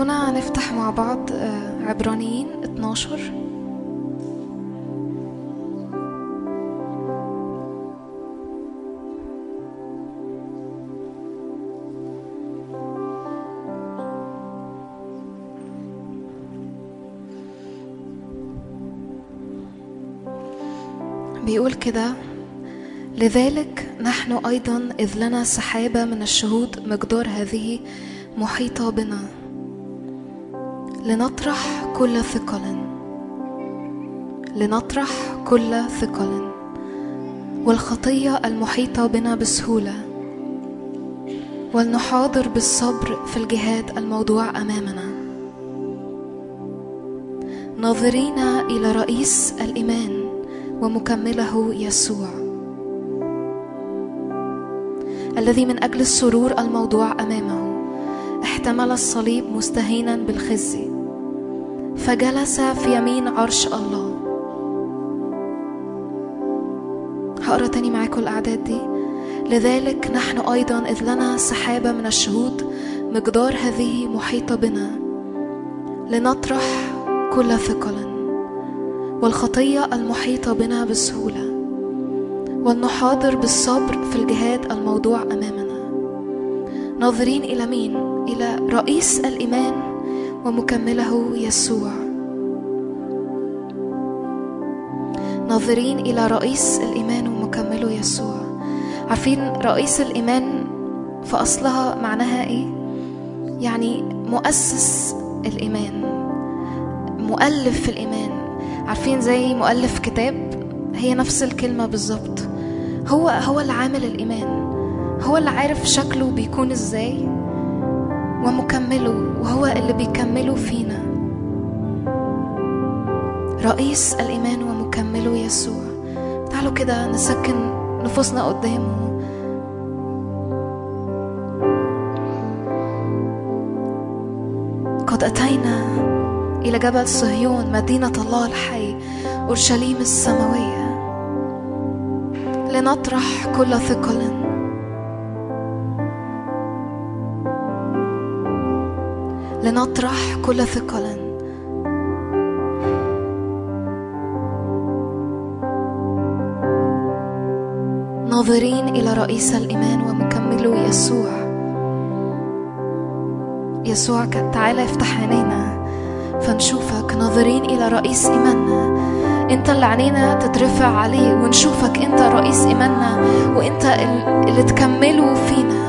خلونا نفتح مع بعض آه، عبرانيين 12 بيقول كده لذلك نحن أيضا إذ لنا سحابة من الشهود مقدار هذه محيطة بنا. لنطرح كل ثقل. لنطرح كل ثقل. والخطية المحيطة بنا بسهولة. ولنحاضر بالصبر في الجهاد الموضوع أمامنا. ناظرين إلى رئيس الإيمان ومكمله يسوع. الذي من أجل السرور الموضوع أمامه احتمل الصليب مستهينا بالخزي. فجلس في يمين عرش الله. هقرأ تاني معاكم الأعداد دي. لذلك نحن أيضا إذ لنا سحابة من الشهود مقدار هذه محيطة بنا. لنطرح كل ثقل والخطية المحيطة بنا بسهولة. ولنحاضر بالصبر في الجهاد الموضوع أمامنا. ناظرين إلى مين؟ إلى رئيس الإيمان ومكمله يسوع. ناظرين إلى رئيس الإيمان ومكمله يسوع. عارفين رئيس الإيمان في أصلها معناها إيه؟ يعني مؤسس الإيمان مؤلف في الإيمان. عارفين زي مؤلف كتاب؟ هي نفس الكلمة بالظبط. هو هو اللي عامل الإيمان. هو اللي عارف شكله بيكون إزاي؟ ومكمله وهو اللي بيكمله فينا. رئيس الإيمان ومكمله يسوع. تعالوا كده نسكن نفوسنا قدامه. قد أتينا إلى جبل صهيون مدينة الله الحي أورشليم السماوية. لنطرح كل ثقل. لنطرح كل ثقل. ناظرين إلى رئيس الإيمان ومكمله يسوع. يسوع تعالى افتح عينينا فنشوفك. ناظرين إلى رئيس إيماننا انت اللي عينينا تترفع عليه ونشوفك. إنت رئيس إيماننا وإنت ال- اللي تكمله فينا.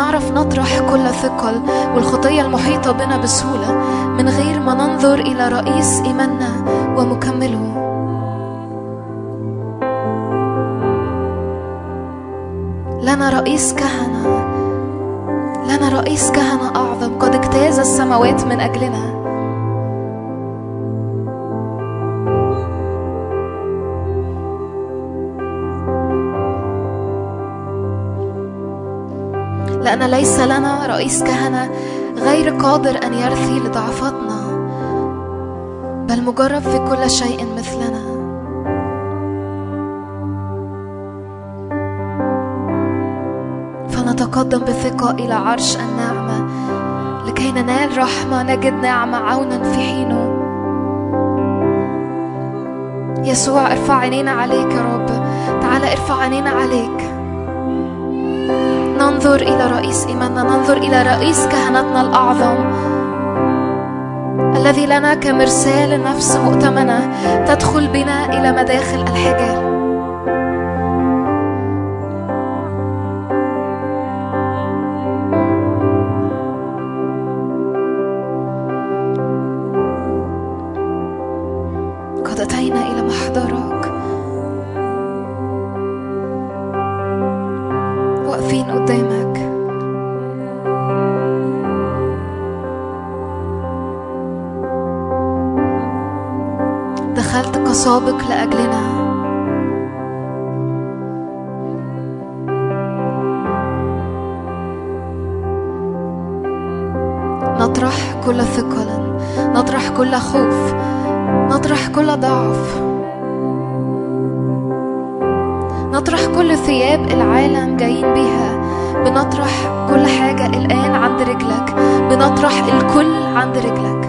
هنعرف نطرح كل ثقل والخطية المحيطة بنا بسهولة من غير ما ننظر إلى رئيس إيماننا ومكمله. لنا رئيس كهنة. لنا رئيس كهنة أعظم. قد اجتاز السماوات من أجلنا. لأن ليس لنا رئيس كهنة غير قادر أن يرثي لضعفاتنا بل مجرب في كل شيء مثلنا. فنتقدم بثقة إلى عرش النعمة لكي ننال رحمة نجد نعمة عونا في حينه. يسوع ارفع عينينا عليك يا رب. تعال ارفع عينينا عليك. ننظر إلى رئيس إيماننا ننظر إلى رئيس كهنتنا الأعظم. الذي لنا كمرسال نفس مؤتمنة تدخل بنا إلى مداخل الحجال كل خوف نطرح كل ضعف. نطرح كل ثياب العالم جايين بيها. بنطرح كل حاجة الآن عند رجلك. بنطرح الكل عند رجلك.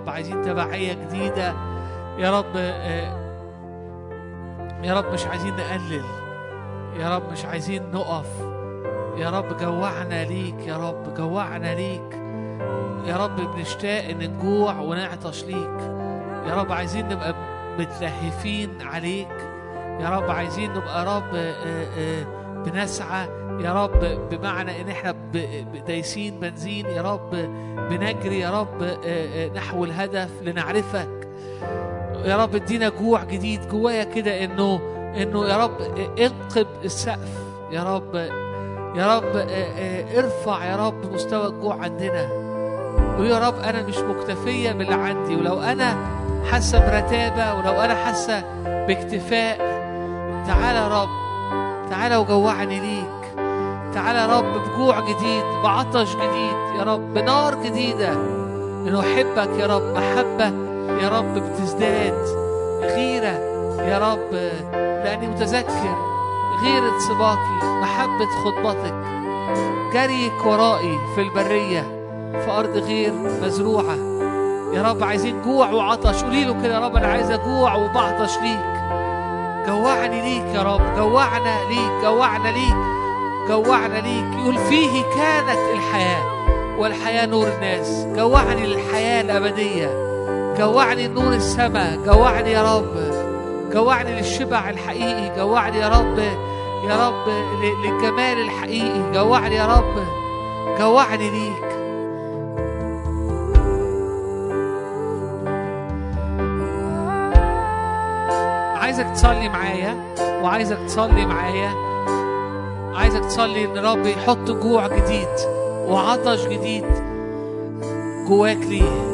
رب عايزين تبعية جديدة. يا رب آه، يا رب مش عايزين نقلل. يا رب مش عايزين نقف. يا رب جوعنا ليك يا رب جوعنا ليك. يا رب بنشتاق ان نجوع ونعطش ليك. يا رب عايزين نبقى متلهفين عليك. يا رب عايزين نبقى رب آه، آه، بنسعى. يا رب بمعنى إن إحنا دايسين بنزين يا رب بنجري يا رب آه، آه، نحو الهدف لنعرفك. يا رب ادينا جوع جديد جوايا كده إنه إنه يا رب انقب السقف. يا رب يا رب آه، آه، ارفع يا رب مستوى الجوع عندنا. ويا رب أنا مش مكتفية باللي عندي. ولو أنا حاسة برتابة ولو أنا حاسة باكتفاء تعالى يا رب تعالى وجوعني ليك. تعالى يا رب بجوع جديد بعطش جديد يا رب بنار جديدة. نحبك يا رب محبه يا رب بتزداد غيرة يا رب لأني متذكر غيرة سباقي محبة خطبتك. جريك ورائي في البرية في أرض غير مزروعة. يا رب عايزين جوع وعطش قولي له كده يا رب أنا عايز أجوع وبعطش ليك. جوعني ليك يا رب جوعنا ليك جوعنا ليك. جوعنا ليك. يقول فيه كانت الحياة والحياة نور الناس. جوعني للحياة الأبدية. جوعني نور السماء. جوعني يا رب. جوعني للشبع الحقيقي. جوعني يا رب يا رب للجمال الحقيقي. جوعني يا رب. جوعني ليك. عايزك تصلي معايا وعايزك تصلي معايا. عايزك تصلي إن رب يحط جوع جديد وعطش جديد جواك ليه.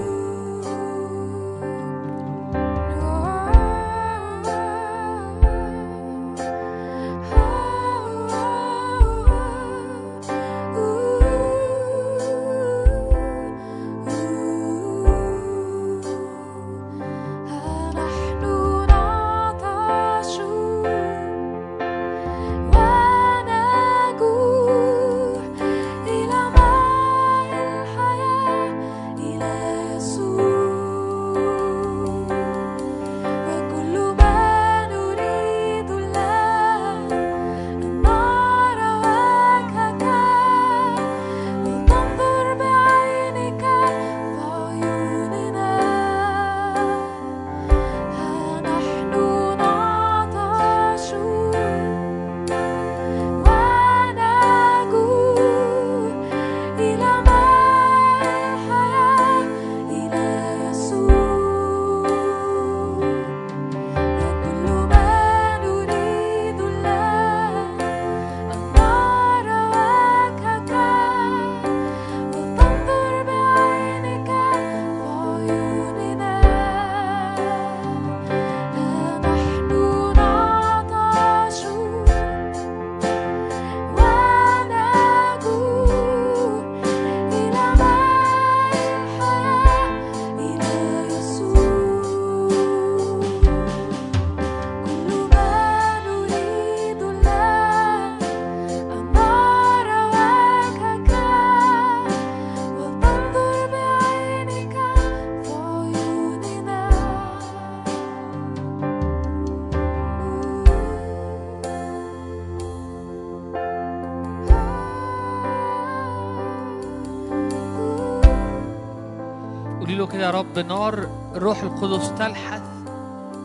رب نار الروح القدس تلحث.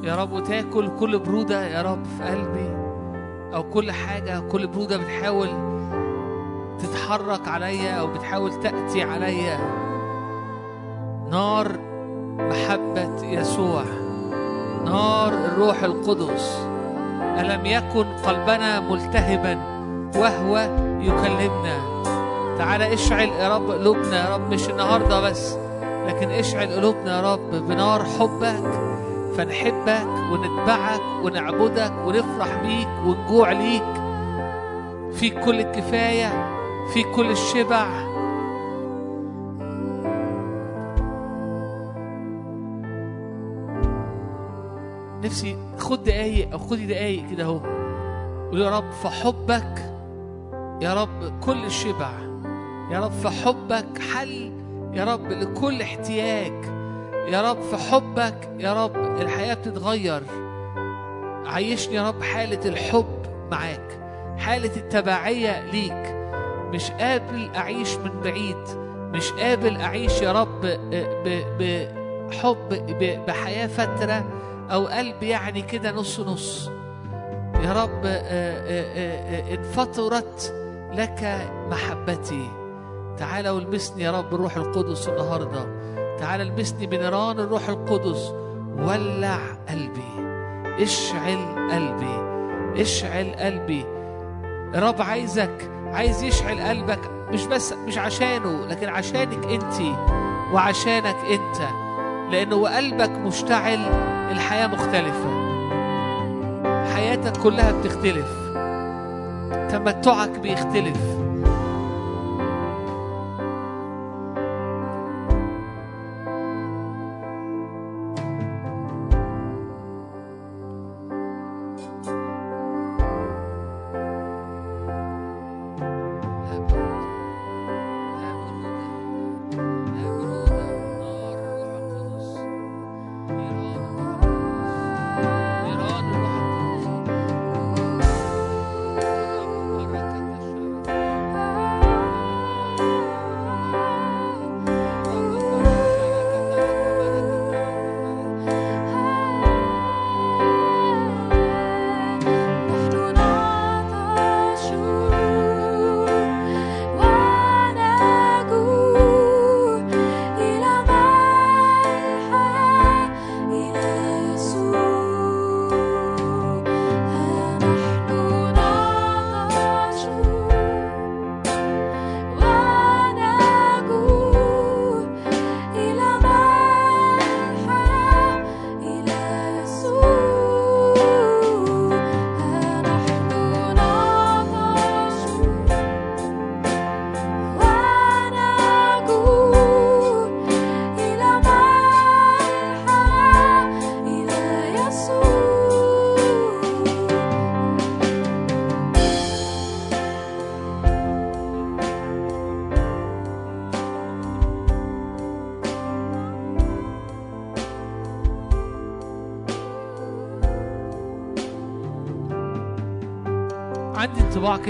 يا رب وتاكل كل برودة يا رب في قلبي أو كل حاجة كل برودة بتحاول تتحرك عليا أو بتحاول تأتي عليا. نار محبة يسوع. نار الروح القدس. ألم يكن قلبنا ملتهبا وهو يكلمنا؟ تعالى اشعل يا رب قلوبنا يا رب مش النهارده بس. لكن اشعل قلوبنا يا رب بنار حبك فنحبك ونتبعك ونعبدك ونفرح بيك ونجوع ليك. فيك كل الكفاية فيك كل الشبع. نفسي خد دقايق أو خدي دقايق كده أهو. قول يا رب فحبك يا رب كل شبع يا رب في حبك حل يا رب لكل احتياج يا رب في حبك يا رب الحياة بتتغير. عيشني يا رب حالة الحب معاك حالة التبعية ليك. مش قابل أعيش من بعيد مش قابل أعيش يا رب ب- بحب بحياة فترة أو قلب يعني كده نص نص. يا رب آه، آه، آه، آه، انفطرت لك محبتي. تعالى والمسني يا رب الروح القدس النهارده. تعالى المسني بنيران الروح القدس. ولع قلبي. اشعل قلبي. اشعل قلبي. الرب عايزك عايز يشعل قلبك. مش بس مش عشانه لكن عشانك انت وعشانك انت. لأنه وقلبك مشتعل الحياة مختلفة. حياتك كلها بتختلف. تمتعك بيختلف.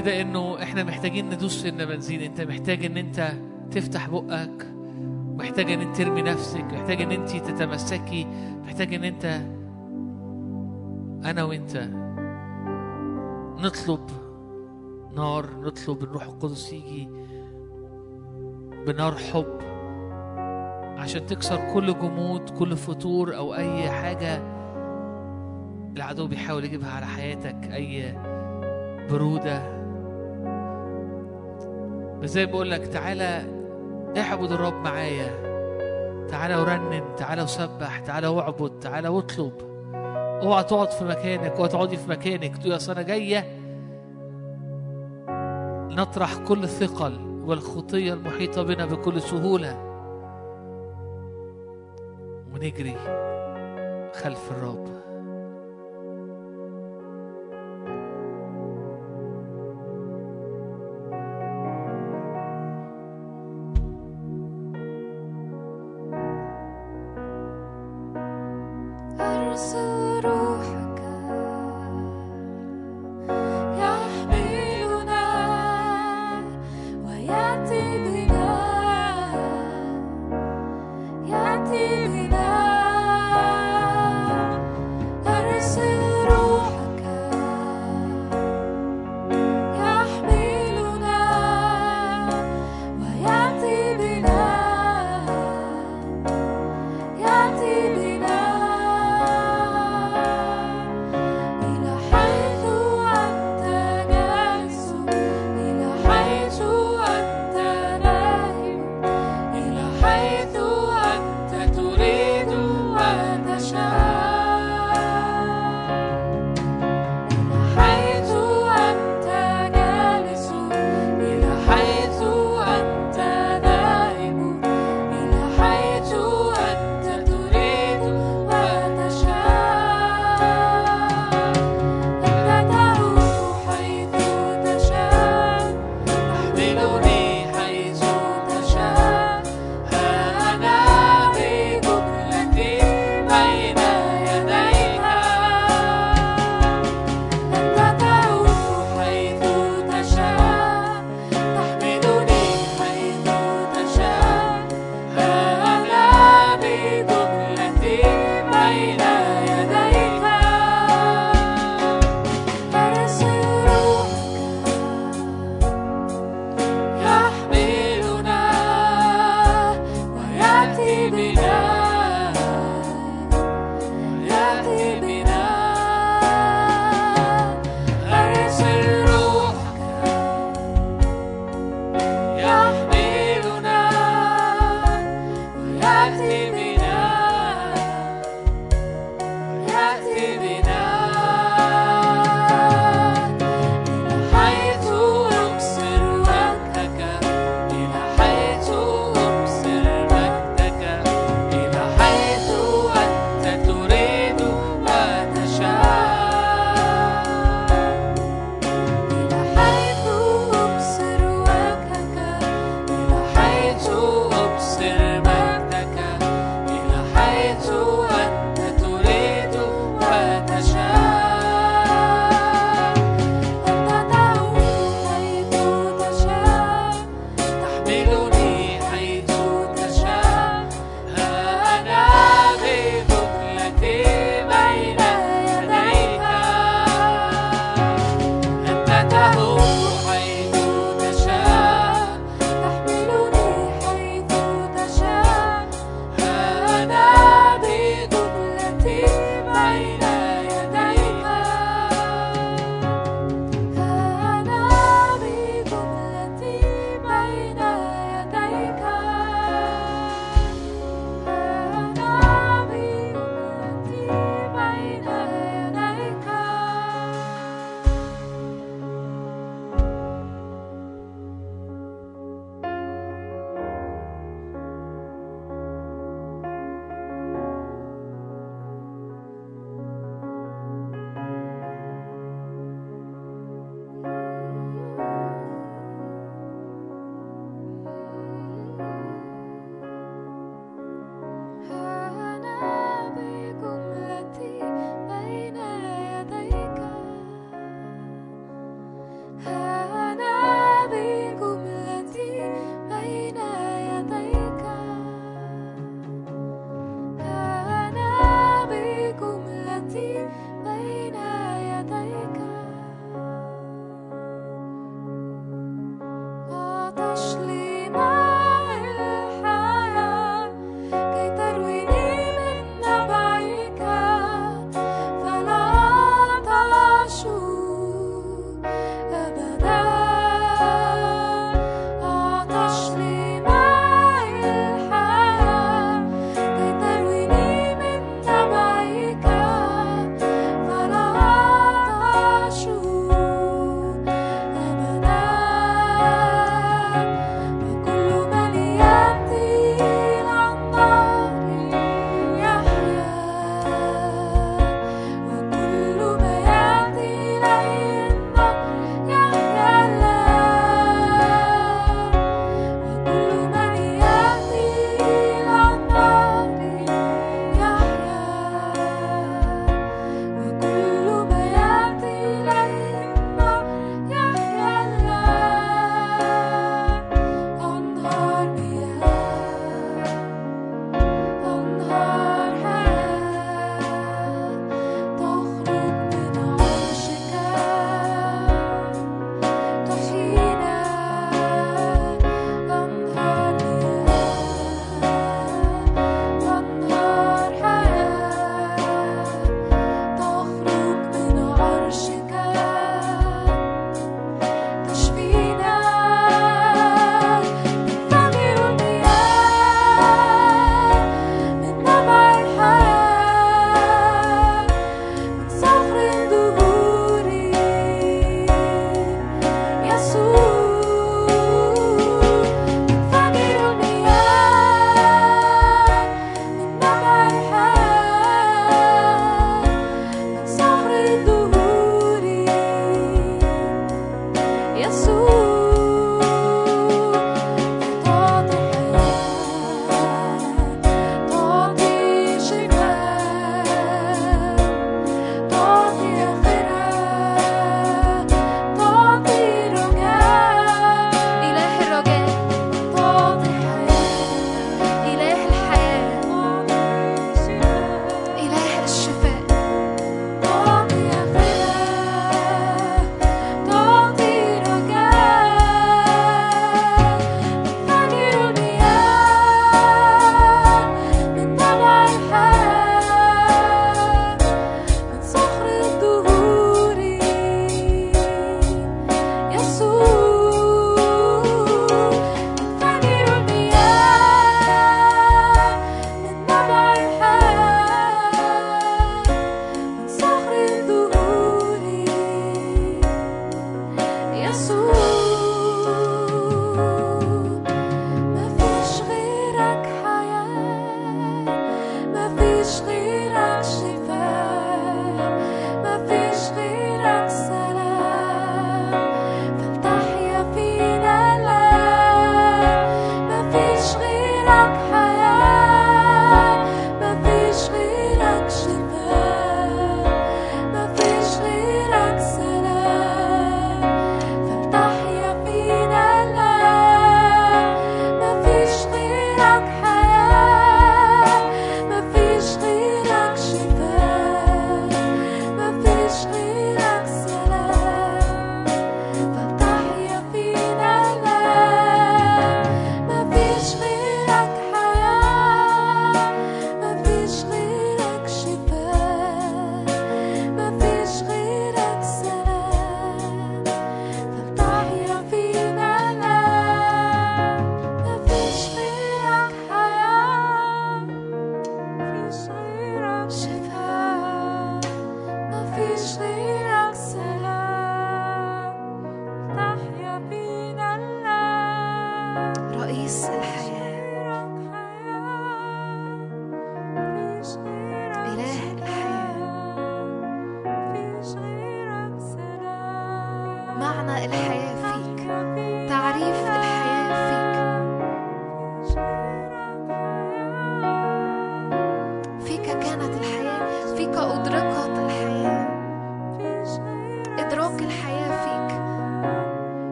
كده إنه إحنا محتاجين ندوس سن بنزين أنت محتاج إن أنت تفتح بقك محتاج إن أنت ترمي نفسك محتاج إن أنت تتمسكي محتاج إن أنت أنا وأنت نطلب نار نطلب الروح القدس يجي بنار حب عشان تكسر كل جمود كل فتور أو أي حاجة العدو بيحاول يجيبها على حياتك أي برودة. زي بقول لك تعالى اعبد الرب معايا. تعالى ورنم تعالى وسبح تعالى واعبد تعالى واطلب. اوعى تقعد في مكانك اوعى تقعدي في مكانك. تقول أصل أنا جاية نطرح كل الثقل والخطية المحيطة بنا بكل سهولة. ونجري خلف الرب.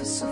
pessoa.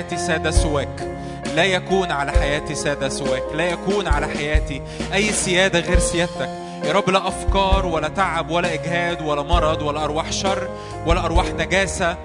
حياتي سادة سواك. لا يكون على حياتي سادة سواك. لا يكون على حياتي أي سيادة غير سيادتك. يا رب لا أفكار ولا تعب ولا إجهاد ولا مرض ولا أرواح شر ولا أرواح نجاسة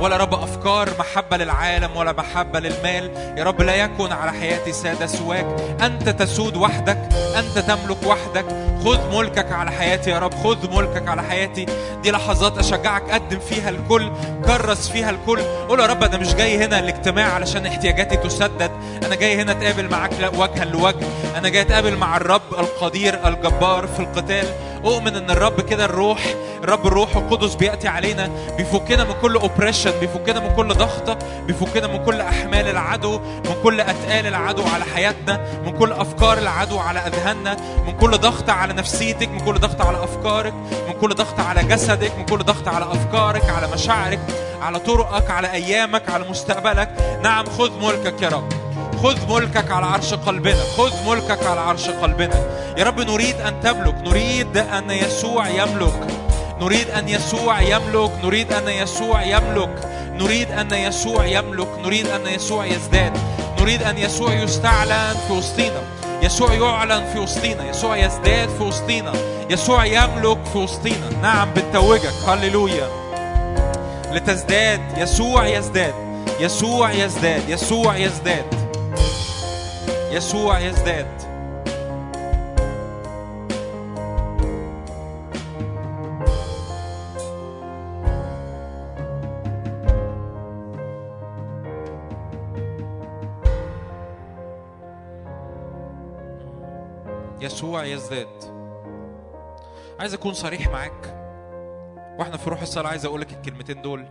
ولا رب أفكار محبة للعالم ولا محبة للمال. يا رب لا يكن على حياتي سادة سواك. أنت تسود وحدك. أنت تملك وحدك. خذ ملكك على حياتي يا رب. خذ ملكك على حياتي. دي لحظات أشجعك قدم فيها الكل. كرس فيها الكل. قول يا رب أنا مش جاي هنا الاجتماع علشان احتياجاتي تسدد. أنا جاي هنا أتقابل معاك وجها لوجه. أنا جاي أتقابل مع الرب القدير الجبار في القتال. أؤمن إن الرب كده الروح الرب الروح القدس بيأتي علينا بيفكنا من كل اوبريشن بيفكنا من كل ضغطة بيفكنا من كل أحمال العدو من كل أتقال العدو على حياتنا من كل أفكار العدو على أذهاننا من كل ضغط على نفسيتك من كل ضغط على أفكارك من كل ضغط على جسدك من كل ضغط على أفكارك على مشاعرك على طرقك على أيامك على مستقبلك. نعم خذ ملكك يا رب. خذ ملكك على عرش قلبنا خذ ملكك على عرش قلبنا. يا رب نريد أن تملك نريد أن يسوع يملك. نريد أن يسوع يملك نريد أن يسوع يملك. نريد أن يسوع يملك نريد أن يسوع يزداد. نريد أن يسوع يستعلن في وسطينا. يسوع يعلن في وسطينا. يسوع يزداد في وسطينا. يسوع يملك في وسطينا. نعم بنتوجك هللويا. لتزداد. يسوع يزداد. يسوع يزداد. يسوع يزداد. يسوع يزداد يسوع يزداد عايز أكون صريح معاك. وإحنا في روح الصلاة عايز أقول لك الكلمتين دول.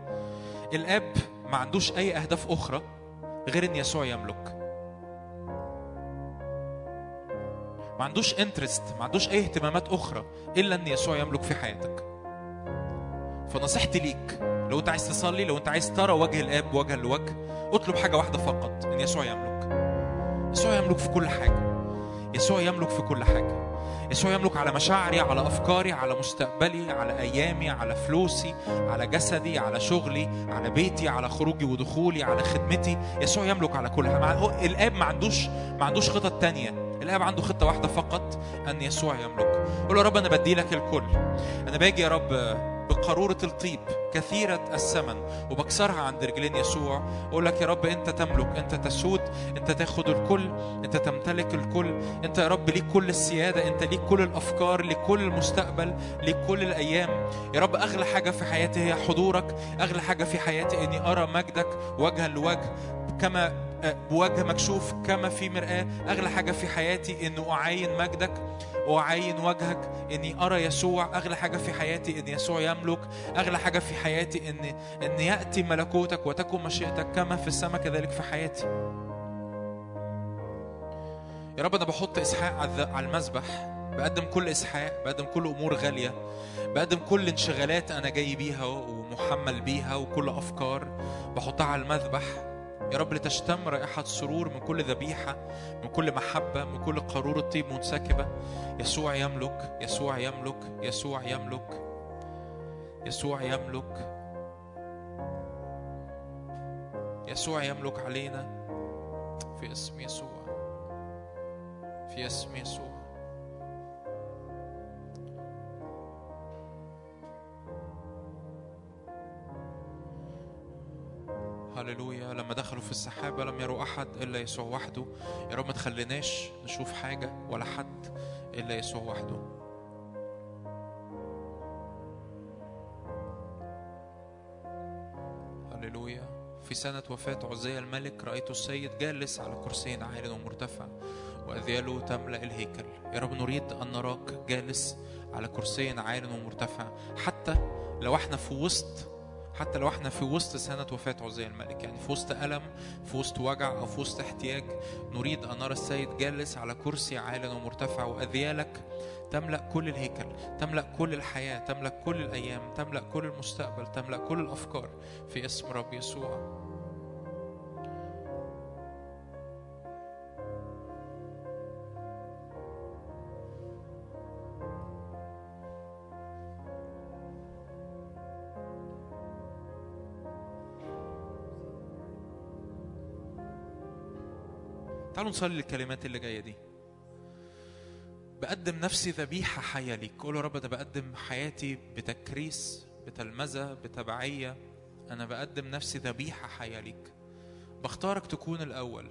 الآب ما عندوش أي أهداف أخرى غير إن يسوع يملك. ما عندوش انترست ما عندوش أي اهتمامات أخرى إلا إن يسوع يملك في حياتك. فنصيحتي ليك لو أنت عايز تصلي لو أنت عايز ترى وجه الآب وجها لوجه اطلب حاجة واحدة فقط إن يسوع يملك. يسوع يملك في كل حاجة. يسوع يملك في كل حاجة. يسوع يملك على مشاعري على أفكاري على مستقبلي على أيامي على فلوسي على جسدي على شغلي على بيتي على خروجي ودخولي على خدمتي. يسوع يملك على كل حاجة. الآب ما عندوش ما عندوش خطط تانية. الاب عنده خطة واحدة فقط أن يسوع يملك. قول يا رب أنا بدي لك الكل. أنا باجي يا رب بقارورة الطيب كثيرة الثمن وبكسرها عند رجلين يسوع. أقول لك يا رب أنت تملك أنت تسود أنت تاخد الكل أنت تمتلك الكل. أنت يا رب ليك كل السيادة أنت ليك كل الأفكار ليك كل المستقبل ليك كل الأيام. يا رب أغلى حاجة في حياتي هي حضورك. أغلى حاجة في حياتي إني أرى مجدك وجها لوجه. كما بوجه مكشوف كما في مرآة. أغلى حاجة في حياتي إنه أعاين مجدك وأعاين وجهك إني أرى يسوع. أغلى حاجة في حياتي إن يسوع يملك. أغلى حاجة في حياتي إن إن يأتي ملكوتك وتكن مشيئتك كما في السماء كذلك في حياتي. يا رب أنا بحط إسحاق على المذبح بقدم كل إسحاق بقدم كل أمور غالية. بقدم كل انشغالات أنا جاي بيها ومحمل بيها وكل أفكار بحطها على المذبح. يا رب لتشتم رائحة سرور من كل ذبيحة من كل محبة من كل قارورة طيب منسكبة. يسوع يملك يسوع يملك يسوع يملك يسوع يملك. يسوع يملك علينا. في اسم يسوع. في اسم يسوع. هللويا. لما دخلوا في السحابة لم يروا أحد إلا يسوع وحده. يا رب ما تخليناش نشوف حاجة ولا حد إلا يسوع وحده. هللويا. في سنة وفاة عزية الملك رأيت السيد جالس على كرسي عال ومرتفع وأذياله تملأ الهيكل. يا رب نريد أن نراك جالس على كرسي عال ومرتفع. حتى لو إحنا في وسط حتى لو إحنا في وسط سنة وفاة عزية الملك يعني في وسط ألم في وسط وجع أو في وسط احتياج نريد أن نرى السيد جالس على كرسي عال ومرتفع وأذيالك تملأ كل الهيكل تملأ كل الحياة تملأ كل الأيام تملأ كل المستقبل تملأ كل الأفكار في اسم رب يسوع. تعالوا نصلي الكلمات اللي جاية دي. بقدم نفسي ذبيحة حية ليك قول يا رب أنا بقدم حياتي بتكريس بتلمذة بتبعية. أنا بقدم نفسي ذبيحة حية ليك بختارك تكون الأول.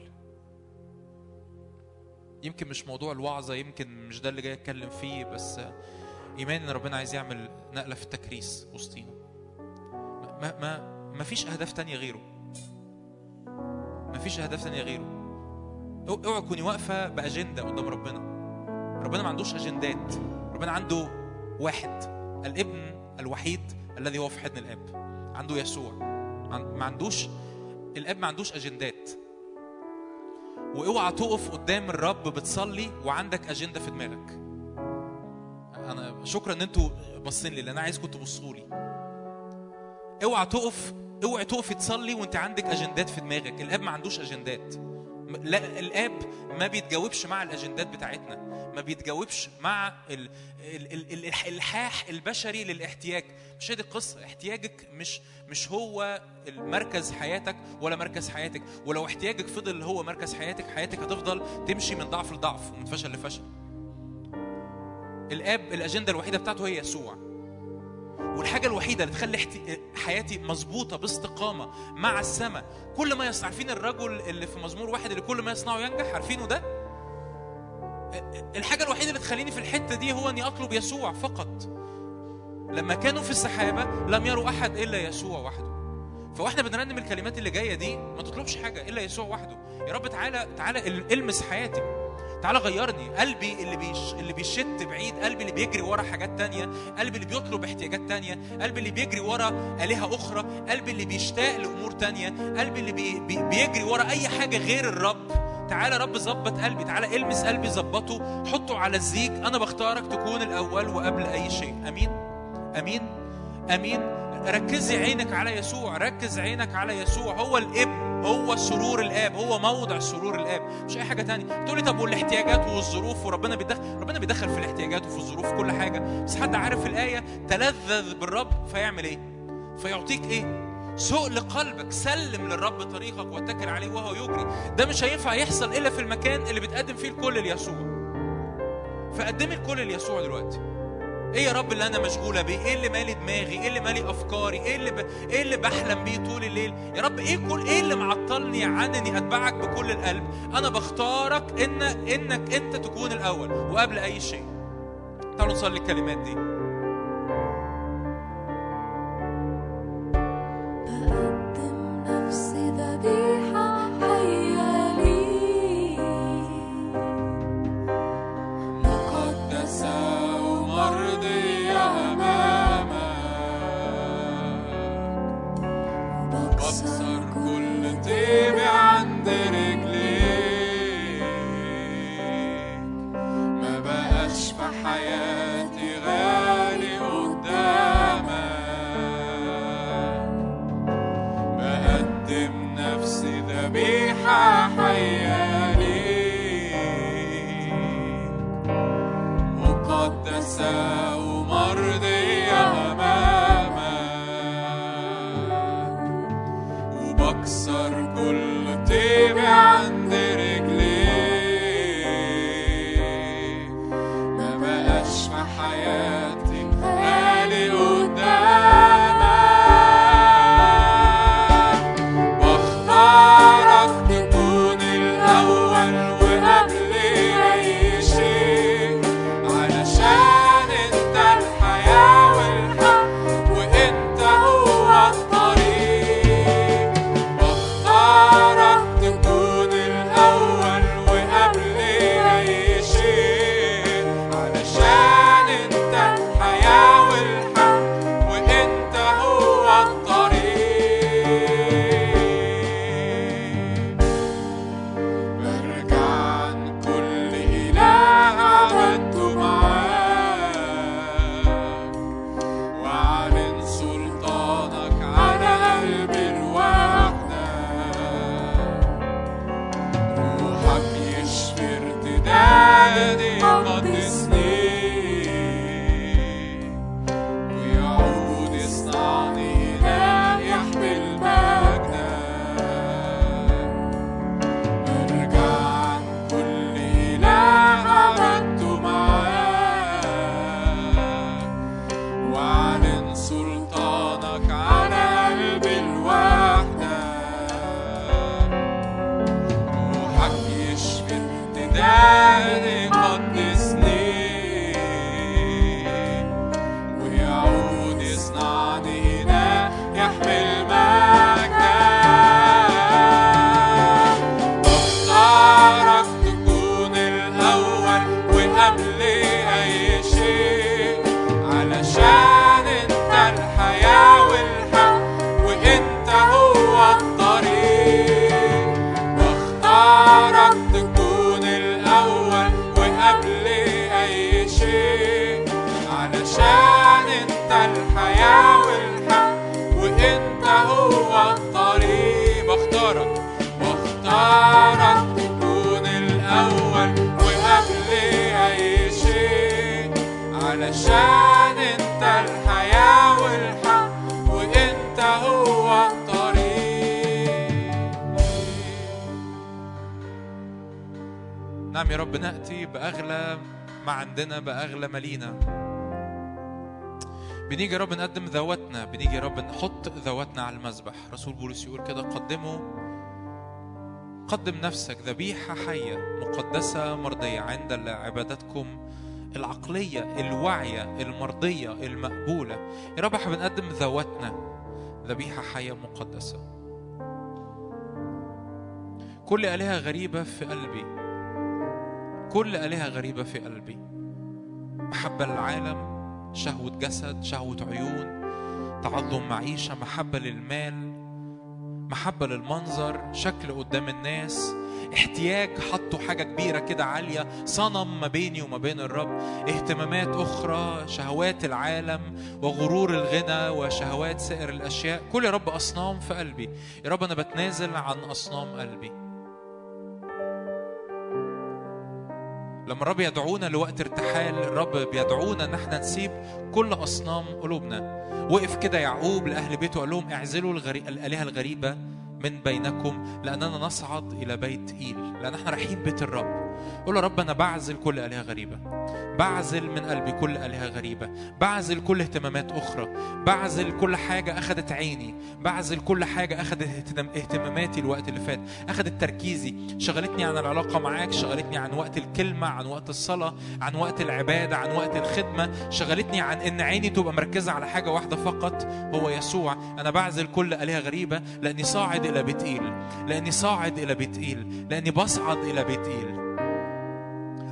يمكن مش موضوع الوعظة يمكن مش ده اللي جاي أتكلم فيه بس إيمان إن ربنا عايز يعمل نقلة في التكريس وسطينا. ما ما ما فيش أهداف تانية غيره. ما فيش أهداف تانية غيره. أوعى تكوني واقفة بأجندة قدام ربنا. ربنا ما عندوش أجندات. ربنا عنده واحد الابن الوحيد الذي هو في حضن الآب عنده يسوع. ما عندوش الآب ما عندوش أجندات. وأوعى تقف قدام الرب بتصلي وعندك أجندة في دماغك. أنا شكرا إن أنتوا باصين لي لأن أنا عايزكم تبصوا لي. أوعى تقف أوعى تقفي تصلي وأنت عندك أجندات في دماغك. الآب ما عندوش أجندات. لا الآب ما بيتجاوبش مع الأجندات بتاعتنا ما بيتجاوبش مع ال ال ال ال الالحاح البشري للاحتياج. مش هي دي القصة احتياجك مش مش هو المركز حياتك ولا مركز حياتك. ولو احتياجك فضل هو مركز حياتك حياتك هتفضل تمشي من ضعف لضعف ومن فشل لفشل. الآب الأجندة الوحيدة بتاعته هي يسوع. والحاجة الوحيدة اللي تخلي. حياتي مظبوطة باستقامة مع السماء كل ما يصنع عارفين الرجل اللي في مزمور واحد اللي كل ما يصنعه ينجح؟ عارفينه ده؟ الحاجة الوحيدة اللي تخليني في الحتة دي هو إني أطلب يسوع فقط. لما كانوا في السحابة لم يروا أحد إلا يسوع وحده. فواحنا بنرنم الكلمات اللي جاية دي ما تطلبش حاجة إلا يسوع وحده. يا رب تعالى تعالى ال- إلمس حياتي. تعالى غيرني. قلبي اللي بيش اللي بيشت بعيد قلبي اللي بيجري ورا حاجات تانية قلبي اللي بيطلب احتياجات تانية قلبي اللي بيجري ورا آلهة أخرى قلبي اللي بيشتاق لأمور تانية قلبي اللي بي بي بيجري ورا أي حاجة غير الرب. تعالى رب ظبط قلبي تعالى المس قلبي ظبطه حطه على الزيج. أنا بختارك تكون الأول وقبل أي شيء. أمين؟ أمين؟ أمين؟ ركزي عينك على يسوع ركز عينك على يسوع. هو الابن هو سرور الآب هو موضع سرور الآب. مش أي حاجة تانية. تقولي طب والاحتياجات والظروف؟ وربنا بيدخل ربنا بيدخل في الاحتياجات وفي الظروف كل حاجة. بس حد عارف الآية؟ تلذذ بالرب فيعمل إيه؟ فيعطيك إيه؟ سوق لقلبك. سلم للرب طريقك واتكل عليه وهو يجري. ده مش هينفع يحصل إلا في المكان اللي بتقدم فيه الكل ليسوع. فقدمي الكل ليسوع دلوقتي. إيه يا رب اللي أنا مشغولة بيه؟ إيه اللي مالي دماغي؟ إيه اللي مالي افكاري؟ إيه اللي ب... إيه اللي بحلم بيه طول الليل؟ يا رب إيه كل إيه اللي معطلني عن اني اتبعك بكل القلب؟ أنا بختارك ان انك انت تكون الأول وقبل أي شيء. تعالوا نصلي الكلمات دي. بقدم نفسي ذبيحة مقدسة نعم يا رب نأتي بأغلى ما عندنا بأغلى ما لينا. بنيجي يا رب نقدم ذواتنا بنيجي يا رب نحط ذواتنا على المذبح. رسول بولس يقول كده قدموا قدم نفسك ذبيحة حية مقدسة مرضية عند عبادتكم العقلية الواعية المرضية المقبولة. يا رب إحنا بنقدم ذواتنا ذبيحة حية مقدسة. كل آلهة غريبة في قلبي. كل آلهة غريبة في قلبي. محبة للعالم شهوة جسد شهوة عيون تعظم معيشة محبة للمال محبة للمنظر شكل قدام الناس احتياج حطوا حاجة كبيرة كده عالية صنم ما بيني وما بين الرب اهتمامات أخرى شهوات العالم وغرور الغنى وشهوات سائر الأشياء. كل يا رب أصنام في قلبي. يا رب أنا بتنازل عن أصنام قلبي. لما الرب يدعونا لوقت ارتحال الرب بيدعونا إن إحنا نسيب كل أصنام قلوبنا. وقف كده يعقوب لأهل بيته قال لهم اعزلوا الغري... الآلهة الغريبة من بينكم لأننا نصعد إلى بيت إيل لأن إحنا رايحين بيت الرب. قول يا رب أنا بعزل كل آلهة غريبة. بعزل من قلبي كل آلهة غريبة. بعزل كل اهتمامات أخرى. بعزل كل حاجة اخذت عيني. بعزل كل اخذت اهتمام- اهتماماتي الوقت اللي فات. اخذت تركيزي. شغلتني عن العلاقة معاك. شغلتني عن وقت الكلمة عن وقت الصلاة عن وقت العبادة عن وقت الخدمة. شغلتني عن إن عيني تبقى مركزة على حاجة واحدة فقط هو يسوع. أنا بعزل كل آلهة غريبة لأني صاعد إلى بيت إيل. لأني صاعد إلى بيت إيل. لأني بصعد إلى بيت إيل.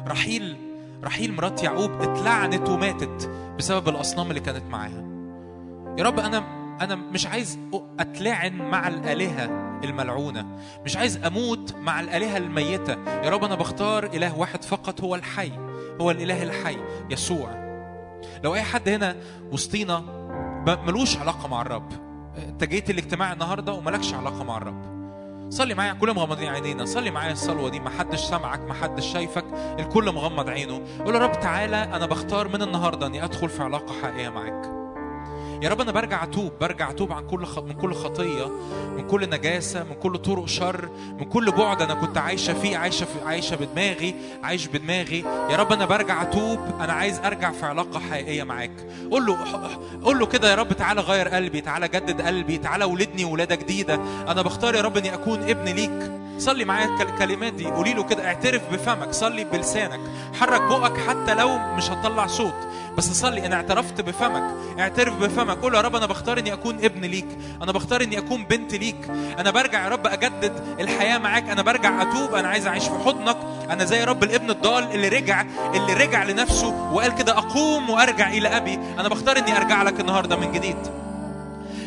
رحيل رحيل مرات يعقوب اتلعنت وماتت بسبب الأصنام اللي كانت معاها. يا رب أنا أنا مش عايز أتلعن مع الآلهة الملعونة. مش عايز أموت مع الآلهة الميتة. يا رب أنا بختار إله واحد فقط هو الحي هو الإله الحي يسوع. لو أي حد هنا وسطينا ملوش علاقة مع الرب. أنت جيت الاجتماع النهارده وملكش علاقة مع الرب. صلي معايا كلنا مغمضين عينينا. صلي معايا الصلوة دي ما حدش سامعك ما حدش شايفك الكل مغمض عينه. قول يا رب تعالى أنا بختار من النهارده أني أدخل في علاقة حقيقية معاك. يا رب أنا برجع أتوب برجع أتوب عن كل خ... من كل خطية من كل نجاسة من كل طرق شر من كل بعد أنا كنت عايشة فيه عايشة في... عايشة بدماغي عايش بدماغي. يا رب أنا برجع أتوب أنا عايز أرجع في علاقة حقيقية معاك. قول له قول له كده يا رب تعالى غير قلبي تعالى جدد قلبي تعالى ولدني ولاده جديدة. أنا بختار يا رب إني أكون ابن ليك. صلي معايا الكل- الكلمات دي قولي له كده اعترف بفمك صلي بلسانك. حرك بقك حتى لو مش هتطلع صوت. بس صلي أنا اعترفت بفمك اعترف بفمك. قول يا رب أنا بختار إني أكون ابن ليك. أنا بختار إني أكون بنت ليك. أنا برجع يا رب أجدد الحياة معاك. أنا برجع أتوب. أنا عايز أعيش في حضنك. أنا زي رب الابن الضال اللي رجع اللي رجع لنفسه وقال كده أقوم وأرجع إلى أبي. أنا بختار إني أرجع لك النهارده من جديد.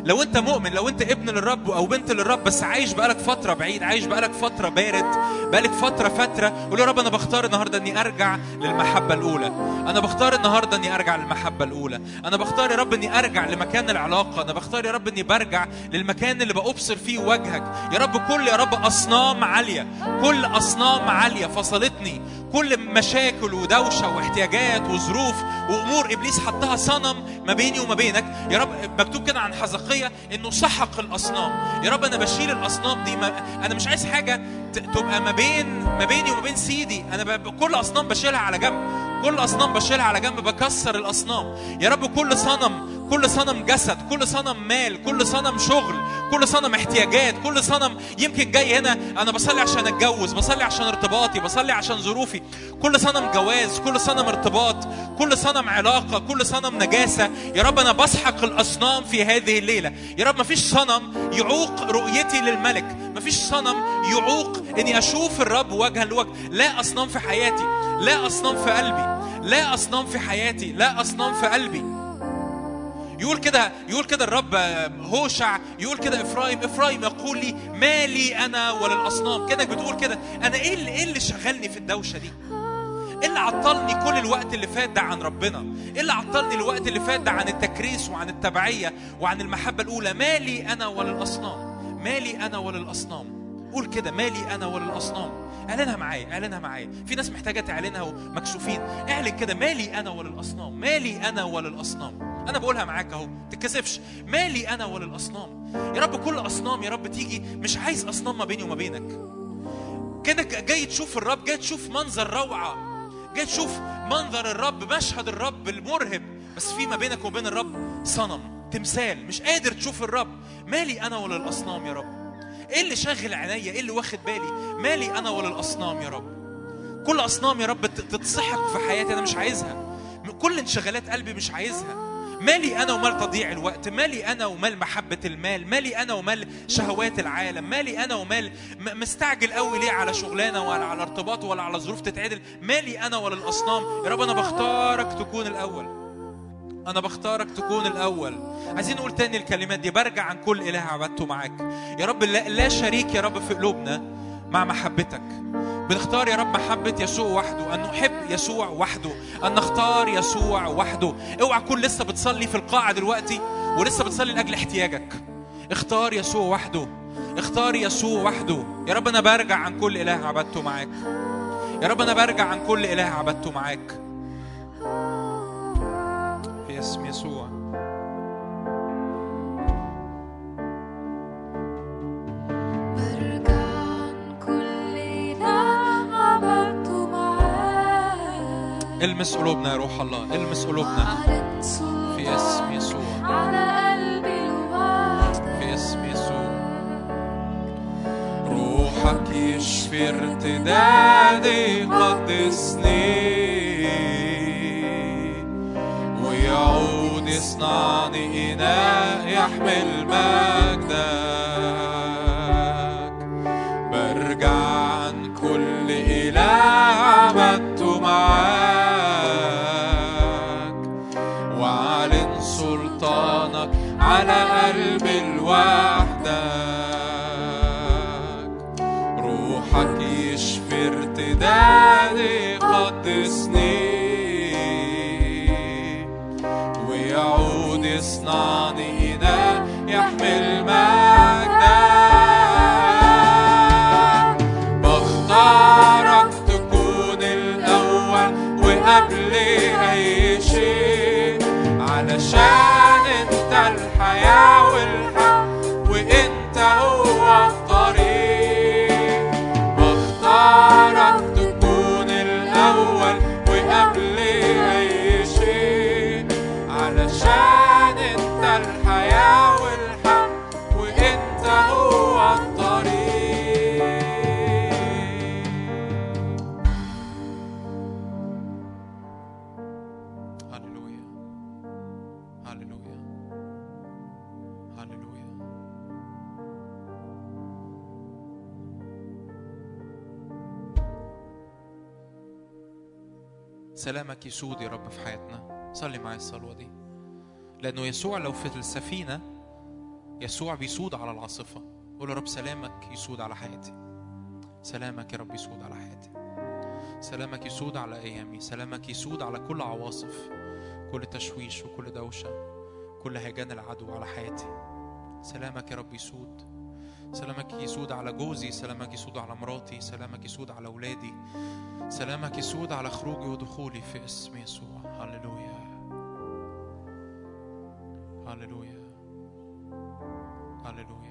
لو انت مؤمن لو انت ابن للرب أو بنت للرب بس عايش بقالك فترة بعيد عايش بقالك فترة بارد بقالك فترة فتره قول يا رب أنا بختار النهارده إني أرجع للمحبة الأولى. أنا بختار النهارده إني أرجع للمحبة الأولى. أنا بختار يا رب إني أرجع لمكان العلاقة. أنا بختار يا رب إني برجع للمكان اللي بأبصر فيه وجهك. يا رب كل يا رب أصنام عالية. كل أصنام عالية فصلتني. كل مشاكل ودوشة واحتياجات وظروف وأمور إبليس حطها صنم ما بيني وما بينك. يا رب مكتوب كده عن حزقية إنه سحق الأصنام. يا رب أنا بشيل الأصنام دي. ما أنا مش عايز حاجة تبقى ما بين ما بيني وما بين سيدي. أنا. كل أصنام بشيلها على جنب. كل أصنام بشيلها على جنب. بكسر الأصنام. يا رب كل صنم كل صنم جسد كل صنم مال كل صنم شغل كل صنم احتياجات كل صنم يمكن جاي هنا أنا بصلي عشان أتجوز بصلي عشان ارتباطي بصلي عشان ظروفي. كل صنم جواز كل صنم ارتباط كل صنم علاقة كل صنم نجاسة. يا رب أنا بسحق الأصنام في هذه الليلة. يا رب مفيش صنم يعوق رؤيتي للملك. مفيش صنم يعوق إني أشوف الرب وجها لوجه. لا أصنام في حياتي لا أصنام في قلبي لا أصنام في حياتي لا أصنام في قلبي. يقول كده يقول كده الرب هوشع يقول كده إفرايم إفرايم يقول لي مالي أنا وللأصنام؟ كأنك بتقول كده أنا إيه اللي إيه اللي شغلني في الدوشة دي؟ إيه اللي عطلني كل الوقت اللي فات ده عن ربنا؟ إيه اللي عطلني الوقت اللي فات ده عن التكريس وعن التبعية وعن المحبة الأولى؟ مالي أنا وللأصنام؟ مالي أنا وللأصنام؟ قول كده مالي أنا وللأصنام؟ أعلنها معايا أعلنها معايا. في ناس محتاجة تعلنها ومكسوفين. اعلن كده مالي أنا وللأصنام؟ مالي أنا وللأصنام؟ أنا بقولها معاك أهو تتكسفش. مالي أنا وللأصنام؟ يا رب كل أصنام يا رب تيجي مش عايز أصنام ما بيني وما بينك. كأنك جاي تشوف الرب جاي تشوف منظر روعة جاي تشوف منظر الرب مشهد الرب المرهب. بس في ما بينك وبين الرب صنم تمثال مش قادر تشوف الرب. مالي أنا وللأصنام يا رب؟ إيه اللي شاغل عينيا؟ إيه اللي واخد بالي؟ مالي أنا وللأصنام يا رب؟ كل أصنام يا رب تتسحق في حياتي أنا مش عايزها. كل انشغالات قلبي مش عايزها. مالي أنا ومال تضييع الوقت مالي أنا ومال محبه المال مالي أنا ومال شهوات العالم مالي أنا ومال مستعجل قوي ليه على شغلانة ولا على ارتباط ولا على ظروف تتعدل مالي أنا ولا الأصنام. يا رب أنا بختارك تكون الأول. أنا بختارك تكون الأول. عايزين نقول تاني الكلمات دي برجع عن كل إله عبدته معاك. يا رب لا شريك يا رب في قلوبنا مع محبتك. بنختار يا رب محبة يسوع وحده أن نحب يسوع وحده أن نختار يسوع وحده. اوعى تكون لسه بتصلي في القاعة دلوقتي ولسه بتصلي لأجل احتياجك. اختار يسوع وحده اختار يسوع وحده. يا رب أنا برجع عن كل إله عبدته معاك. يا رب أنا برجع عن كل إله عبدته معاك. في اسم يسوع. المس قلوبنا يا روح الله المس قلوبنا. في اسم يسوع. على قلبي في اسم يسوع. روحك يشفي ارتدادي قدسني ويعود يصنعني إناء يحمل مجدك. برجع عن كل إله عبدته معاك. لوحدك روحك يشفي ارتدادي قدسني ويعود يصنعني إناء سلامك يسود يا رب في حياتنا. صلي معايا الصلوة دي. لأنه يسوع لو في السفينة يسوع بيسود على العاصفة. قول يا رب سلامك يسود على حياتي. سلامك يا رب يسود على حياتي. سلامك يسود على أيامي. سلامك يسود على كل عواصف كل تشويش وكل دوشة كل هيجان العدو على حياتي. سلامك يا رب يسود. سلامك يسود على جوزي سلامك يسود على مراتي سلامك يسود على أولادي سلامك يسود على خروجي ودخولي في اسم يسوع. هللويا. هللويا. هللويا.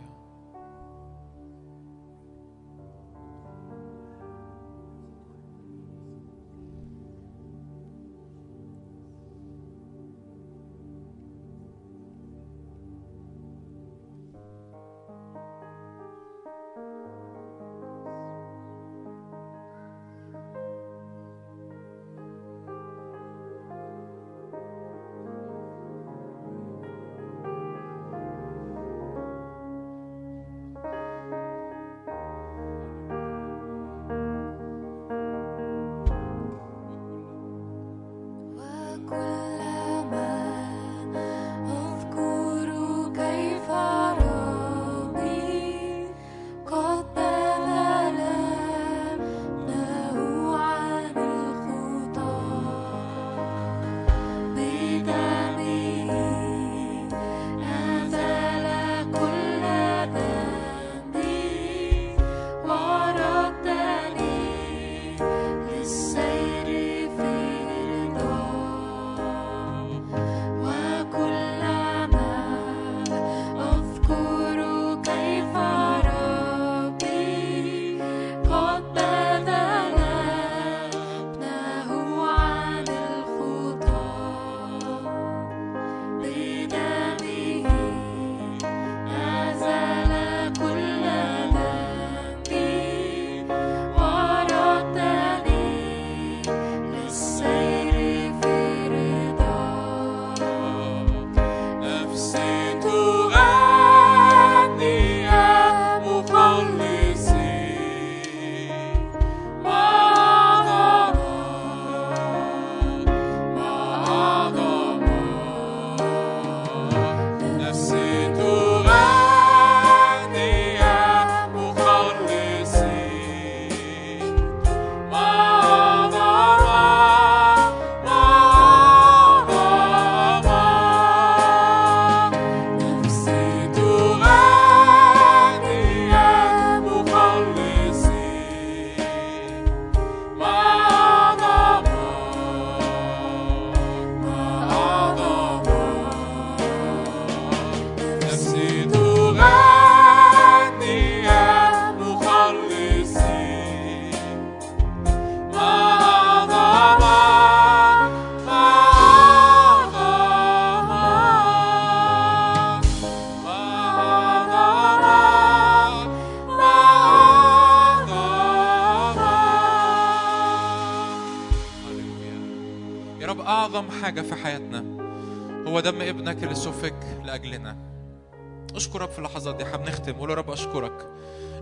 بنختم قول يا رب أشكرك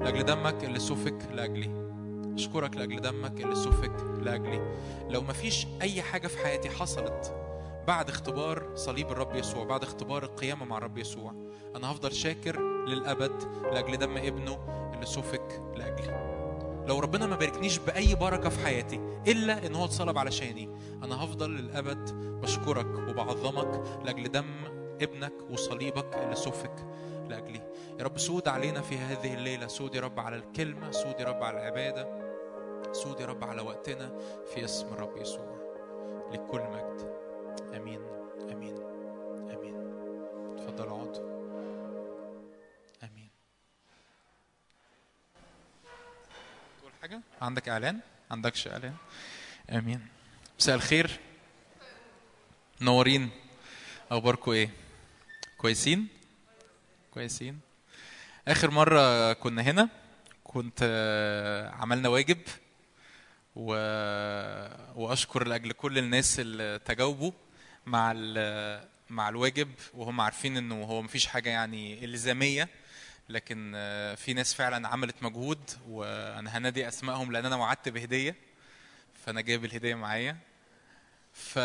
لأجل دمك اللي سفك لأجلي. أشكرك لأجل دمك اللي سفك لأجلي. لو ما فيش أي حاجة في حياتي حصلت بعد اختبار صليب الرب يسوع بعد اختبار القيامة مع الرب يسوع أنا هفضل شاكر للأبد لأجل دم ابنه اللي سفك لأجلي. لو ربنا ما باركنيش بأي بركة في حياتي إلا إن هو اتصلب علشاني أنا هفضل للأبد بشكرك وبعظمك لأجل دم ابنك وصليبك اللي سفك لأجلي. يا رب سود علينا في هذه الليلة. سود يا رب على الكلمة سود يا رب على العبادة سود يا رب على وقتنا في اسم الرب يسوع. لكل مجد. آمين. آمين. آمين. تفضل اقعد آمين. تقول حاجة؟ عندك إعلان؟ عندكش إعلان؟ آمين. مساء الخير. منورين أخباركم إيه؟ كويسين؟ كويسين آخر مرة كنا هنا كنت آه، عملنا واجب و... وأشكر لأجل كل الناس اللي تجاوبوا مع ال... مع الواجب وهم عارفين إنه هو مفيش حاجة يعني إلزامية لكن آه، في ناس فعلا عملت مجهود وأنا هنادي أسمائهم لأن أنا وعدت بهدية فأنا جايب الهدية معايا ف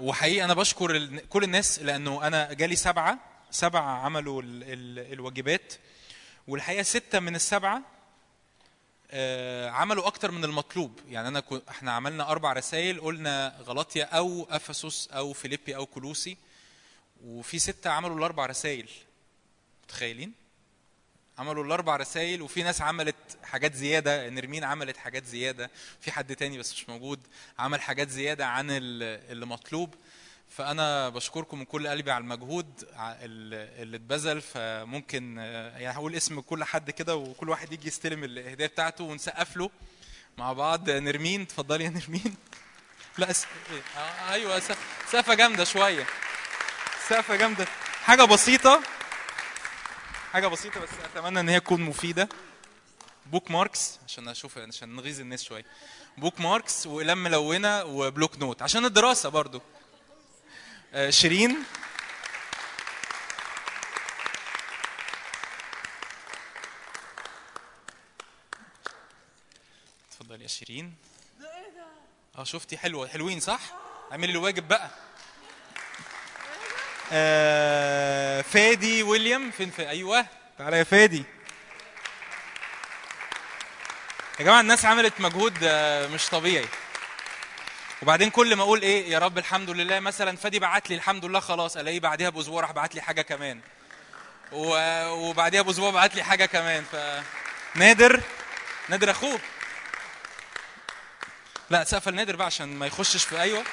وحقيقي أنا بشكر. كل الناس لأنه أنا جالي سبعة سبعه عملوا ال... ال... الواجبات. والحقيقة ستة من السبعة آه، عملوا أكتر من المطلوب. يعني أنا كو... إحنا عملنا أربع رسائل قلنا غلطيا أو أفسس أو فيليبي أو كولوسي وفي ستة عملوا الأربع رسائل. متخيلين؟ عملوا الأربع رسائل وفي ناس عملت حاجات زيادة. نرمين عملت حاجات زيادة. في حد تاني بس مش موجود عمل حاجات زيادة عن ال- اللي مطلوب. فأنا بشكركم من كل قلبي على المجهود اللي اتبذل فممكن آه، يعني هقول اسم كل حد كده وكل واحد يجي يستلم الهدية بتاعته ونسقف له مع بعض. نرمين اتفضلي يا نرمين. لا س... إيه؟ آه أيوه س- سقفة جامدة شوية. سقفة جامدة. حاجة بسيطة حاجة بسيطة بس أتمنى إن هي تكون مفيدة. bookmarks عشان أشوف عشان نغيظ الناس شوية. bookmarks واقلام ملونه وبلوك نوت عشان الدراسة برضو. آه، شيرين. اتفضل يا شيرين. آه شفتي حلوة. حلوين صح؟ اعملي الواجب بقى. آه فادي ويليام. فين في أيوه. تعالى يا فادي. يا جماعة الناس عملت مجهود آه، مش طبيعي. وبعدين كل ما أقول إيه يا رب الحمد لله مثلا فادي بعت لي الحمد لله خلاص ألاقيه بعديها بأسبوع راح بعت لي حاجة كمان. و- وبعديها بأسبوع بعت لي حاجة كمان ف نادر نادر اخوه لا سقف النادر بقى عشان ما يخشش في أيوه.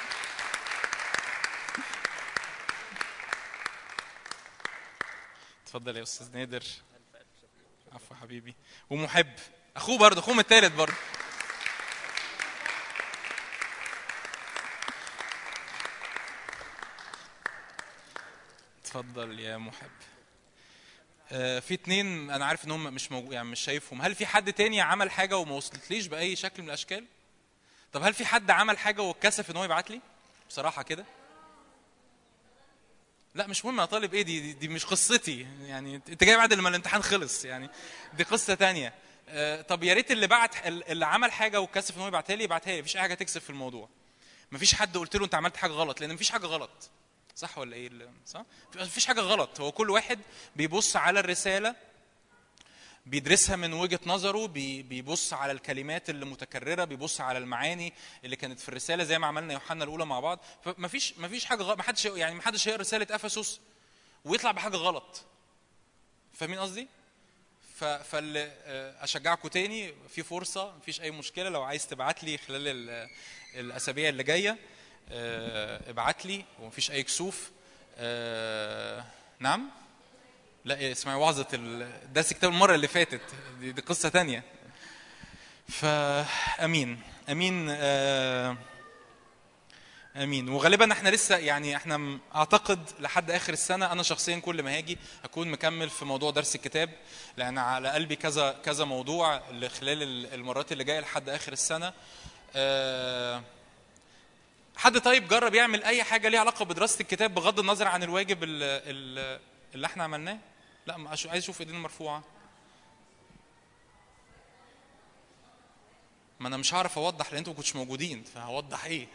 اتفضل يا أستاذ نادر. عفو حبيبي. ومحب. أخوه برضه اخوهم التالت برضه. اتفضل يا محب. آه، في اتنين أنا عارف إن هم مش موجود يعني مش شايفهم. هل في حد تاني عمل حاجة وما وصلتليش بأي شكل من الأشكال؟ طب هل في حد عمل حاجة واتكسف إن هو يبعت لي؟ بصراحة كده. لا مش مهم اطالب إيه دي, دي دي مش قصتي. يعني أنت جاي بعد لما الامتحان خلص. يعني دي قصة تانية. آه، طب يا ريت اللي بعت اللي عمل حاجة واتكسف إن هو يبعتها لي يبعتها لي. مفيش اي حاجة تكسف في الموضوع. مفيش حد قلت له أنت عملت حاجة غلط لأن مفيش حاجة غلط. صح ولا إيه صح؟ مفيش حاجة غلط. هو كل واحد بيبص على الرسالة بيدرسها من وجهة نظره بي- بيبص على الكلمات اللي متكررة بيبص على المعاني اللي كانت في الرسالة زي ما عملنا يوحنا الأولى مع بعض. فمفيش مفيش حاجة غلط محدش يعني محدش هيقرا رسالة أفسس ويطلع بحاجة غلط. فاهمين قصدي؟ ف- فاللي آه، اشجعكم تاني في فرصة مفيش أي مشكلة لو عايز تبعت لي خلال ال- الأسابيع اللي جاية. ابعت لي ومفيش أي كسوف. آه، نعم؟ لا اسمعي وعظة درس الكتاب المرة اللي فاتت. دي, دي قصة تانية. فأمين أمين. آه، أمين. وغالبا إحنا لسه يعني إحنا أعتقد لحد آخر السنة أنا شخصيا كل ما هاجي هكون مكمل في موضوع درس الكتاب لأن على قلبي كذا كذا موضوع خلال ال- المرات اللي جاية لحد آخر السنة. آه، حد طيب جرب يعمل أي حاجة ليها علاقة بدراسة الكتاب بغض النظر عن الواجب ال- ال- اللي إحنا عملناه؟ لا عايز أشوف إيدين مرفوعة. ما أنا مش هعرف أوضح لأن أنتوا ما كنتوش موجودين فهوضح إيه؟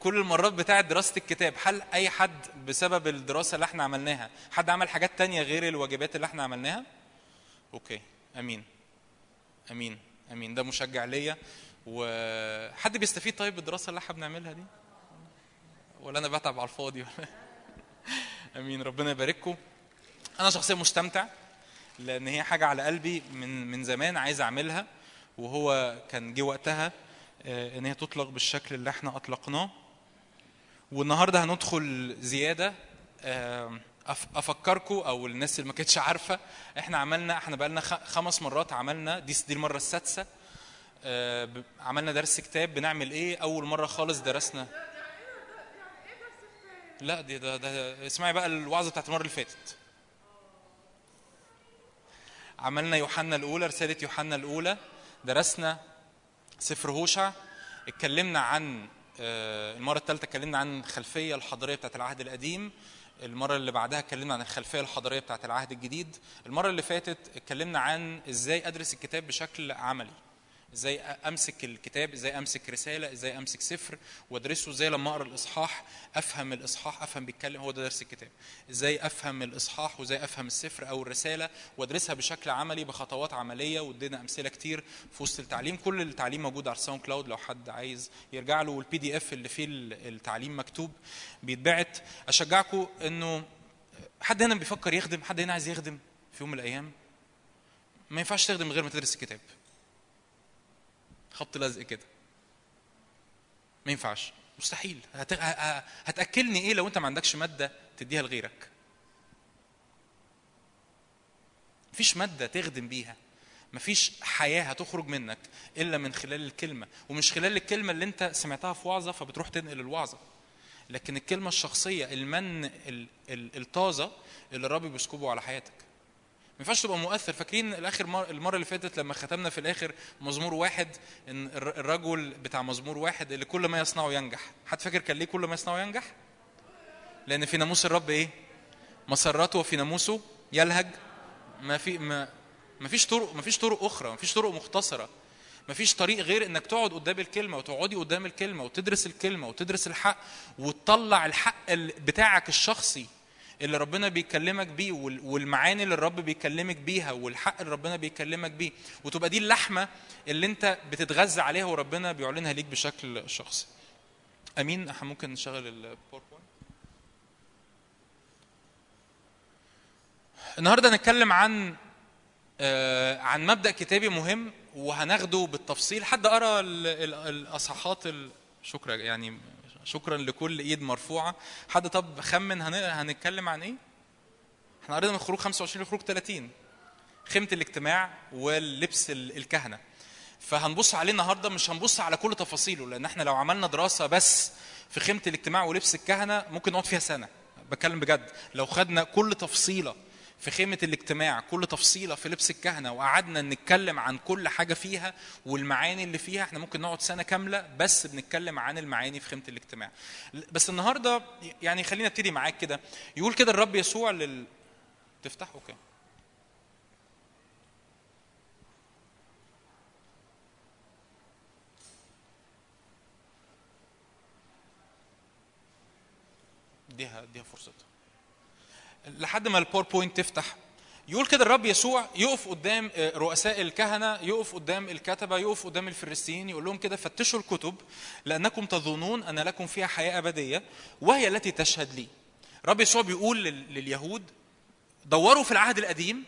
كل المرات بتاعة دراسة الكتاب هل أي حد بسبب الدراسة اللي إحنا عملناها حد عمل حاجات تانية غير الواجبات اللي إحنا عملناها؟ أوكي أمين. أمين. أمين. ده مشجع ليا. وحد بيستفيد طيب بالدراسة اللي إحنا بنعملها دي؟ ولا أنا بتعب على الفاضي؟ ولا آمين ربنا يبارككم. أنا شخصيا مستمتع لأن هي حاجة على قلبي من من زمان عايز أعملها وهو كان جه وقتها آه، إن هي تطلق بالشكل اللي إحنا أطلقناه. والنهاردة هندخل زيادة أف- أفكركم أو الناس اللي ما كانتش عارفة إحنا عملنا إحنا بقالنا خ- خمس مرات عملنا دي دي المرة السادسة. آه، عملنا درس كتاب بنعمل إيه؟ أول مرة خالص درسنا. لا دي ده, ده اسمعي بقى الوعظة بتاعت المرة اللي فاتت. عملنا يوحنا الأولى رسالة يوحنا الأولى. درسنا سفر هوشع. اتكلمنا عن آه، المرة الثالثه اتكلمنا عن الخلفية الحضاريه بتاعت العهد القديم. المرة اللي بعدها اتكلمنا عن الخلفية الحضاريه بتاعت العهد الجديد. المرة اللي فاتت اتكلمنا عن إزاي أدرس الكتاب بشكل عملي. إزاي أمسك الكتاب إزاي أمسك رسالة إزاي أمسك سفر وأدرسه إزاي لما أقرأ الإصحاح أفهم الإصحاح أفهم بيتكلم هو ده درس الكتاب. إزاي أفهم الإصحاح وازاي أفهم السفر أو الرسالة وأدرسها بشكل عملي بخطوات عملية وادينا أمثلة كتير في وسط التعليم. كل التعليم موجود على ال SoundCloud لو حد عايز يرجع له وال PDF اللي فيه التعليم مكتوب بيتبعت. أشجعكم إنه حد هنا بيفكر يخدم؟ حد هنا عايز يخدم في يوم من الأيام؟ ما ينفعش تخدم من غير ما تدرس الكتاب. خبط لزق كده. ما ينفعش. مستحيل. هت... هتأكلني إيه لو أنت ما عندكش مادة تديها لغيرك؟ مفيش مادة تخدم بيها. مفيش حياة هتخرج منك إلا من خلال الكلمة. ومش خلال الكلمة اللي أنت سمعتها في وعظة فبتروح تنقل الوعظة. لكن الكلمة الشخصية المن ال- ال- الطازة اللي الرب بيسكبه على حياتك. ينفعش تبقى مؤثر. فاكرين الآخر مر... المرة اللي فاتت لما ختمنا في الآخر مزمور واحد إن الر- الرجل بتاع مزمور واحد اللي كل ما يصنعه ينجح. حد فاكر كان ليه كل ما يصنعه ينجح؟ لأن في ناموس الرب إيه؟ مسرته وفي ناموسه يلهج. ما في ما ما فيش طرق ما فيش طرق أخرى ما فيش طرق مختصرة. ما فيش طريق غير إنك تقعد قدام الكلمة وتقعدي قدام الكلمة وتدرس الكلمة وتدرس الحق وتطلع الحق ال- بتاعك الشخصي. اللي ربنا بيكلمك بيه وال- والمعاني اللي الرب بيكلمك بيها والحق اللي ربنا بيكلمك بيه وتبقى دي اللحمة اللي انت بتتغذى عليها وربنا بيعلنها ليك بشكل شخصي. أمين. إحنا ممكن نشغل الباوربوينت النهارده هنتكلم عن آه، عن مبدأ كتابي مهم وهناخده بالتفصيل. حد قرأ ال- ال- الأصحاحات ال- شكرا يعني شكرا لكل إيد مرفوعة. حد طب خمن هن- هنتكلم عن إيه؟ إحنا قرينا من خروج 25 لخروج 30 خيمة الاجتماع واللبس ال- الكهنة. فهنبص عليه النهارده مش هنبص على كل تفاصيله لأن إحنا لو عملنا دراسة بس في خيمة الاجتماع ولبس الكهنة ممكن نقعد فيها سنة. بتكلم بجد. لو خدنا كل تفصيلة في خيمة الاجتماع كل تفصيلة في لبس الكهنة وقعدنا نتكلم عن كل حاجة فيها والمعاني اللي فيها إحنا ممكن نقعد سنة كاملة بس بنتكلم عن المعاني في خيمة الاجتماع. بس النهاردة يعني خلينا أبتدي معاك كده. يقول كده الرب يسوع لل تفتح okay اديها اديها فرصتها لحد ما ال PowerPoint تفتح يقول كده الرب يسوع يقف قدام آه، رؤساء الكهنة يقف قدام الكتبة يقف قدام الفريسيين يقول لهم كده فتشوا الكتب لأنكم تظنون أن لكم فيها حياة أبدية وهي التي تشهد لي الرب يسوع بيقول لل- لليهود دوروا في العهد القديم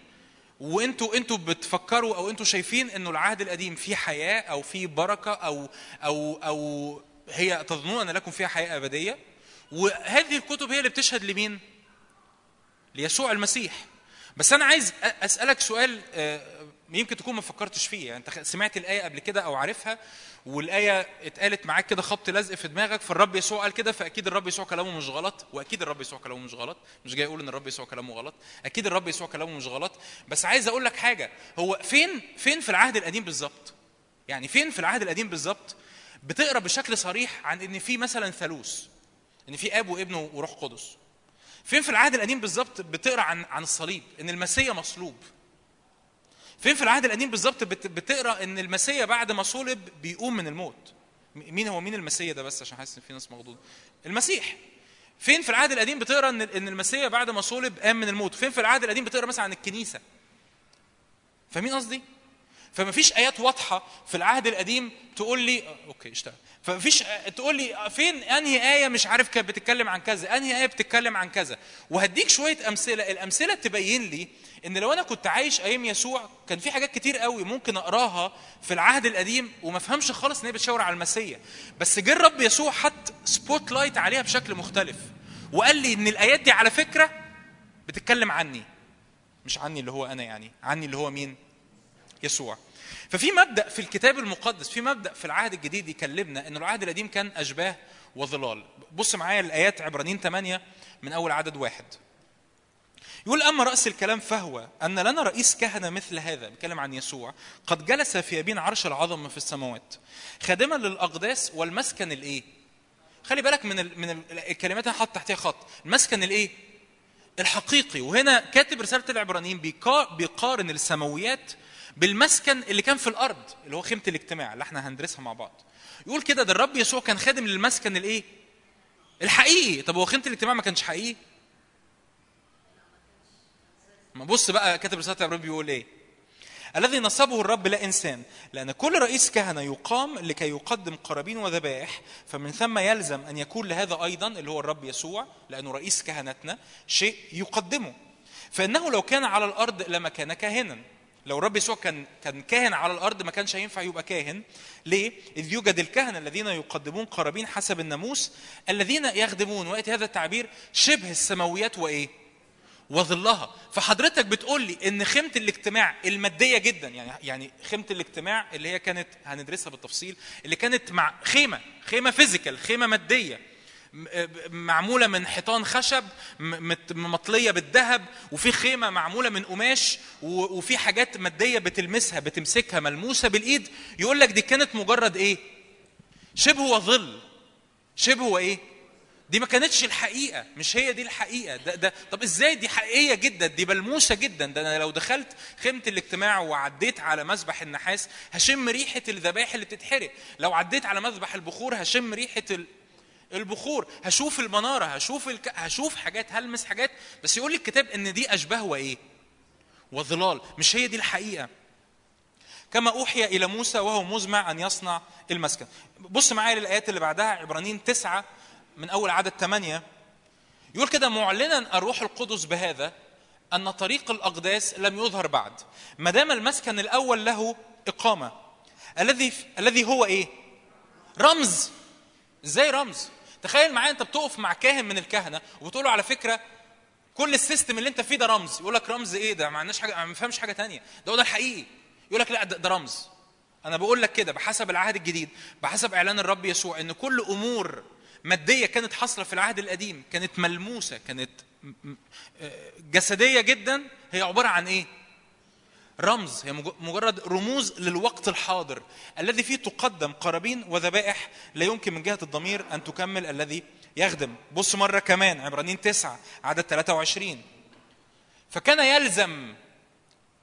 وانتوا أنتوا بتفكروا أو أنتوا شايفين إنه العهد القديم فيه حياة أو فيه بركة أو أو أو هي تظنون أن لكم فيها حياة أبدية وهذه الكتب هي اللي بتشهد لمين؟ ليسوع المسيح. بس أنا عايز أسألك سؤال آه، يمكن تكون ما فكرتش فيه. يعني أنت سمعت الآية قبل كده أو عارفها والآية اتقالت معاك كده خبط لزق في دماغك فالرب يسوع قال كده فأكيد الرب يسوع كلامه مش غلط وأكيد الرب يسوع كلامه مش غلط. مش جاي أقول إن الرب يسوع كلامه غلط. أكيد الرب يسوع كلامه مش غلط. بس عايز أقول لك حاجة هو فين فين في العهد القديم بالظبط؟ يعني فين في العهد القديم بالظبط بتقرأ بشكل صريح عن إن في مثلا ثالوث إن في أب وابن وروح قدس؟ فين في العهد القديم بالظبط بتقرأ عن عن الصليب؟ إن المسيا مصلوب. فين في العهد القديم بالظبط بت- بتقرأ إن المسيا بعد ما صلب بيقوم من الموت؟ مين هو مين المسيا ده بس عشان حاسس إن في ناس مخضوضة. المسيح. فين في العهد القديم بتقرأ ان إن المسيا بعد ما صلب قام من الموت؟ فين في العهد القديم بتقرأ مثلا عن الكنيسة؟ فاهمين قصدي؟ فما فيش آيات واضحة في العهد القديم تقول لي okay اشتغل. فما فيش تقول لي فين أنهي آية مش عارف كانت بتتكلم عن كذا أنهي آية بتتكلم عن كذا. وهديك شوية أمثلة الأمثلة تبين لي إن لو أنا كنت عايش أيام يسوع كان في حاجات كتير قوي ممكن أقراها في العهد القديم وما أفهمش خالص إن هي بتشاور على المسيا بس جه الرب يسوع حط spotlight عليها بشكل مختلف وقال لي إن الآيات دي على فكرة بتتكلم عني مش عني اللي هو أنا يعني عني اللي هو مين؟ يسوع. ففي مبدأ في الكتاب المقدس في مبدأ في العهد الجديد يكلمنا ان العهد القديم كان أشباه وظلال. بص معايا الآيات عبرانيين 8 من أول عدد واحد. يقول أما رأس الكلام فهو أن لنا رئيس كهنة مثل هذا بيتكلم عن يسوع قد جلس في يمين عرش العظمه في السماوات خادما للأقداس والمسكن الإيه؟ خلي بالك من من ال الكلمات اللي حاطط تحتها خط. المسكن الإيه؟ الحقيقي. وهنا كاتب رسالة العبرانيين بيقا- بيقارن السماويات بالمسكن اللي كان في الأرض اللي هو خيمة الاجتماع اللي إحنا هندرسها مع بعض. يقول كده ده الرب يسوع كان خادم للمسكن الإيه؟ الحقيقي. طب هو خيمة الاجتماع ما كانش حقيقي؟ ما بص بقى كاتب رسالة العبرانيين بيقول إيه؟ الذي نصبه الرب لا إنسان لأن كل رئيس كهنة يقام لكي يقدم قرابين وذبائح فمن ثم يلزم أن يكون لهذا أيضا اللي هو الرب يسوع لأنه رئيس كهنتنا شيء يقدمه. فإنه لو كان على الأرض لما كان كاهنا. لو الرب يسوع كان كان كاهن على الأرض ما كانش هينفع يبقى كاهن. ليه؟ إذ يوجد الكهنة الذين يقدمون قرابين حسب الناموس الذين يخدمون وياتي هذا التعبير شبه السماويات وإيه؟ وظلها. فحضرتك بتقول لي إن خيمة الاجتماع المادية جدا يعني يعني خيمة الاجتماع اللي هي كانت هندرسها بالتفصيل اللي كانت مع خيمة خيمة فيزيكال خيمة مادية معمولة من حيطان خشب مطلية بالذهب وفي خيمة معمولة من قماش وفي حاجات مادية بتلمسها بتمسكها ملموسة بالإيد. يقول لك دي كانت مجرد إيه؟ شبه وظل. شبه وإيه؟ دي ما كانتش الحقيقة مش هي دي الحقيقة. ده ده طب إزاي دي حقيقية جدا؟ دي ملموسة جدا. ده أنا لو دخلت خيمة الاجتماع وعديت على مذبح النحاس هشم ريحة الذبائح اللي بتتحرق. لو عديت على مذبح البخور هشم ريحة ال... البخور. هشوف المنارة هشوف الك... هشوف حاجات هلمس حاجات. بس يقول لي الكتاب إن دي أشباه وإيه؟ وظلال. مش هي دي الحقيقة. كما أوحي إلى موسى وهو مزمع أن يصنع المسكن. بص معايا للآيات اللي بعدها عبرانيين تسعة من أول عدد ثمانية يقول كده معلنا الروح القدس بهذا أن طريق الأقداس لم يظهر بعد. ما دام المسكن الأول له إقامة الذي الذي هو إيه؟ رمز. إزاي رمز؟ تخيل معايا انت بتقف مع كاهن من الكهنة وبتقول له على فكرة كل السيستم اللي انت فيه ده رمز. يقول لك رمز إيه؟ ده ما عندناش حاجة ما بنفهمش حاجة تانية. ده هو ده الحقيقي. يقول لك لا ده, ده رمز. أنا بقول لك كده بحسب العهد الجديد بحسب إعلان الرب يسوع إن كل أمور مادية كانت حاصلة في العهد القديم كانت ملموسة كانت آه، جسدية جدا هي عبارة عن إيه؟ رمز هي مج- مجرد رموز للوقت الحاضر الذي فيه تقدم قرابين وذبائح لا يمكن من جهة الضمير أن تكمل الذي يخدم. بص مرة كمان عبرانيين تسعة عدد 23 فكان يلزم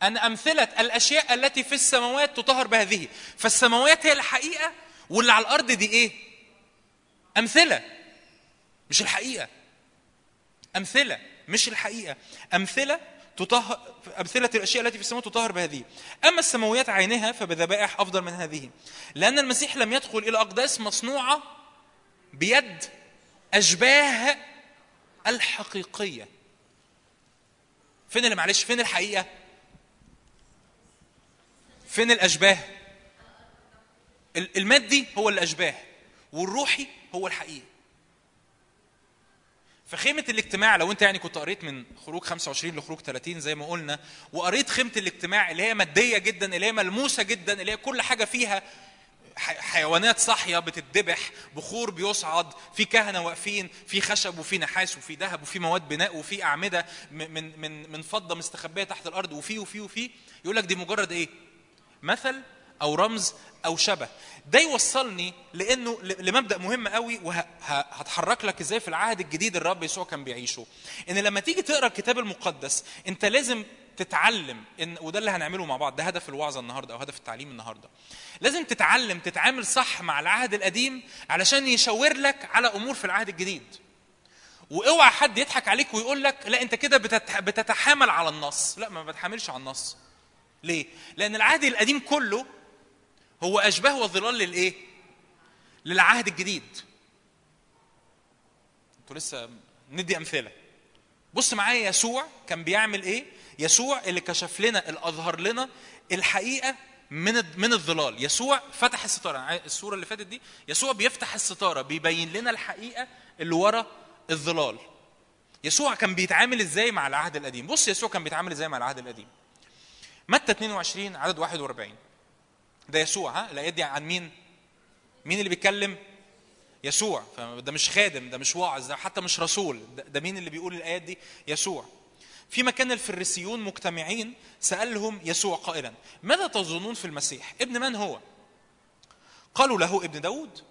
أن أمثلة الأشياء التي في السماوات تطهر بهذه. فالسماوات هي الحقيقة واللي على الأرض دي إيه؟ أمثلة مش الحقيقة. أمثلة مش الحقيقة. أمثلة تطهر أمثلة الأشياء التي في السماء تطهر بهذه. أما السماويات عينها فبذبائح أفضل من هذه. لأن المسيح لم يدخل إلى أقداس مصنوعة بيد أشباه الحقيقية. فين اللي معلش فين الحقيقة؟ فين الأشباه؟ ال- المادي هو الأشباه والروحي هو الحقيقة فخيمة الاجتماع لو انت يعني كنت قريت من خروج 25 لخروج 30 زي ما قلنا وقريت خيمة الاجتماع اللي هي مادية جدا اللي هي ملموسة جدا اللي هي كل حاجة فيها حيوانات صاحية بتتذبح بخور بيصعد في كهنة واقفين في خشب وفي نحاس وفي ذهب وفي مواد بناء وفي أعمدة م- من من من فضة مستخبية تحت الأرض وفي وفي وفي يقول لك دي مجرد إيه؟ مثل أو رمز أو شبه. ده يوصلني لأنه لمبدأ مهم قوي وهتحرك لك إزاي في العهد الجديد الرب يسوع كان بيعيشه. إن لما تيجي تقرأ الكتاب المقدس أنت لازم تتعلم إن وده اللي هنعمله مع بعض ده هدف الوعظة النهارده أو هدف التعليم النهارده. لازم تتعلم تتعامل صح مع العهد القديم علشان يشاور لك على أمور في العهد الجديد. وأوعى حد يضحك عليك ويقول لك لا أنت كده بتت- بتتحامل على النص. لا ما بتحاملش على النص. ليه؟ لأن العهد القديم كله هو أشباه وظلال للإيه؟ للعهد الجديد. أنتوا لسه ندي أمثلة. بص معايا يسوع كان بيعمل إيه؟ يسوع اللي كشف لنا اللي أظهر لنا الحقيقة من من الظلال. يسوع فتح الستارة. عاي- الصورة اللي فاتت دي يسوع بيفتح الستارة بيبين لنا الحقيقة اللي ورا الظلال. يسوع كان بيتعامل إزاي مع العهد القديم؟ بص يسوع كان بيتعامل إزاي مع العهد القديم؟ متى 22 عدد 41 ده يسوع ها؟ الايات دي عن مين؟ مين اللي بيتكلم؟ يسوع. فده مش خادم ده مش واعظ ده حتى مش رسول. ده, ده مين اللي بيقول الآيات دي؟ يسوع. فيما كان الفريسيون مجتمعين سألهم يسوع قائلا ماذا تظنون في المسيح؟ ابن من هو؟ قالوا له ابن داود.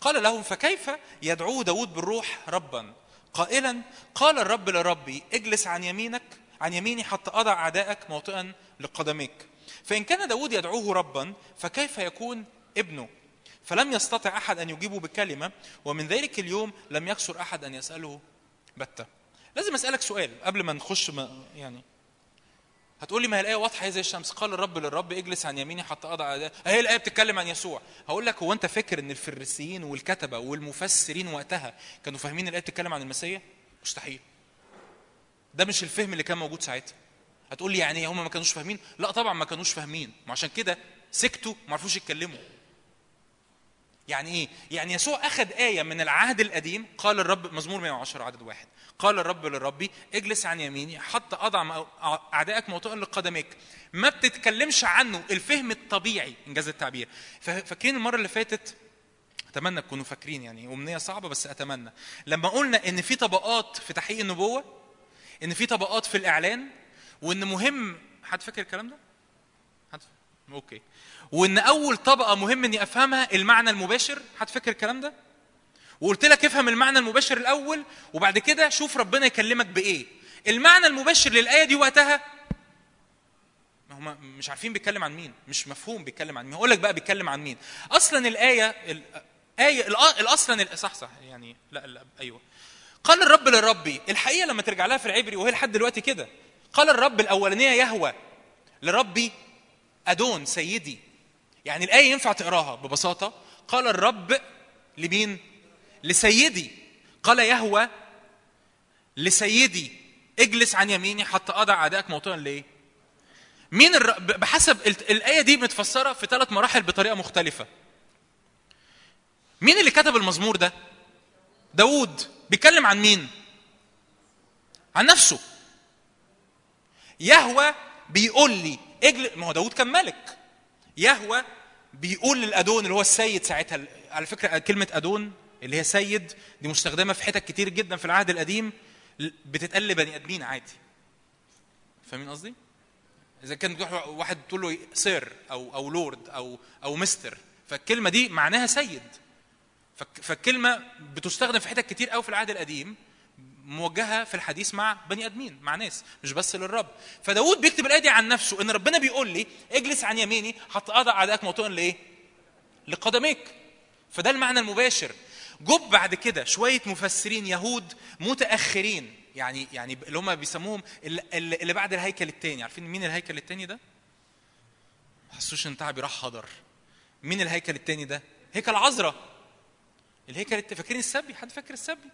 قال لهم فكيف يدعو داود بالروح ربا؟ قائلا قال الرب لربي اجلس عن يمينك عن يميني حتى أضع أعدائك موطئا لقدميك. فإن كان داود يدعوه ربا فكيف يكون ابنه؟ فلم يستطع أحد أن يجيبه بكلمة ومن ذلك اليوم لم يكسر أحد أن يسأله بتة. لازم أسألك سؤال قبل ما نخش ما يعني. هتقول لي ما هي الآية واضحة هي زي الشمس؟ قال الرب للرب اجلس عن يميني حتى أضع اعداء هي الآية بتتكلم عن يسوع. هقول لك هو أنت فاكر إن الفريسيين والكتبة والمفسرين وقتها كانوا فاهمين الآية بتتكلم عن المسيح؟ مستحيل. ده مش الفهم اللي كان موجود ساعتها. هتقول لي يعني إيه؟ هم ما كانوش فاهمين؟ لا طبعا ما كانوش فاهمين. وعشان كده سكتوا ما عرفوش يتكلموا. يعني إيه؟ يعني يسوع أخذ آية من العهد القديم قال الرب مزمور 110 عدد واحد قال الرب للربي اجلس عن يميني حتى أضع أعدائك موطئا لقدميك. ما بتتكلمش عنه الفهم الطبيعي إنجاز التعبير. فا- فاكرين المرة اللي فاتت؟ أتمنى تكونوا فاكرين يعني أمنية صعبة بس أتمنى. لما قلنا إن في طبقات في تحقيق النبوة إن في طبقات في الإعلان وإن مهم حد فاكر الكلام ده؟ حد أوكي. وإن أول طبقة مهم إني أفهمها المعنى المباشر حد فاكر الكلام ده؟ وقلت لك افهم المعنى المباشر الأول وبعد كده شوف ربنا يكلمك بإيه. المعنى المباشر للآية دي وقتها ما هم مش عارفين بيتكلم عن مين مش مفهوم بيتكلم عن مين. هقول لك بقى بيتكلم عن مين. أصلا الآية الايه الاصلا صح صح يعني لا لا أيوه. قال الرب للربي الحقيقة لما ترجع لها في العبري وهي لحد دلوقتي كده قال الرب الأولانية يهوى لربي أدون سيدي. يعني الآية ينفع تقراها ببساطة. قال الرب لمين؟ لسيدي. قال يهوى لسيدي اجلس عن يميني حتى أضع أعدائك موطئا ليه؟ مين الر... بحسب ال- الآية دي متفسرة في ثلاث مراحل بطريقة مختلفة. مين اللي كتب المزمور ده؟ داوود. بيتكلم عن مين؟ عن نفسه. يهوى بيقول لي أجل ما هو داوود كان ملك. يهوى بيقول للأدون اللي هو السيد ساعتها على فكرة كلمة أدون اللي هي سيد دي مستخدمة في حتت كتير جدا في العهد القديم بتتقال لبني آدمين عادي. فاهمين قصدي؟ إذا كان واحد تقول له سير أو أو لورد أو أو مستر فالكلمة دي معناها سيد. فالكلمة بتستخدم في حتت كتير قوي في العهد القديم. موجهة في الحديث مع بني أدمين مع ناس مش بس للرب. فداود بيكتب الآية دي عن نفسه إن ربنا بيقول لي اجلس عن يميني حتى اضع أعدائك موطئا لإيه؟ لقدميك. فده المعنى المباشر. جه بعد كده شوية مفسرين يهود متأخرين يعني يعني اللي هم بيسموهم اللي, اللي بعد الهيكل الثاني عارفين مين الهيكل الثاني ده؟ ما حسوش إن تعبي راح حضر مين الهيكل الثاني ده؟ هيكل عزرا. الهيكل الت... فاكرين السبي؟ حد فاكر السبي؟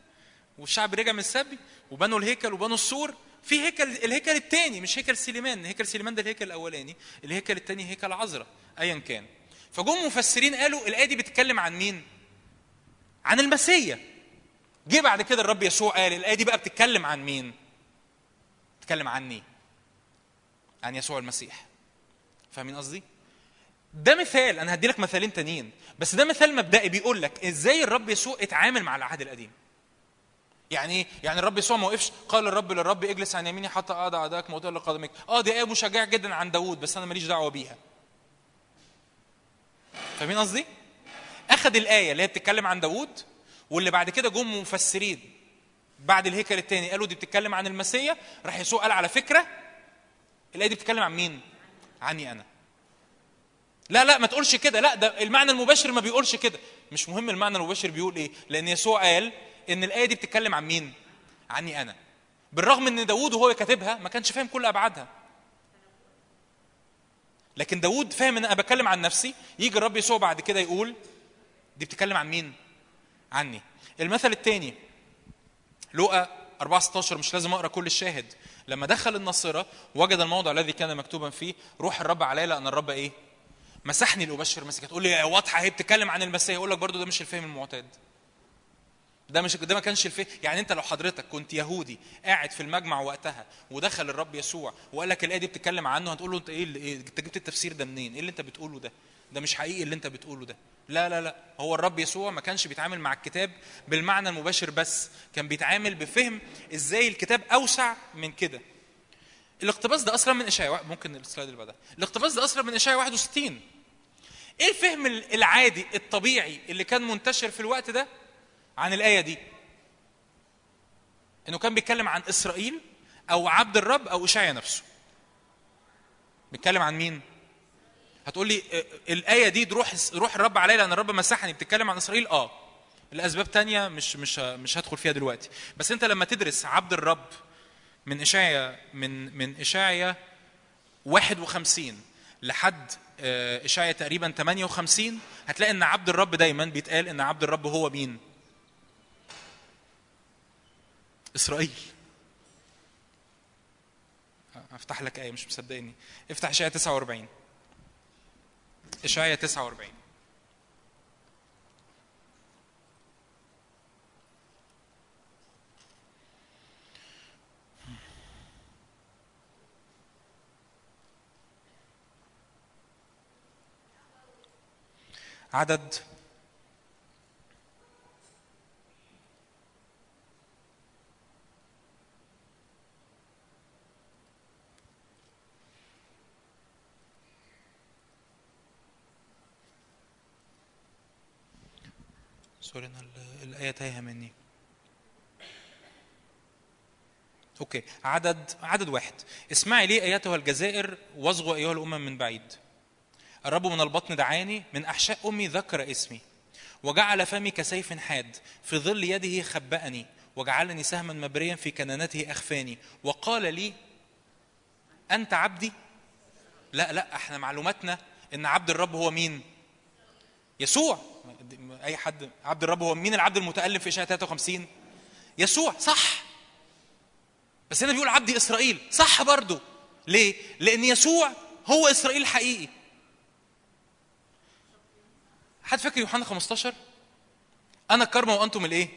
والشعب رجع من السبي وبنوا الهيكل وبنوا السور. في هيكل الهيكل الثاني مش هيكل سليمان. هيكل سليمان ده الهيكل الأولاني الهيكل الثاني هيكل عذراء ايا كان. فجم مفسرين قالوا الآية دي بتتكلم عن مين؟ عن المسيا جه بعد كده الرب يسوع قال الآية دي بقى بتتكلم عن مين؟ بتتكلم عني. عن يسوع المسيح. فاهمين قصدي؟ ده مثال أنا هدي لك مثالين تانيين بس ده مثال مبدئي بيقول لك إزاي الرب يسوع اتعامل مع العهد القديم. يعني إيه؟ يعني الرب يسوع ما وقفش قال الرب للرب اجلس عن يميني حتى أضع اعدائك موطئا لقدمك آه دي آية مشجعة جدا عن داوود بس أنا ماليش دعوة بيها فاهمين قصدي؟ أخذ الآية اللي هي بتتكلم عن داوود واللي بعد كده جم مفسرين بعد الهيكل الثاني قالوا دي بتتكلم عن المسيا راح يسوع قال على فكرة الآية دي بتتكلم عن مين؟ عني أنا لا لا ما تقولش كده لا ده المعنى المباشر ما بيقولش كده مش مهم المعنى المباشر بيقول إيه لأن يسوع قال إن الآية دي بتتكلم عن مين؟ عني أنا. بالرغم إن داوود وهو كاتبها ما كانش فاهم كل أبعادها. لكن داوود فاهم إن أنا بتكلم عن نفسي يجي الرب يسوع بعد كده يقول دي بتتكلم عن مين؟ عني. المثل الثاني لقى 4 16 مش لازم أقرأ كل الشاهد. لما دخل الناصره وجد الموضع الذي كان مكتوبا فيه روح الرب علي لأن الرب إيه؟ مسحني لابشر مسكت تقول لي واضحة هي بتتكلم عن المسيح. أقول لك برضو ده مش الفهم المعتاد. ده مش ده ما كانش الفهم. يعني انت لو حضرتك كنت يهودي قاعد في المجمع وقتها ودخل الرب يسوع وقال لك الآية دي بتتكلم عنه هتقول له انت اللي إيه؟ انت جبت التفسير ده منين؟ إيه اللي انت بتقوله ده؟ ده مش حقيقي اللي انت بتقوله ده. لا لا لا. هو الرب يسوع ما كانش بيتعامل مع الكتاب بالمعنى المباشر بس كان بيتعامل بفهم إزاي الكتاب أوسع من كده. الاقتباس ده أصلا من إشعياء ممكن السلايد اللي بعدها. الاقتباس ده أصلا من إشعياء 61 إيه الفهم العادي الطبيعي اللي كان منتشر في الوقت ده؟ عن الآية دي. إنه كان بيتكلم عن إسرائيل أو عبد الرب أو إشعيا نفسه. بيتكلم عن مين؟ هتقول لي آه، الآية دي روح روح الرب عليا لأن الرب مسحني. بتتكلم عن إسرائيل؟ آه. الاسباب تانية مش مش مش هدخل فيها دلوقتي. بس أنت لما تدرس عبد الرب من إشعيا من من إشعيا 51 لحد آه، إشعيا تقريبا 58 هتلاقي إن عبد الرب دايما بيتقال إن عبد الرب هو مين؟ إسرائيل. افتح لك آية مش مصدقني. افتح اشعيا 49 اشعيا 49 عدد sorry أنا ال- الآية تايهة مني. okay عدد عدد واحد. اسمعي لي أيتها الجزائر واصغوا أيها الأمم من بعيد. الرب من البطن دعاني من أحشاء أمي ذكر اسمي. وجعل فمي كسيف حاد في ظل يده خبأني. وجعلني سهما مبريا في كنانته أخفاني. وقال لي أنت عبدي؟ لا لا إحنا معلوماتنا إن عبد الرب هو مين؟ يسوع. أي حد عبد الرب هو مين العبد المتألم في إشعياء 53 يسوع صح. بس هنا بيقول عبدي إسرائيل صح برضه ليه؟ لأن يسوع هو إسرائيل الحقيقي. حد فاكر يوحنا 15 أنا الكرمه وأنتم الإيه؟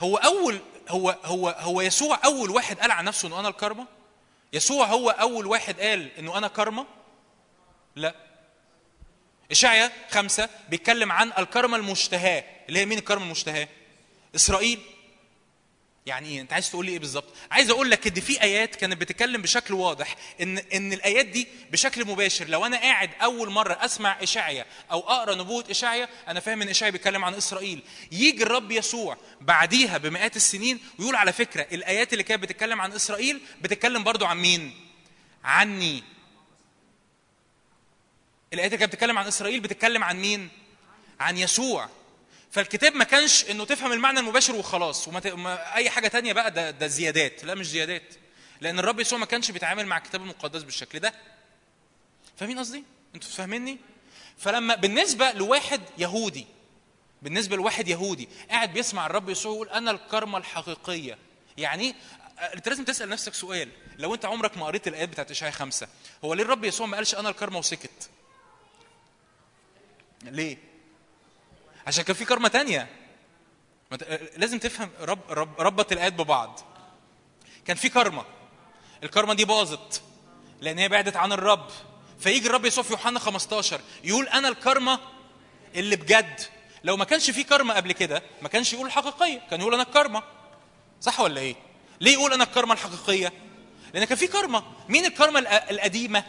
هو أول هو هو هو يسوع أول واحد قال عن نفسه إنه أنا الكرمة؟ يسوع هو أول واحد قال إنه أنا كرمة؟ لا. اشعيا خمسة بيتكلم عن الكرمة المشتهاة. اللي هي مين الكرمة المشتهاة؟ إسرائيل. يعني إيه؟ أنت عايز تقول لي إيه بالظبط؟ عايز أقول لك إن في آيات كانت بتتكلم بشكل واضح إن إن الآيات دي بشكل مباشر. لو أنا قاعد أول مرة أسمع اشعيا أو أقرأ نبوة اشعيا أنا فاهم إن اشعيا بيتكلم عن إسرائيل. يجي الرب يسوع بعديها بمئات السنين ويقول على فكرة الآيات اللي كانت بتتكلم عن إسرائيل بتتكلم برضو عن مين؟ عني. الايات اللي كانت بتتكلم عن إسرائيل بتتكلم عن مين؟ عن يسوع. فالكتاب ما كانش إنه تفهم المعنى المباشر وخلاص وما ت... ما... أي حاجة تانية بقى ده ده زيادات. لا مش زيادات. لأن الرب يسوع ما كانش بيتعامل مع الكتاب المقدس بالشكل ده. فاهمين قصدي؟ أنتوا فاهميني؟ فلما بالنسبة لواحد يهودي بالنسبة لواحد يهودي قاعد بيسمع الرب يسوع يقول أنا الكرمة الحقيقية. يعني إيه أنت لازم تسأل نفسك سؤال. لو أنت عمرك ما قريت الآيات بتاعت إشعياء خمسة هو ليه الرب يسوع ما قالش أنا الكرمة وسكت؟ ليه؟ عشان كان في كرمه تانية. ت- لازم تفهم رب رب ربط الايات ببعض. كان في كرمه الكرمه دي باظت لأن هي بعدت عن الرب. فيجي الرب يسوع في يوحنا 15 يقول أنا الكرمه اللي بجد. لو ما كانش في كرمه قبل كده ما كانش يقول الحقيقيه كان يقول أنا الكرمه صح ولا إيه؟ ليه يقول أنا الكرمه الحقيقية؟ لأن كان في كرمه مين الكرمه الق- القديمة؟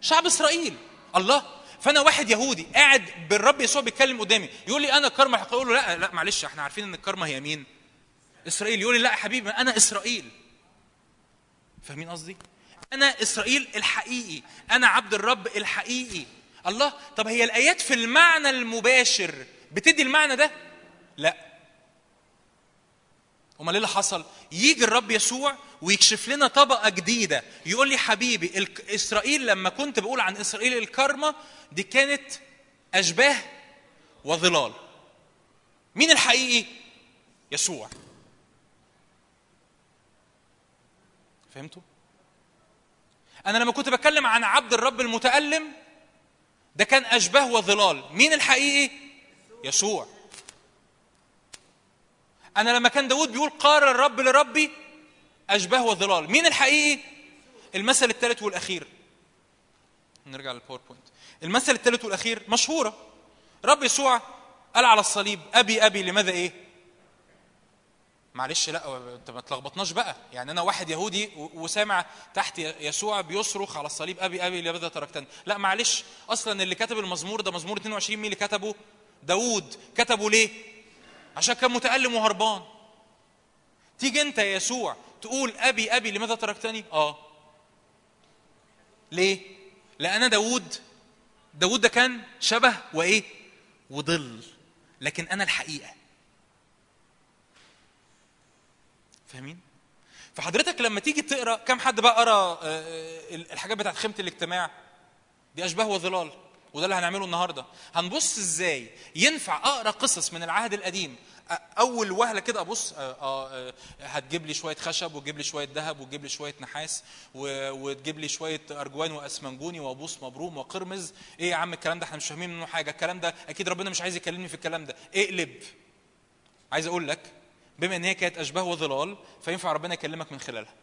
شعب إسرائيل. الله. فانا واحد يهودي قاعد بالرب يسوع بيتكلم قدامي يقول لي أنا الكرمه الحقيقيه أقول له لا لا معلش إحنا عارفين ان الكرمه هي مين؟ إسرائيل. يقول لي لا يا حبيبي أنا إسرائيل. فاهمين قصدي؟ أنا إسرائيل الحقيقي أنا عبد الرب الحقيقي. الله طب هي الآيات في المعنى المباشر بتدي المعنى ده؟ لا. امال إيه اللي حصل؟ يجي الرب يسوع ويكشف لنا طبقة جديدة. يقول لي حبيبي إسرائيل لما كنت بقول عن إسرائيل الكرمه دي كانت أشباه وظلال. مين الحقيقي؟ يسوع. فهمتوا؟ أنا لما كنت بتكلم عن عبد الرب المتألم ده كان أشباه وظلال. مين الحقيقي؟ يسوع. أنا لما كان داود بيقول قال الرب لربي أشباه وظلال. مين الحقيقي؟ المثل الثالث والأخير. نرجع للباوربوينت المثل الثالث والأخير مشهورة. رب يسوع قال على الصليب أبي أبي لماذا إيه؟ معلش لا أنت ما تلخبطناش بقى. يعني أنا واحد يهودي وسامع تحت يسوع بيصرخ على الصليب أبي أبي لماذا تركتني؟ لا معلش. أصلا اللي كتب المزمور ده مزمور 22 مين اللي كتبه؟ داوود. كتبه ليه؟ عشان كان متألم وهربان. تيجي انت يا يسوع تقول أبي أبي لماذا تركتني؟ آه. ليه؟ لأن داوود داوود ده كان شبه وإيه؟ وظل لكن أنا الحقيقة. فاهمين؟ فحضرتك لما تيجي تقرأ كم حد بقى قرأ آه، آه، الحاجات بتاعت خيمة الاجتماع؟ دي أشباه وظلال. وده اللي هنعمله النهارده. هنبص إزاي ينفع اقرأ قصص من العهد القديم؟ أول وهلة كده أبص آه، هتجيب لي شوية خشب وتجيب لي شوية ذهب وتجيب لي شوية نحاس وتجيب لي شوية أرجوان وأسمنجوني وأبوس مبروم وقرمز. إيه يا عم الكلام ده؟ إحنا مش فاهمين منه حاجة. الكلام ده أكيد ربنا مش عايز يكلمني في الكلام ده. اقلب. عايز أقول لك بما إن هي كانت أشباه وظلال فينفع ربنا يكلمك من خلالها.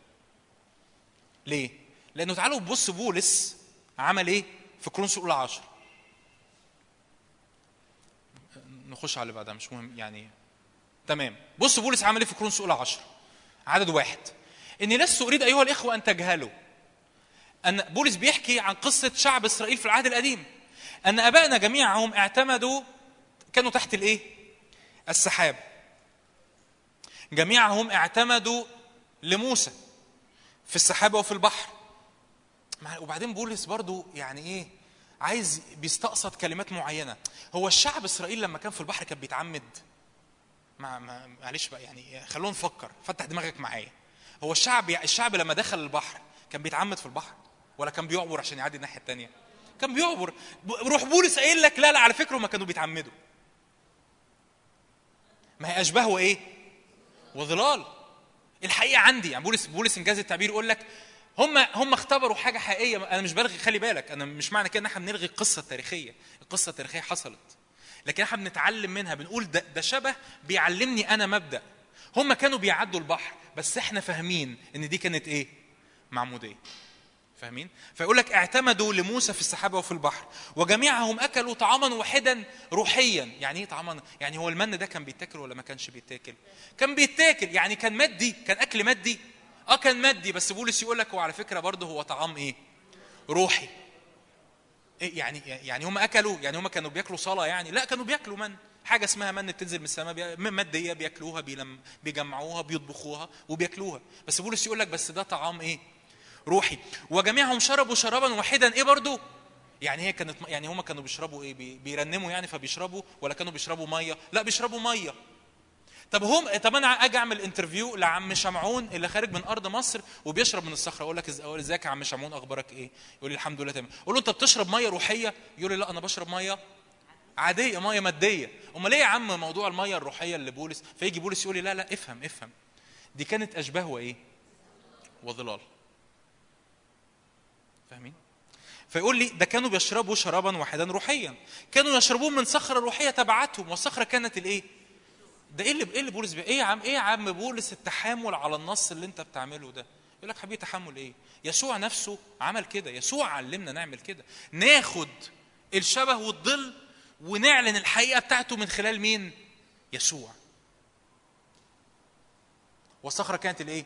ليه؟ لأنه تعالوا بص بولس عمل إيه في كورنثوس الأولى 10 نخش على اللي بعدها مش مهم يعني. تمام. بص بولس عمل إيه في كورنثوس الاولى 10 عدد واحد. إني لست أريد أيها الإخوة أن تجهلوا. أن بولس بيحكي عن قصة شعب إسرائيل في العهد القديم. أن أبائنا جميعهم اعتمدوا كانوا تحت الإيه؟ السحاب. جميعهم اعتمدوا لموسى في السحابة وفي البحر. وبعدين بولس برضو يعني إيه؟ عايز بيستقصد كلمات معينة. هو الشعب إسرائيل لما كان في البحر كان بيتعمد. مع مع- معلش بقى يعني خلونا نفكر. فتح دماغك معايا. هو الشعب الشعب لما دخل البحر كان بيتعمد في البحر ولا كان بيعبر عشان يعدي الناحية الثانية كان بيعبر. روح بولس قايل لك لا لا على فكرة ما كانوا بيتعمدوا. ما هي اشباه وايه وظلال. الحقيقة عندي يعني بولس بولس إنجاز التعبير يقول لك هم هم اختبروا حاجة حقيقية. أنا مش بلغي خلي بالك أنا مش معنى كده إن إحنا بنلغي القصة التاريخية. القصة التاريخية حصلت. لكن إحنا بنتعلم منها بنقول ده, ده شبه بيعلمني أنا مبدأ. هم كانوا بيعدوا البحر بس إحنا فاهمين إن دي كانت إيه؟ معمودية. فاهمين؟ فيقول لك اعتمدوا لموسى في السحابة وفي البحر وجميعهم أكلوا طعاما واحدا روحيا. يعني إيه طعاما؟ يعني هو المن ده كان بيتاكل ولا ما كانش بيتاكل؟ كان بيتاكل. يعني كان مادي كان أكل مادي. آه كان مادي بس بولس يقول لك هو على فكرة برضه هو طعام إيه؟ روحي. إيه يعني يعني هم اكلوا يعني هم كانوا بياكلوا صلاة يعني. لا كانوا بياكلوا من؟ حاجة اسمها المن بتنزل من السماء مادية بياكلوها بيلم بيجمعوها بيطبخوها وبياكلوها. بس بولس يقول لك بس ده طعام إيه؟ روحي. وجميعهم شربوا شرابا واحدا. إيه برضو يعني هي كانت يعني هم كانوا بيشربوا إيه؟ بي- بيرنموا يعني فبيشربوا ولا كانوا بيشربوا مية؟ لا بيشربوا مية. طب هم طب أنا أجي أعمل interview لعم شمعون اللي خارج من أرض مصر وبيشرب من الصخرة أقول لك إزيك يا عم شمعون؟ أخبارك إيه؟ يقول لي الحمد لله تمام. أقول له أنت بتشرب مية روحية؟ يقول لي لا أنا بشرب مية عادية مية مادية. أمال إيه يا عم موضوع المية الروحية اللي بولس؟ فيجي بولس يقول لي لا لا افهم افهم. دي كانت أشباه وإيه؟ وظلال. فاهمين؟ فيقول لي ده كانوا بيشربوا شرابا واحدا روحيا. كانوا يشربون من صخرة روحية تبعتهم والصخرة كانت الإيه؟ ده إيه اللي إيه اللي بولس. إيه يا عم إيه يا عم بولس التحامل على النص اللي أنت بتعمله ده؟ يقول لك حبيبي تحمل إيه؟ يسوع نفسه عمل كده يسوع علمنا نعمل كده. ناخد الشبه والظل ونعلن الحقيقة بتاعته من خلال مين؟ يسوع. والصخرة كانت الإيه؟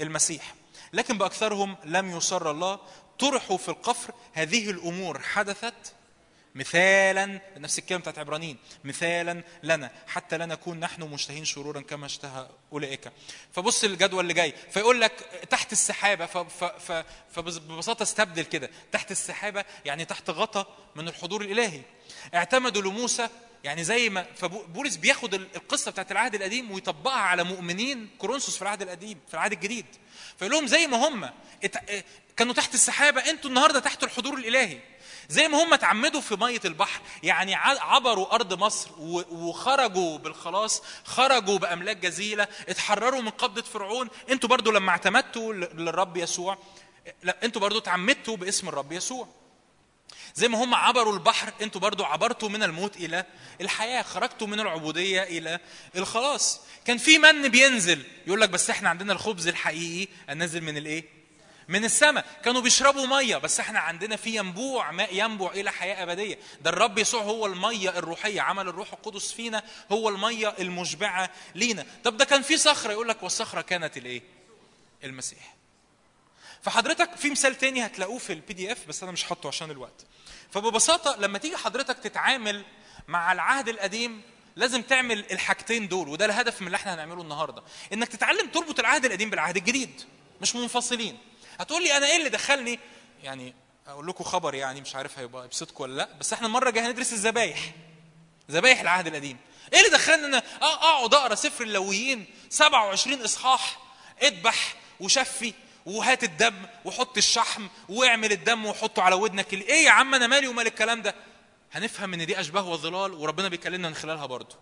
المسيح. لكن بأكثرهم لم يسر الله. طرحوا في القفر. هذه الأمور حدثت مثالا نفس الكلمة بتاعت عبرانيين مثالا لنا حتى لا نكون نحن مشتهين شرورا كما اشتهى أولئك. فبص الجدول اللي جاي فيقول لك تحت السحابة فببساطه استبدل كده. تحت السحابة يعني تحت غطا من الحضور الإلهي. اعتمدوا لموسى يعني زي ما فبولس بياخد ال- القصة بتاعت العهد القديم ويطبقها على مؤمنين كورنثوس في العهد القديم في العهد الجديد. فيقول لهم زي ما هم كانوا تحت السحابة أنتوا النهارده تحت الحضور الإلهي. زي ما هم اتعمدوا في مية البحر يعني عبروا أرض مصر وخرجوا بالخلاص خرجوا بأملاك جزيلة اتحرروا من قبضة فرعون. أنتوا برضو لما اعتمدتوا للرب يسوع أنتوا برضو اتعمدتوا باسم الرب يسوع. زي ما هم عبروا البحر أنتوا برضو عبرتوا من الموت إلى الحياة خرجتوا من العبودية إلى الخلاص. كان في من بينزل يقول لك بس إحنا عندنا الخبز الحقيقي النازل من الإيه؟ من السماء كانوا بيشربوا مية بس إحنا عندنا في ينبوع ماء ينبع إلى حياة أبدية. ده الرب يسوع هو المية الروحية عمل الروح القدس فينا هو المية المشبعة لينا. طب ده كان في صخرة يقول لك والصخرة كانت الإيه؟ المسيح. فحضرتك في مثال تاني هتلاقوه في ال PDF بس أنا مش حاطه عشان الوقت. فببساطة لما تيجي حضرتك تتعامل مع العهد القديم لازم تعمل الحاجتين دول وده الهدف من اللي إحنا هنعمله النهارده. إنك تتعلم تربط العهد القديم بالعهد الجديد مش منفصلين. هتقول لي أنا إيه اللي دخلني؟ يعني أقول لكم خبر يعني مش عارف هيبقى يبسطكم ولا لأ بس إحنا المرة الجاية هندرس الذبايح. ذبايح العهد القديم. إيه اللي دخلني؟ ان أنا أقعد أقرأ سفر اللويين 27 إصحاح اذبح وشفي وهات الدم وحط الشحم واعمل الدم وحطه على ودنك. إيه يا عم أنا مالي ومال الكلام ده؟ هنفهم إن دي أشباه وظلال وربنا بيكلمنا من خلالها برضه.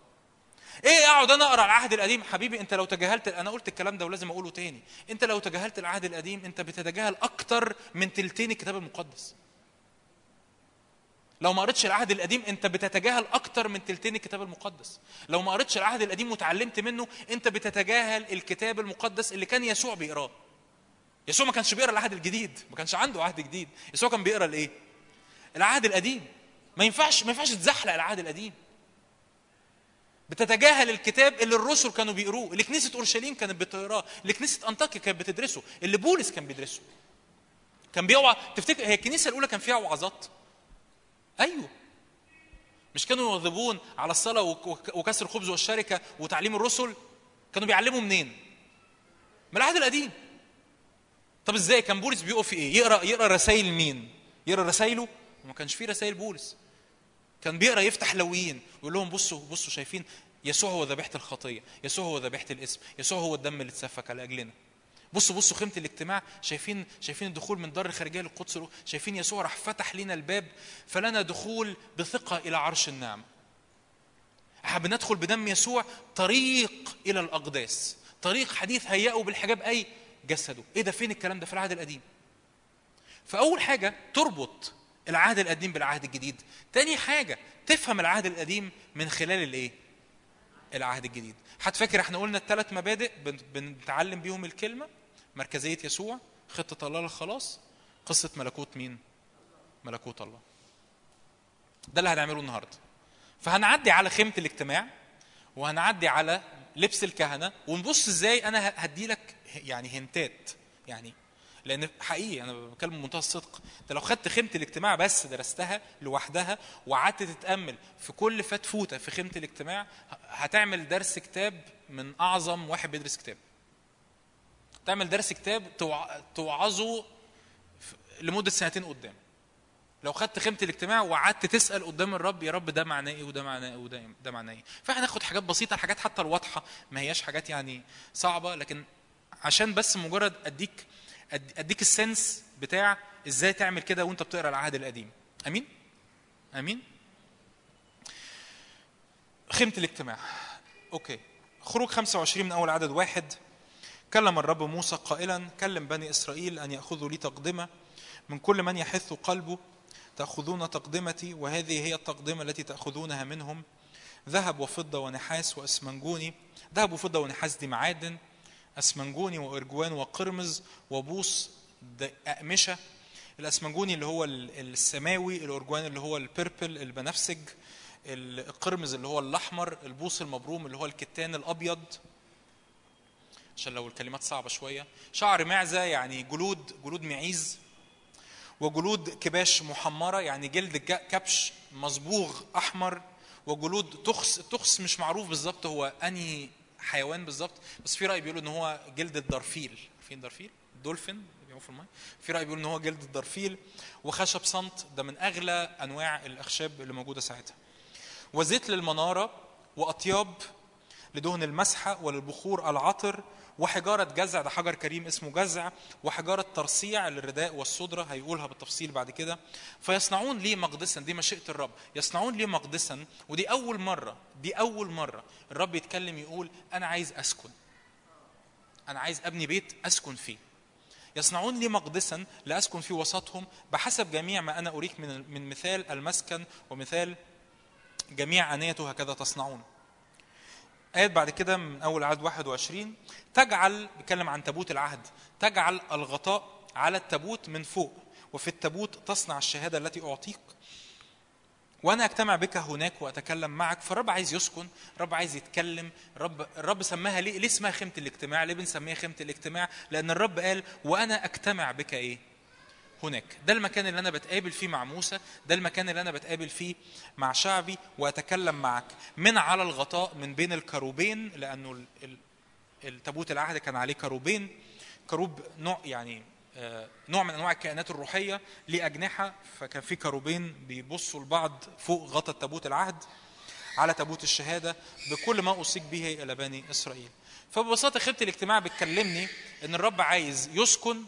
إيه أقعد أنا أقرأ العهد القديم. حبيبي أنت لو تجاهلت أنا قلت الكلام ده ولازم أقوله تاني. أنت لو تجاهلت العهد القديم أنت بتتجاهل أكتر من تلتين الكتاب المقدس. لو ما قريتش العهد القديم أنت بتتجاهل أكتر من تلتين الكتاب المقدس. لو ما قريتش العهد القديم وتعلمت منه أنت بتتجاهل الكتاب المقدس اللي كان يسوع بيقراه. يسوع ما كانش بيقرا العهد الجديد ما كانش عنده عهد جديد. يسوع كان بيقرا الايه العهد القديم. ما ينفعش ما ينفعش تزحلق العهد القديم. بتتجاهل الكتاب اللي الرسل كانوا بيقروه اللي كنيسة أورشليم كانت بتقراه اللي كنيسة أنطاكيا كانت بتدرسه اللي بولس كان بيدرسه. كان بيوعى تفتكر هي الكنيسة الأولى كان فيها وعظات؟ أيوه. مش كانوا يواظبون على الصلاة وك- وك- وكسر الخبز والشركة وتعليم الرسل؟ كانوا بيعلموا منين؟ من العهد القديم. طب إزاي؟ كان بولس بيقف في إيه؟ يقرأ يقرأ رسائل مين؟ يقرأ رسائله؟ وما كانش فيه رسائل بولس. كان بيقرأ يفتح لويين ويقول لهم بصوا بصوا شايفين يسوع هو ذبيحة الخطية يسوع هو ذبيحة الإسم يسوع هو الدم اللي اتسفك على أجلنا. بصوا بصوا خيمة الاجتماع شايفين شايفين الدخول من دار الخارجية للقدس شايفين يسوع راح فتح لنا الباب فلنا دخول بثقة إلى عرش النعمه إحنا بندخل بدم يسوع طريق إلى الأقداس طريق حديث هيئه بالحجاب أي جسده. إيه ده؟ فين الكلام ده؟ في العهد القديم. فأول حاجة تربط العهد القديم بالعهد الجديد. تاني حاجة تفهم العهد القديم من خلال الإيه؟ العهد الجديد. هتفكر إحنا قلنا الثلاث مبادئ بن- بنتعلم بيهم الكلمة. مركزية يسوع خطة الله للخلاص قصة ملكوت مين؟ ملكوت الله. ده اللي هنعمله النهارده. فهنعدي على خيمة الاجتماع وهنعدي على لبس الكهنة ونبص إزاي أنا هدي لك يعني هنتات. يعني لأن حقيقي أنا بتكلم بمنتهى الصدق. أنت لو خدت خيمة الاجتماع بس درستها لوحدها وقعدت تتأمل في كل فتفوته في خيمة الاجتماع هتعمل درس كتاب من أعظم واحد بيدرس كتاب. تعمل درس كتاب توع- توعظه لمدة سنتين قدام. لو خدت خيمة الاجتماع وقعدت تسأل قدام الرب يا رب ده معناه إيه وده معناه إيه وده ده معناه إيه؟ فهناخد حاجات بسيطة الحاجات حتى الواضحة ما هياش حاجات يعني صعبة لكن عشان بس مجرد أديك أديك السنس بتاع إزاي تعمل كده وأنت بتقرأ العهد القديم. أمين؟ أمين؟ خيمة الاجتماع. okay. خروج 25 من أول عدد واحد. كلم الرب موسى قائلا كلم بني إسرائيل أن يأخذوا لي تقدمة. من كل من يحث قلبه تأخذون تقدمتي وهذه هي التقدمة التي تأخذونها منهم. ذهب وفضة ونحاس وأسمانجوني. ذهب وفضة ونحاس دي معادن. أسمانجوني وأرجوان وقرمز وبوص أقمشة. الأسمانجوني اللي هو ال- السماوي الارجوان اللي هو ال purple البنفسج القرمز اللي هو الأحمر البوص المبروم اللي هو الكتان الأبيض. عشان لو الكلمات صعبة شوية. شعر معزة يعني جلود جلود معيز. وجلود كباش محمرة يعني جلد كبش مصبوغ أحمر. وجلود تخس التخس مش معروف بالظبط هو أنهي حيوان بالظبط بس في رأي بيقولوا إن هو جلد الدرفيل. عارفين الدرفيل؟ دولفين في في رأي بيقول إن هو جلد الدرفيل وخشب صمت ده من أغلى أنواع الأخشاب اللي موجودة ساعتها. وزيت للمنارة وأطياب لدهن المسحة وللبخور العطر وحجارة جزع ده حجر كريم اسمه جزع وحجارة ترصيع للرداء والصدرة هيقولها بالتفصيل بعد كده. فيصنعون لي مقدسا؟ دي مشيئة الرب. يصنعون لي مقدسا؟ ودي أول مرة دي أول مرة الرب يتكلم يقول أنا عايز أسكن. أنا عايز أبني بيت أسكن فيه. يصنعون لي مقدسا؟ لأسكن في وسطهم. بحسب جميع ما أنا أريك من من مثال المسكن ومثال جميع أنيته هكذا تصنعون. آيات بعد كده من أول عدد 21 تجعل بيتكلم عن تابوت العهد تجعل الغطاء على التابوت من فوق وفي التابوت تصنع الشهادة التي أعطيك. وأنا أجتمع بك هناك وأتكلم معك فالرب عايز يسكن الرب عايز يتكلم الرب الرب سماها ليه؟ ليه اسمها خيمة الاجتماع؟ ليه بنسميها خيمة الاجتماع؟ لأن الرب قال وأنا أجتمع بك إيه؟ هناك. ده المكان اللي أنا بتقابل فيه مع موسى ده المكان اللي أنا بتقابل فيه مع شعبي وأتكلم معك. من على الغطاء من بين الكروبين لأنه ال- ال- التابوت العهد كان عليه كروبين. كروب نوع يعني آه، نوع من أنواع الكائنات الروحية ليه اجنحه فكان في كروبين بيبصوا لبعض فوق غطا تابوت العهد على تابوت الشهادة بكل ما اصيب به إلى بني إسرائيل. فببساطة خيمه الاجتماع بتكلمني إن الرب عايز يسكن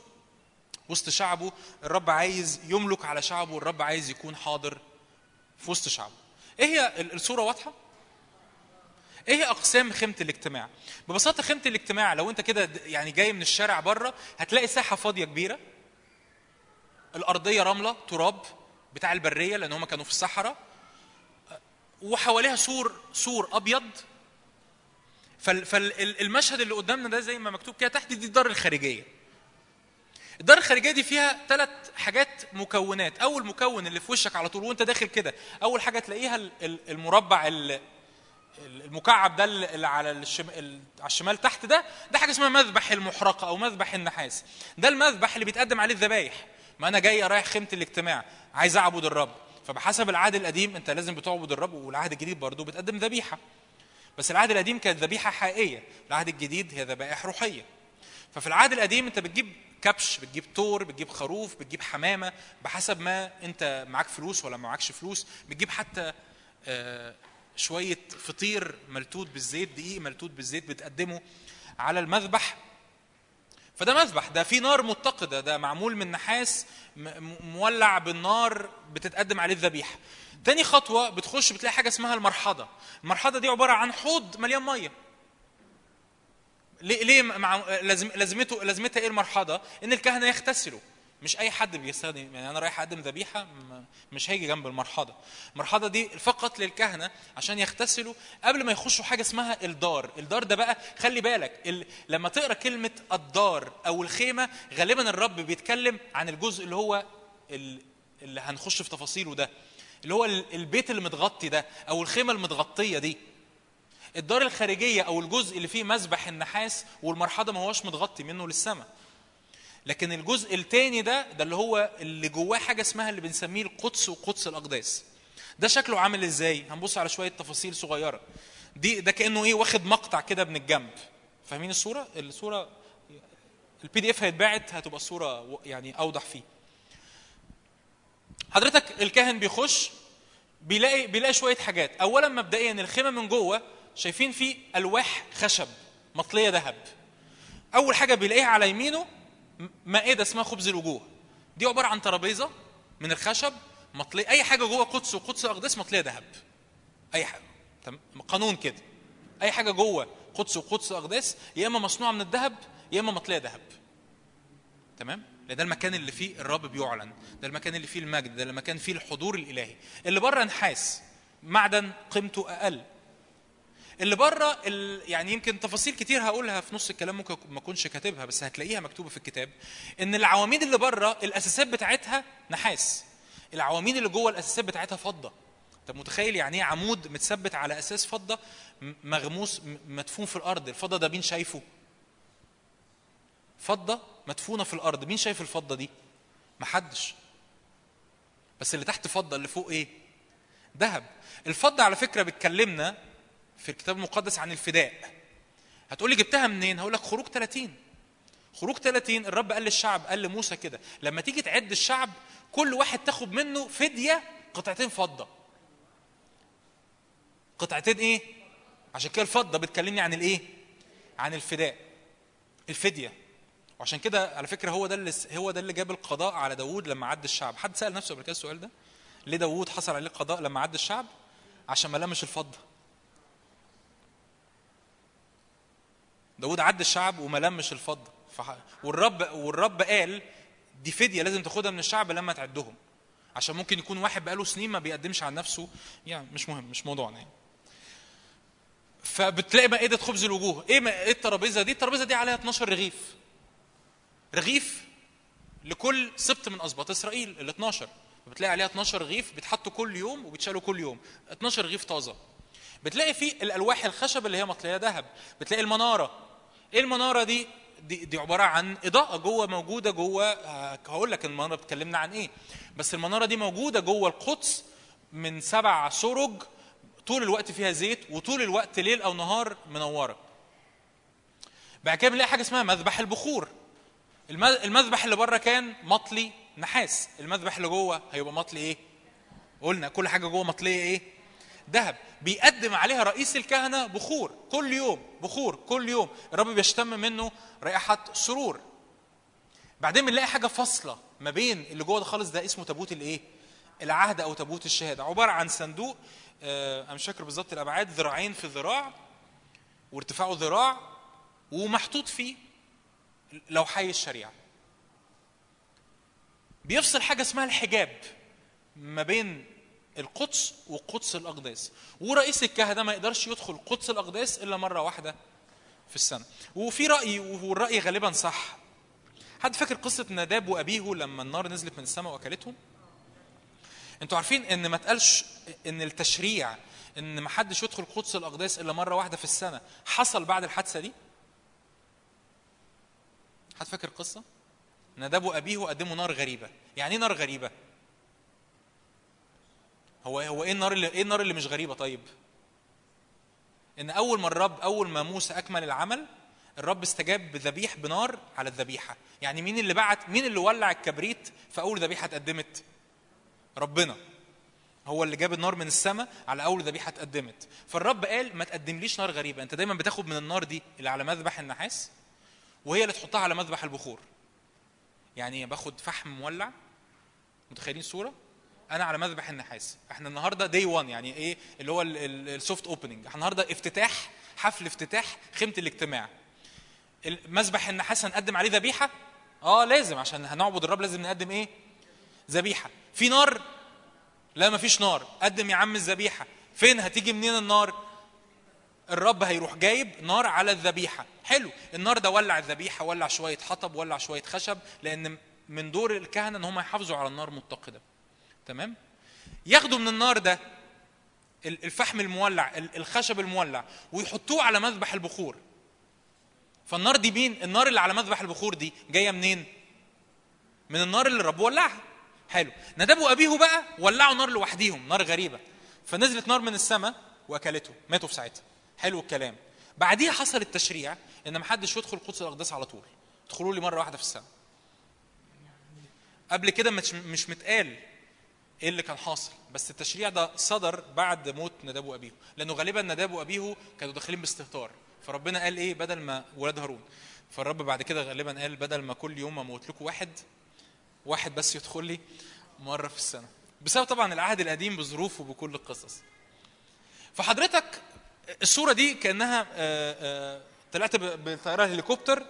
وسط شعبه الرب عايز يملك على شعبه الرب عايز يكون حاضر في وسط شعبه. إيه هي ال- الصورة واضحة؟ إيه هي أقسام خيمة الاجتماع؟ ببساطة خيمة الاجتماع لو أنت كده يعني جاي من الشارع بره هتلاقي ساحة فاضية كبيرة. الأرضية رملة تراب بتاع البرية لأن هم كانوا في الصحراء. وحواليها سور سور أبيض. فالمشهد اللي قدامنا ده زي ما مكتوب كده تحت دي الدار الخارجية. الدار الخارجية دي فيها ثلاث حاجات مكونات. أول مكون اللي في وشك على طول وأنت داخل كده أول حاجة تلاقيها ال- ال- المربع ال- المكعب ده اللي على الشم... ال- على الشمال تحت ده ده حاجة اسمها مذبح المحرقة أو مذبح النحاس. ده المذبح اللي بيتقدم عليه الذبايح. ما أنا جاي رايح خيمة الاجتماع عايز أعبد الرب. فبحسب العهد القديم أنت لازم بتعبد الرب والعهد الجديد برضه بتقدم ذبيحة. بس العهد القديم كانت ذبيحة حقيقية العهد الجديد هي ذبائح روحية. ففي العهد القديم أنت بتجيب كبش بتجيب تور بتجيب خروف بتجيب حمامة بحسب ما انت معاك فلوس ولا ما معكش فلوس بتجيب حتى آه، شوية فطير ملتوت بالزيت دقيق ملتوت بالزيت بتقدمه على المذبح. فده مذبح ده في نار متقدة ده معمول من نحاس مولع بالنار بتتقدم عليه الذبيحة. تاني خطوة بتخش بتلاقي حاجة اسمها المرحضة. المرحضة دي عبارة عن حوض مليان مية. ليه ليه مع لازم لازمته لازمتها إيه المرحضه؟ إن الكهنه يغتسلوا مش أي حد بيستخدم يعني أنا رايح أقدم ذبيحة مش هيجي جنب المرحضه المرحضه دي فقط للكهنه عشان يغتسلوا قبل ما يخشوا حاجة اسمها الدار. الدار ده بقى خلي بالك ال... لما تقرأ كلمة الدار أو الخيمة غالبا الرب بيتكلم عن الجزء اللي هو ال... اللي هنخش في تفاصيله ده اللي هو ال- البيت اللي متغطي ده أو الخيمة المتغطية دي. الدار الخارجية أو الجزء اللي فيه مذبح النحاس والمرحضة ما هوش متغطي منه للسماء. لكن الجزء الثاني ده ده اللي هو اللي جواه حاجة اسمها اللي بنسميه القدس وقدس الأقداس. ده شكله عامل إزاي؟ هنبص على شوية تفاصيل صغيرة. دي ده كأنه إيه واخد مقطع كده من الجنب. فاهمين الصورة؟ الصورة ال PDF هيتباعت هتبقى الصورة يعني أوضح فيه. حضرتك الكاهن بيخش بيلاقي بيلاقي شوية حاجات. اولا مبدئيا الخيمة من جوه شايفين في ألواح خشب مطلية ذهب. أول حاجة بيلاقيها على يمينه مائدة اسمها خبز الوجوه. دي عبارة عن ترابيزة من الخشب مطلية أي حاجة جوه قدس وقدس الاقداس مطلية ذهب. أي حاجة قانون كده. أي حاجة جوه قدس وقدس الاقداس يا إما مصنوعة من الذهب يا إما مطلية ذهب. تمام؟ لأن ده المكان اللي فيه الرب بيعلن ده المكان اللي فيه المجد ده المكان فيه الحضور الإلهي. اللي بره نحاس معدن قيمته أقل. اللي بره. يعني يمكن تفاصيل كتير هقولها في نص الكلام ممكن ما اكونش كاتبها بس هتلاقيها مكتوبة في الكتاب. إن العواميد اللي بره الأساسات بتاعتها نحاس. العواميد اللي جوه الأساسات بتاعتها فضة. طب متخيل يعني إيه عمود متثبت على أساس فضة؟ مغموس مدفون في الأرض. الفضة ده مين شايفه؟ فضة مدفونة في الأرض. مين شايف الفضة دي؟ محدش. بس اللي تحت فضة اللي فوق إيه؟ ذهب. الفضة على فكرة بتكلمنا في الكتاب المقدس عن الفداء. هتقولي جبتها منين؟ هقول لك خروج 30 خروج 30 الرب قال للشعب قال لموسى كده لما تيجي تعد الشعب كل واحد تاخد منه فدية قطعتين فضة. قطعتين إيه؟ عشان كده الفضة بتكلمني عن الإيه؟ عن الفداء. الفدية. وعشان كده على فكرة هو ده اللي هو ده اللي جاب القضاء على داوود لما عد الشعب. حد سأل نفسه قبل كده السؤال ده؟ ليه داوود حصل عليه القضاء لما عد الشعب؟ عشان ما لمش الفضة. داود عد الشعب وما لمش الفضه فح... والرب والرب قال دي فدية لازم تاخدها من الشعب لما تعدهم. عشان ممكن يكون واحد بقاله سنين ما بيقدمش عن نفسه. يعني مش مهم مش موضوعنا يعني. فبتلاقي مائدة خبز الوجوه. إيه ما- إيه الترابيزة دي؟ الترابيزة دي عليها 12 رغيف. رغيف لكل سبط من اسباط إسرائيل ال 12 بتلاقي عليها 12 رغيف بيتحطوا كل يوم وبيتشالوا كل يوم. 12 رغيف طازة. بتلاقي في الألواح الخشب اللي هي مطلية ذهب. بتلاقي المنارة. إيه المنارة دي دي, دي عبارة عن إضاءة جوه موجودة جوه ه- هقول لك المنارة بتكلمنا عن إيه. بس المنارة دي موجودة جوه القدس من سبع سرج طول الوقت فيها زيت وطول الوقت ليل أو نهار منورة. بعد كده بنلاقي حاجة اسمها مذبح البخور. الم- المذبح اللي بره كان مطلي نحاس. المذبح اللي جوه هيبقى مطلي إيه؟ قلنا كل حاجة جوه مطلية إيه؟ ذهب بيقدم عليها رئيس الكهنة بخور كل يوم بخور كل يوم. الرب بيشتم منه رائحة سرور. بعدين بنلاقي حاجة فاصلة ما بين اللي جوه ده خالص ده اسمه تابوت الإيه؟ العهد أو تابوت الشهادة. عبارة عن صندوق آه، أنا مش فاكر بالظبط الأبعاد ذراعين في ذراع وارتفاعه ذراع ومحطوط فيه لو حي الشريعة. بيفصل حاجة اسمها الحجاب ما بين القدس وقدس الأقداس. ورئيس الكهنة ما يقدرش يدخل قدس الأقداس إلا مرة واحدة في السنة. وفي رأي والرأي غالبا صح. حد فاكر قصة ناداب وأبيه لما النار نزلت من السماء وأكلتهم؟ أنتوا عارفين إن ما اتقالش إن التشريع إن ما حدش يدخل قدس الأقداس إلا مرة واحدة في السنة حصل بعد الحادثة دي؟ حد فاكر القصة نداب وأبيه قدموا نار غريبة. يعني إيه نار غريبة؟ هو هو إيه النار اللي إيه النار اللي مش غريبة طيب؟ إن أول ما الرب أول ما موسى أكمل العمل الرب استجاب بذبيح بنار على الذبيحة. يعني مين اللي بعت مين اللي ولع الكبريت في أول ذبيحة اتقدمت؟ ربنا. هو اللي جاب النار من السماء على أول ذبيحة اتقدمت. فالرب قال ما تقدمليش نار غريبة. أنت دايما بتاخد من النار دي اللي على مذبح النحاس وهي اللي تحطها على مذبح البخور. يعني باخد فحم مولع. متخيلين صوره أنا على مذبح النحاس. إحنا النهارده day 1 يعني إيه؟ اللي هو ال soft opening إحنا النهارده افتتاح حفل افتتاح خيمة الاجتماع. مذبح النحاس هنقدم عليه ذبيحة؟ آه لازم عشان هنعبد الرب لازم نقدم إيه؟ ذبيحة. في نار؟ لا مفيش نار. قدم يا عم الذبيحة. فين؟ هتيجي منين النار؟ الرب هيروح جايب نار على الذبيحة. حلو. النار ده ولع الذبيحة ولع شوية حطب ولع شوية خشب لأن من دور الكهنة إن هم يحافظوا على النار متقدة. تمام؟ ياخدوا من النار ده الفحم المولع الخشب المولع ويحطوه على مذبح البخور. فالنار دي مين؟ النار اللي على مذبح البخور دي جاية منين؟ من النار اللي الرب ولعها. حلو. نداب وابيه بقى ولعوا نار لوحديهم نار غريبة. فنزلت نار من السماء وأكلته ماتوا في ساعتها. حلو الكلام. بعديها حصل التشريع إن ما حدش يدخل قدس الاقداس على طول. ادخلوا لي مرة واحدة في السنة قبل كده مش مش متقال. إيه اللي كان حاصل؟ بس التشريع ده صدر بعد موت نداب وأبيه لأنه غالبا نداب وأبيه كانوا داخلين باستهتار. فربنا قال إيه؟ بدل ما ولاد هارون. فالرب بعد كده غالبا قال بدل ما كل يوم أموت لكم واحد واحد بس يدخل لي مرة في السنة. بسبب طبعا العهد القديم بظروفه بكل القصص. فحضرتك الصورة دي كأنها طلعت بطيارة هليكوبتر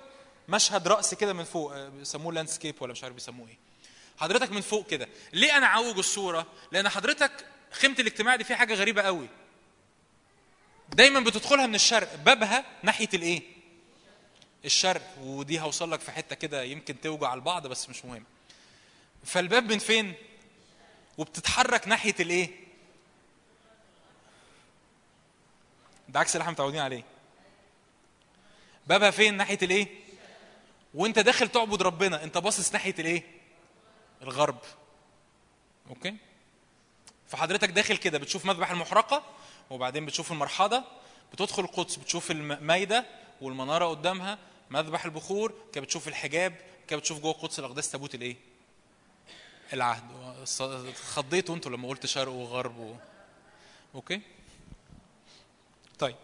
مشهد رأس كده من فوق بيسموه لاندسكيب ولا مش عارف بيسموه إيه. حضرتك من فوق كده. ليه أنا عوج الصورة؟ لأن حضرتك خيمة الاجتماع دي فيها حاجة غريبة قوي. دايما بتدخلها من الشرق بابها ناحية الإيه؟ الشرق. ودي هوصل لك في حتة كده يمكن توجع البعض بس مش مهم. فالباب من فين؟ وبتتحرك ناحية الإيه؟ ده عكس اللي إحنا متعودين عليه. بابها فين؟ ناحية الإيه؟ وأنت داخل تعبد ربنا أنت باصص ناحية الإيه؟ الغرب. okay؟ فحضرتك داخل كده بتشوف مذبح المحرقة وبعدين بتشوف المرحضة بتدخل القدس بتشوف المائده والمنارة قدامها مذبح البخور كده بتشوف الحجاب كده بتشوف جوه قدس الأقداس تابوت الإيه؟ العهد. اتخضيتوا أنتوا لما قلت شرق وغرب و... okay؟ طيب.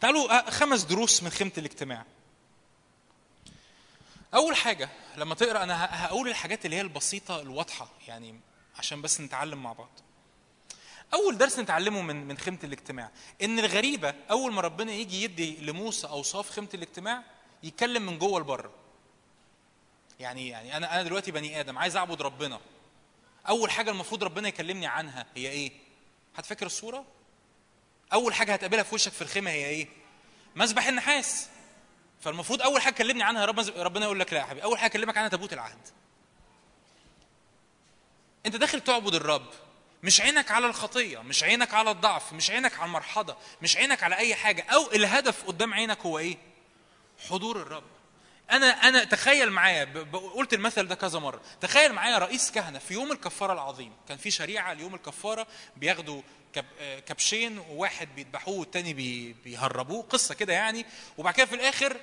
تعالوا خمس دروس من خيمة الاجتماع. أول حاجة لما تقرأ أنا هقول الحاجات اللي هي البسيطة الواضحة يعني عشان بس نتعلم مع بعض. أول درس نتعلمه من من خيمة الاجتماع إن الغريبة أول ما ربنا يجي يدي لموسى اوصاف خيمة الاجتماع يتكلم من جوه لبره. يعني يعني أنا أنا دلوقتي بني آدم عايز أعبد ربنا. أول حاجة المفروض ربنا يكلمني عنها هي إيه؟ هتفكر الصورة؟ أول حاجة هتقابلها في وشك في الخيمة هي إيه؟ مسبح النحاس. فالمفروض أول حاجة كلمني عنها رب ربنا يقول لك لا يا حبيبي. أول حاجة اكلمك عنها تابوت العهد. أنت داخل تعبد الرب مش عينك على الخطية مش عينك على الضعف مش عينك على المرحضة مش عينك على أي حاجة أو الهدف قدام عينك هو إيه؟ حضور الرب. أنا أنا تخيل معايا قلت المثل ده كذا مرة. تخيل معايا رئيس كهنة في يوم الكفارة العظيم. كان في شريعة ليوم الكفارة بياخدوا كبشين وواحد بيذبحوه والتاني بي- بيهربوه. قصة كده يعني. وبعد كده في الآخر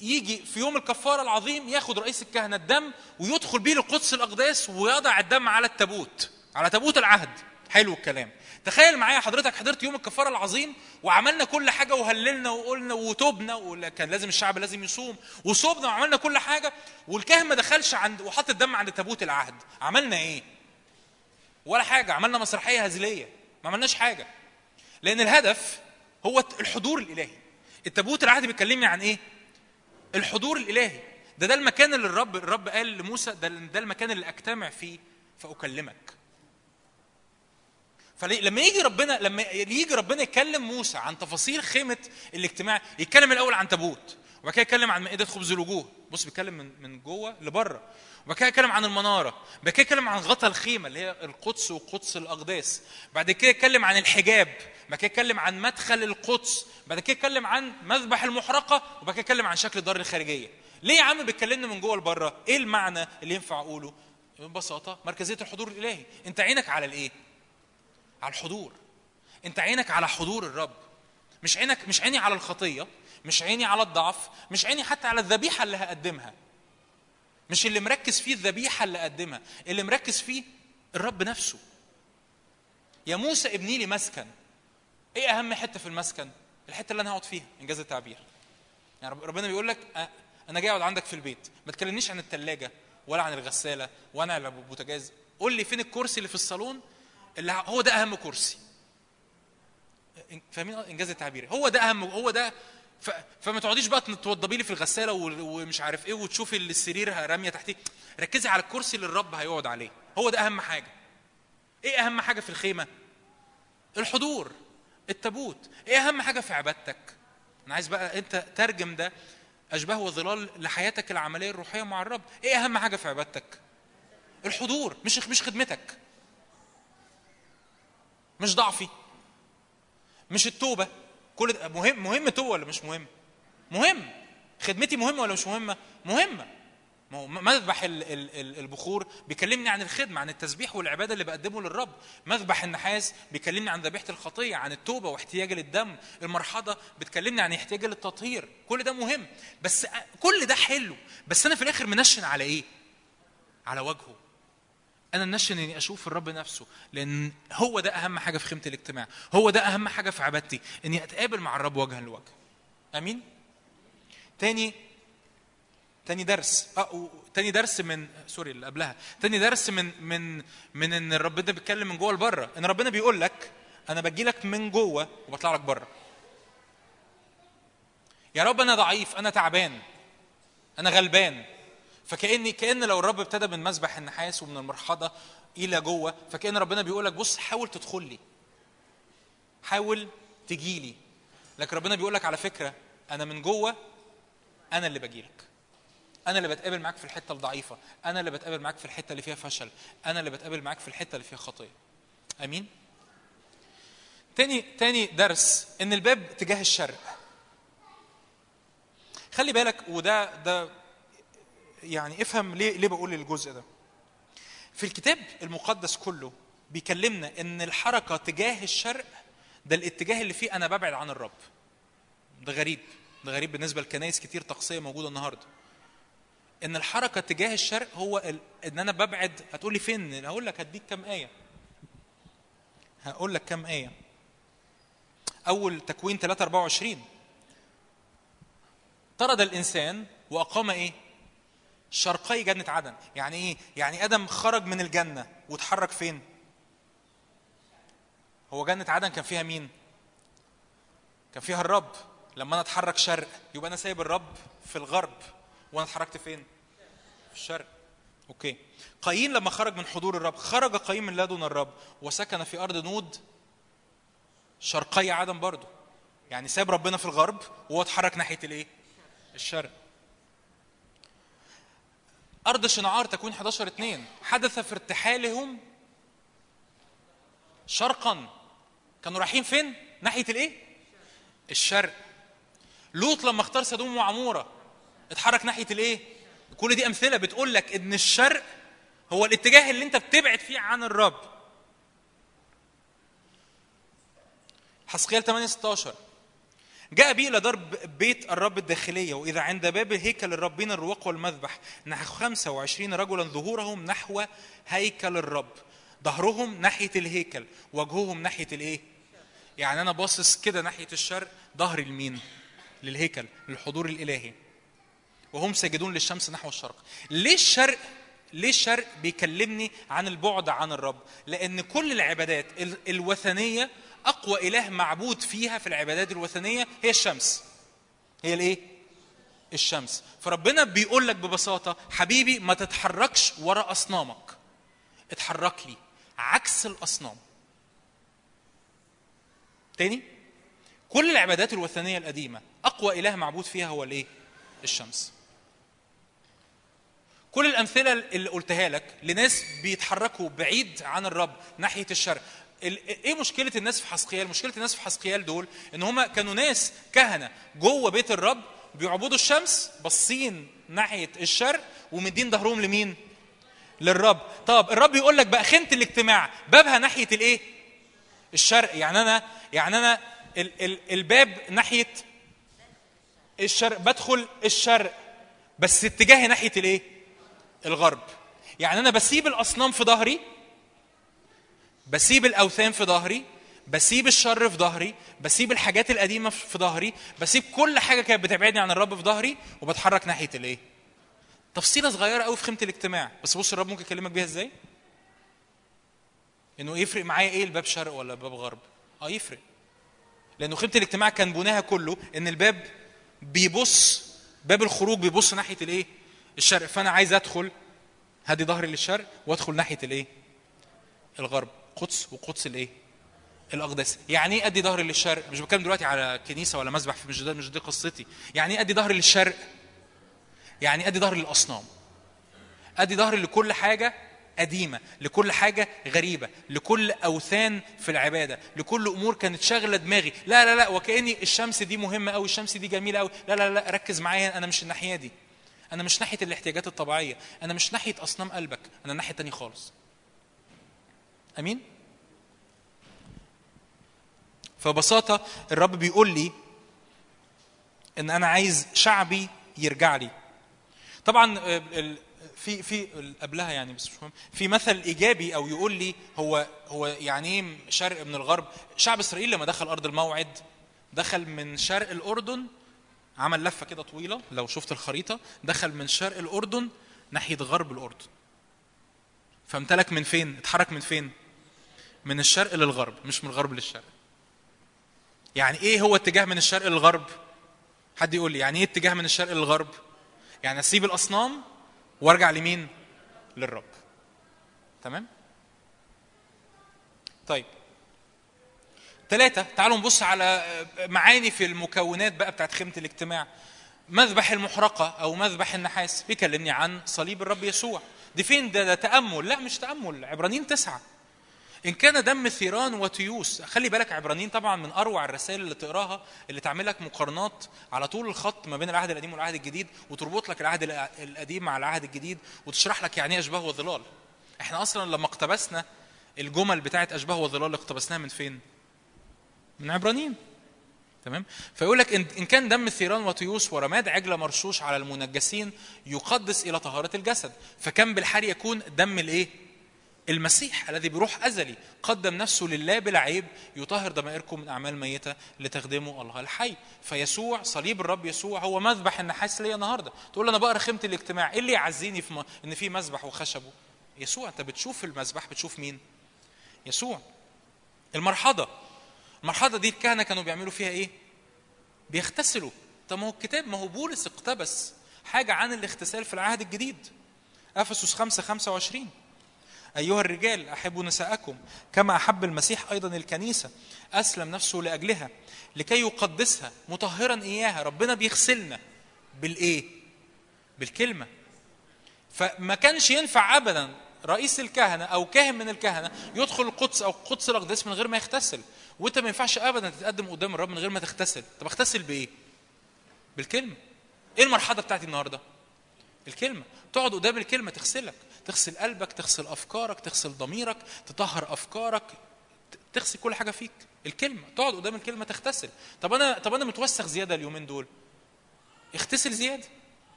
يجي في يوم الكفارة العظيم ياخد رئيس الكهنة الدم ويدخل بيه لقدس الأقداس ويضع الدم على التابوت على تابوت العهد. حلو الكلام. تخيل معايا حضرتك حضرت يوم الكفارة العظيم وعملنا كل حاجة وهللنا وقلنا وتوبنا ولا كان لازم الشعب لازم يصوم وصومنا وعملنا كل حاجة والكاهن ما دخلش عند وحط الدم عند تابوت العهد. عملنا إيه؟ ولا حاجة عملنا مسرحية هزلية ما عملناش حاجة. لأن الهدف هو الحضور الإلهي. التابوت العهد بيكلمني عن إيه؟ الحضور الإلهي. ده ده المكان اللي الرب الرب قال لموسى ده ده المكان اللي أجتمع فيه فأكلمك. فلما يجي ربنا لما يجي ربنا يكلم موسى عن تفاصيل خيمة الاجتماع يتكلم الأول عن تابوت. وبعد كده يتكلم عن مائدة خبز الوجوه. بص بيتكلم من من جوه لبره. وبعد كده يتكلم عن المنارة. بعد كده يتكلم عن غطا الخيمة اللي هي القدس وقدس الأقداس. بعد كده يتكلم عن الحجاب. بعد كده يتكلم عن مدخل القدس. بعد كده يتكلم عن مذبح المحرقة. وبعد كده يتكلم عن شكل الدار الخارجية. ليه يا عم بيتكلمنا من جوه لبره؟ إيه المعنى اللي ينفع اقوله؟ ببساطة مركزية الحضور الإلهي. انت عينك على الايه؟ على الحضور. انت عينك على حضور الرب. مش عينك مش عيني على الخطية. مش عيني على الضعف مش عيني حتى على الذبيحة اللي هقدمها. مش اللي مركز فيه الذبيحة اللي اقدمها اللي مركز فيه الرب نفسه. يا موسى ابني لي مسكن. إيه أهم حتة في المسكن؟ الحتة اللي أنا هقعد فيها إنجاز التعبير. يعني رب- ربنا بيقول لك أنا جاي أقعد عندك في البيت. ما تكلمنيش عن الثلاجه ولا عن الغسالة ولا عن البوتاجاز. قول لي فين الكرسي اللي في الصالون اللي هو ده أهم كرسي. فاهمين؟ إنجاز التعبير. هو ده أهم هو ده فما تقعديش بقى توضبي لي في الغسالة ومش عارف إيه وتشوفي السرير رامية تحتيه. ركزي على الكرسي اللي الرب هيقعد عليه. هو ده أهم حاجة. إيه أهم حاجة في الخيمة؟ الحضور التابوت. إيه أهم حاجة في عبادتك؟ أنا عايز بقى أنت ترجم ده أشباه وظلال لحياتك العملية الروحية مع الرب. إيه أهم حاجة في عبادتك؟ الحضور مش مش خدمتك. مش ضعفي. مش التوبة. كل ده مهم مهم التوبه ولا مش مهم؟ مهم. خدمتي مهمة ولا مش مهمة؟ مهمة. مذبح ال- ال- ال- البخور بيكلمني عن الخدمة عن التسبيح والعبادة اللي بقدمه للرب. مذبح النحاس بيكلمني عن ذبيحة الخطية عن التوبة واحتياجي للدم. المرحضة بتكلمني عن احتياجي للتطهير. كل ده مهم. بس كل ده حلو. بس أنا في الآخر منشن على إيه؟ على وجهه. أنا منشن إني أشوف الرب نفسه لأن هو ده أهم حاجة في خيمة الاجتماع هو ده أهم حاجة في عبادتي إني أتقابل مع الرب وجها لوجه. آمين؟ تاني تاني درس و- تاني درس من سوري اللي قبلها تاني درس من من من إن ربنا بيتكلم من جوه لبرة إن ربنا بيقول لك أنا باجي لك من جوه وبطلع لك برة. يا رب أنا ضعيف أنا تعبان أنا غلبان. فكاني كأن لو الرب ابتدى من مسبح النحاس ومن المرحضة إلى جوه فكأن ربنا بيقول لك بص حاول تدخل لي. حاول تجي لي. لكن ربنا بيقول لك على فكرة أنا من جوه أنا اللي باجي لك. أنا اللي بتقابل معاك في الحتة الضعيفة. أنا اللي بتقابل معاك في الحتة اللي فيها فشل. أنا اللي بتقابل معاك في الحتة اللي فيها خطية. آمين؟ تاني تاني درس إن الباب تجاه الشرق. خلي بالك وده ده يعني افهم ليه ليه بقول الجزء ده. في الكتاب المقدس كله بيكلمنا إن الحركة تجاه الشرق ده الاتجاه اللي فيه أنا ببعد عن الرب. ده غريب. ده غريب بالنسبة لكنايس كتير طقسية موجودة النهارده. إن الحركة تجاه الشرق هو ال... إن أنا ببعد. هتقول لي فين؟ هقول لك هديك كام آية. هقول لك كام آية. أول تكوين 3 24 طرد الإنسان وأقام إيه؟ شرقي جنة عدن. يعني إيه؟ يعني آدم خرج من الجنة واتحرك فين؟ هو جنة عدن كان فيها مين؟ كان فيها الرب. لما أنا أتحرك شرق يبقى أنا سايب الرب في الغرب. وأنا اتحركت فين؟ في الشرق. أوكي. قايين لما خرج من حضور الرب خرج قايين من لدن الرب وسكن في أرض نود. شرقي عدن برضه. يعني ساب ربنا في الغرب وهو اتحرك ناحية الإيه؟ الشرق. أرض شنعار تكوين 11 2 حدث في ارتحالهم شرقا. كانوا رايحين فين؟ ناحية الإيه؟ الشرق. لوط لما اختار سدوم وعمورة اتحرك ناحية الإيه؟ كل دي أمثلة بتقول لك إن الشرق هو الاتجاه اللي أنت بتبعد فيه عن الرب. حسقيال 8 16 جاء بي إلى ضرب بيت الرب الداخلية وإذا عند باب هيكل الرب بين الرواق والمذبح نحو 25 رجلا ظهورهم نحو هيكل الرب ظهرهم ناحية الهيكل وجههم ناحية الإيه؟ يعني أنا باصص كده ناحية الشرق ظهري لمين؟ للهيكل للحضور الإلهي. وهم ساجدون للشمس نحو الشرق. ليه الشرق؟ ليه الشرق بيكلمني عن البعد عن الرب؟ لأن كل العبادات ال- الوثنية أقوى إله معبود فيها في العبادات الوثنية هي الشمس. هي الإيه؟ الشمس. فربنا بيقول لك ببساطة حبيبي ما تتحركش ورا أصنامك. اتحرك لي عكس الأصنام. تاني؟ كل العبادات الوثنية القديمة أقوى إله معبود فيها هو الإيه؟ الشمس. كل الأمثلة اللي قلتها لك لناس بيتحركوا بعيد عن الرب ناحية الشرق ال- إيه مشكلة الناس في حسقيال؟ مشكلة الناس في حسقيال دول إن هم كانوا ناس كهنة جوه بيت الرب بيعبدوا الشمس باصين ناحية الشرق ومدين ظهرهم لمين؟ للرب. طب الرب يقول لك بقى خيمة الاجتماع بابها ناحية الإيه؟ الشرق. يعني أنا يعني أنا ال ال الباب ناحية الشرق بدخل الشرق بس اتجاهي ناحية الإيه؟ الغرب. يعني أنا بسيب الأصنام في ظهري بسيب الأوثان في ظهري بسيب الشر في ظهري بسيب الحاجات القديمة في ظهري بسيب كل حاجة كانت بتبعدني عن الرب في ظهري وبتحرك ناحية الإيه؟ تفصيلة صغيرة قوي في خيمة الاجتماع. بس بص الرب ممكن يكلمك بيها إزاي؟ إنه يفرق معايا إيه الباب شرق ولا الباب غرب؟ آه يفرق. لأنه خيمة الاجتماع كان بناها كله إن الباب بيبص باب الخروج بيبص ناحية الإيه؟ الشرق. فأنا عايز أدخل هدي ظهري للشرق وأدخل ناحية الإيه؟ الغرب. قدس وقدس الايه؟ الاقداس يعني إيه أدي ظهري للشرق مش بتكلم دلوقتي على كنيسة ولا مسبح مش ده مش دي قصتي. يعني إيه أدي ظهري للشرق يعني أدي ظهري للأصنام. أدي ظهري لكل حاجة قديمة لكل حاجة غريبة لكل أوثان في العبادة لكل أمور كانت شاغلة دماغي. لا لا لا وكأني الشمس دي مهمة قوي الشمس دي جميلة قوي لا لا لا ركز معايا أنا مش الناحية دي. أنا مش ناحية الاحتياجات الطبيعية. أنا مش ناحية أصنام قلبك. أنا الناحيه التانية خالص. أمين؟ فببساطة الرب بيقول لي إن أنا عايز شعبي يرجع لي. طبعا آه، في في قبلها يعني بس مش مهم. في مثل إيجابي أو يقول لي هو هو يعني إيه شرق من الغرب. شعب إسرائيل لما دخل أرض الموعد دخل من شرق الأردن عمل لفة كده طويلة لو شفت الخريطة دخل من شرق الأردن ناحية غرب الأردن. فامتلك من فين؟ اتحرك من فين؟ من الشرق للغرب مش من الغرب للشرق. يعني إيه هو اتجاه من الشرق للغرب؟ حد يقول لي يعني إيه اتجاه من الشرق للغرب؟ يعني أسيب الأصنام وأرجع لمين؟ للرب. تمام؟ طيب. ثلاثة تعالوا نبص على معاني في المكونات بقى بتاعت خيمة الاجتماع. مذبح المحرقة أو مذبح النحاس؟ بيكلمني عن صليب الرب يسوع. دي فين؟ ده, ده تأمل. لا مش تأمل. عبرانيين تسعة. إن كان دم ثيران وتيوس. خلي بالك عبرانيين طبعا من أروع الرسائل اللي تقراها اللي تعمل لك مقارنات على طول الخط ما بين العهد القديم والعهد الجديد وتربط لك العهد القديم مع العهد الجديد وتشرح لك يعني إيه أشباه وظلال. إحنا أصلا لما اقتبسنا الجمل بتاعت أشباه وظلال اقتبسناها من فين؟ من عبرانيين. تمام؟ فيقول لك ان كان دم ثيران وطيوس ورماد عجله مرشوش على المنجسين يقدس إلى طهارة الجسد فكم بالحال يكون دم الإيه؟ المسيح الذي بروح أزلي. قدم نفسه لله بلا عيب يطهر ضمائركم من أعمال ميتة لتخدموا الله الحي. فيسوع صليب الرب يسوع هو مذبح النحاس ليا النهارده. تقول أنا بقرأ خيمة الاجتماع إيه اللي يعزيني في م... إن في مذبح وخشبه؟ يسوع أنت بتشوف المذبح بتشوف مين؟ يسوع. المرحضة. المرحضه دي الكهنة كانوا بيعملوا فيها إيه؟ بيغتسلوا. طب ما هو الكتاب ما هو بولس اقتبس حاجة عن الاغتسال في العهد الجديد. أفسس 5 25 أيها الرجال أحبوا نساءكم كما أحب المسيح أيضا الكنيسة أسلم نفسه لأجلها لكي يقدسها مطهرا إياها. ربنا بيغسلنا بالإيه؟ بالكلمة. فما كانش ينفع أبدا رئيس الكهنة أو كاهن من الكهنة يدخل القدس أو قدس الأقداس من غير ما يغتسل. وأنت ما ينفعش أبدا تتقدم قدام الرب من غير ما تغتسل. طب أغتسل بإيه؟ بالكلمة. إيه المرحلة بتاعتي النهاردة؟ الكلمة. تقعد قدام الكلمة تغسلك. تغسل قلبك تغسل أفكارك تغسل ضميرك تطهر أفكارك ت- تغسل كل حاجة فيك. الكلمة. تقعد قدام الكلمة تغتسل. طب أنا طب أنا متوسخ زيادة اليومين دول؟ اغتسل زيادة.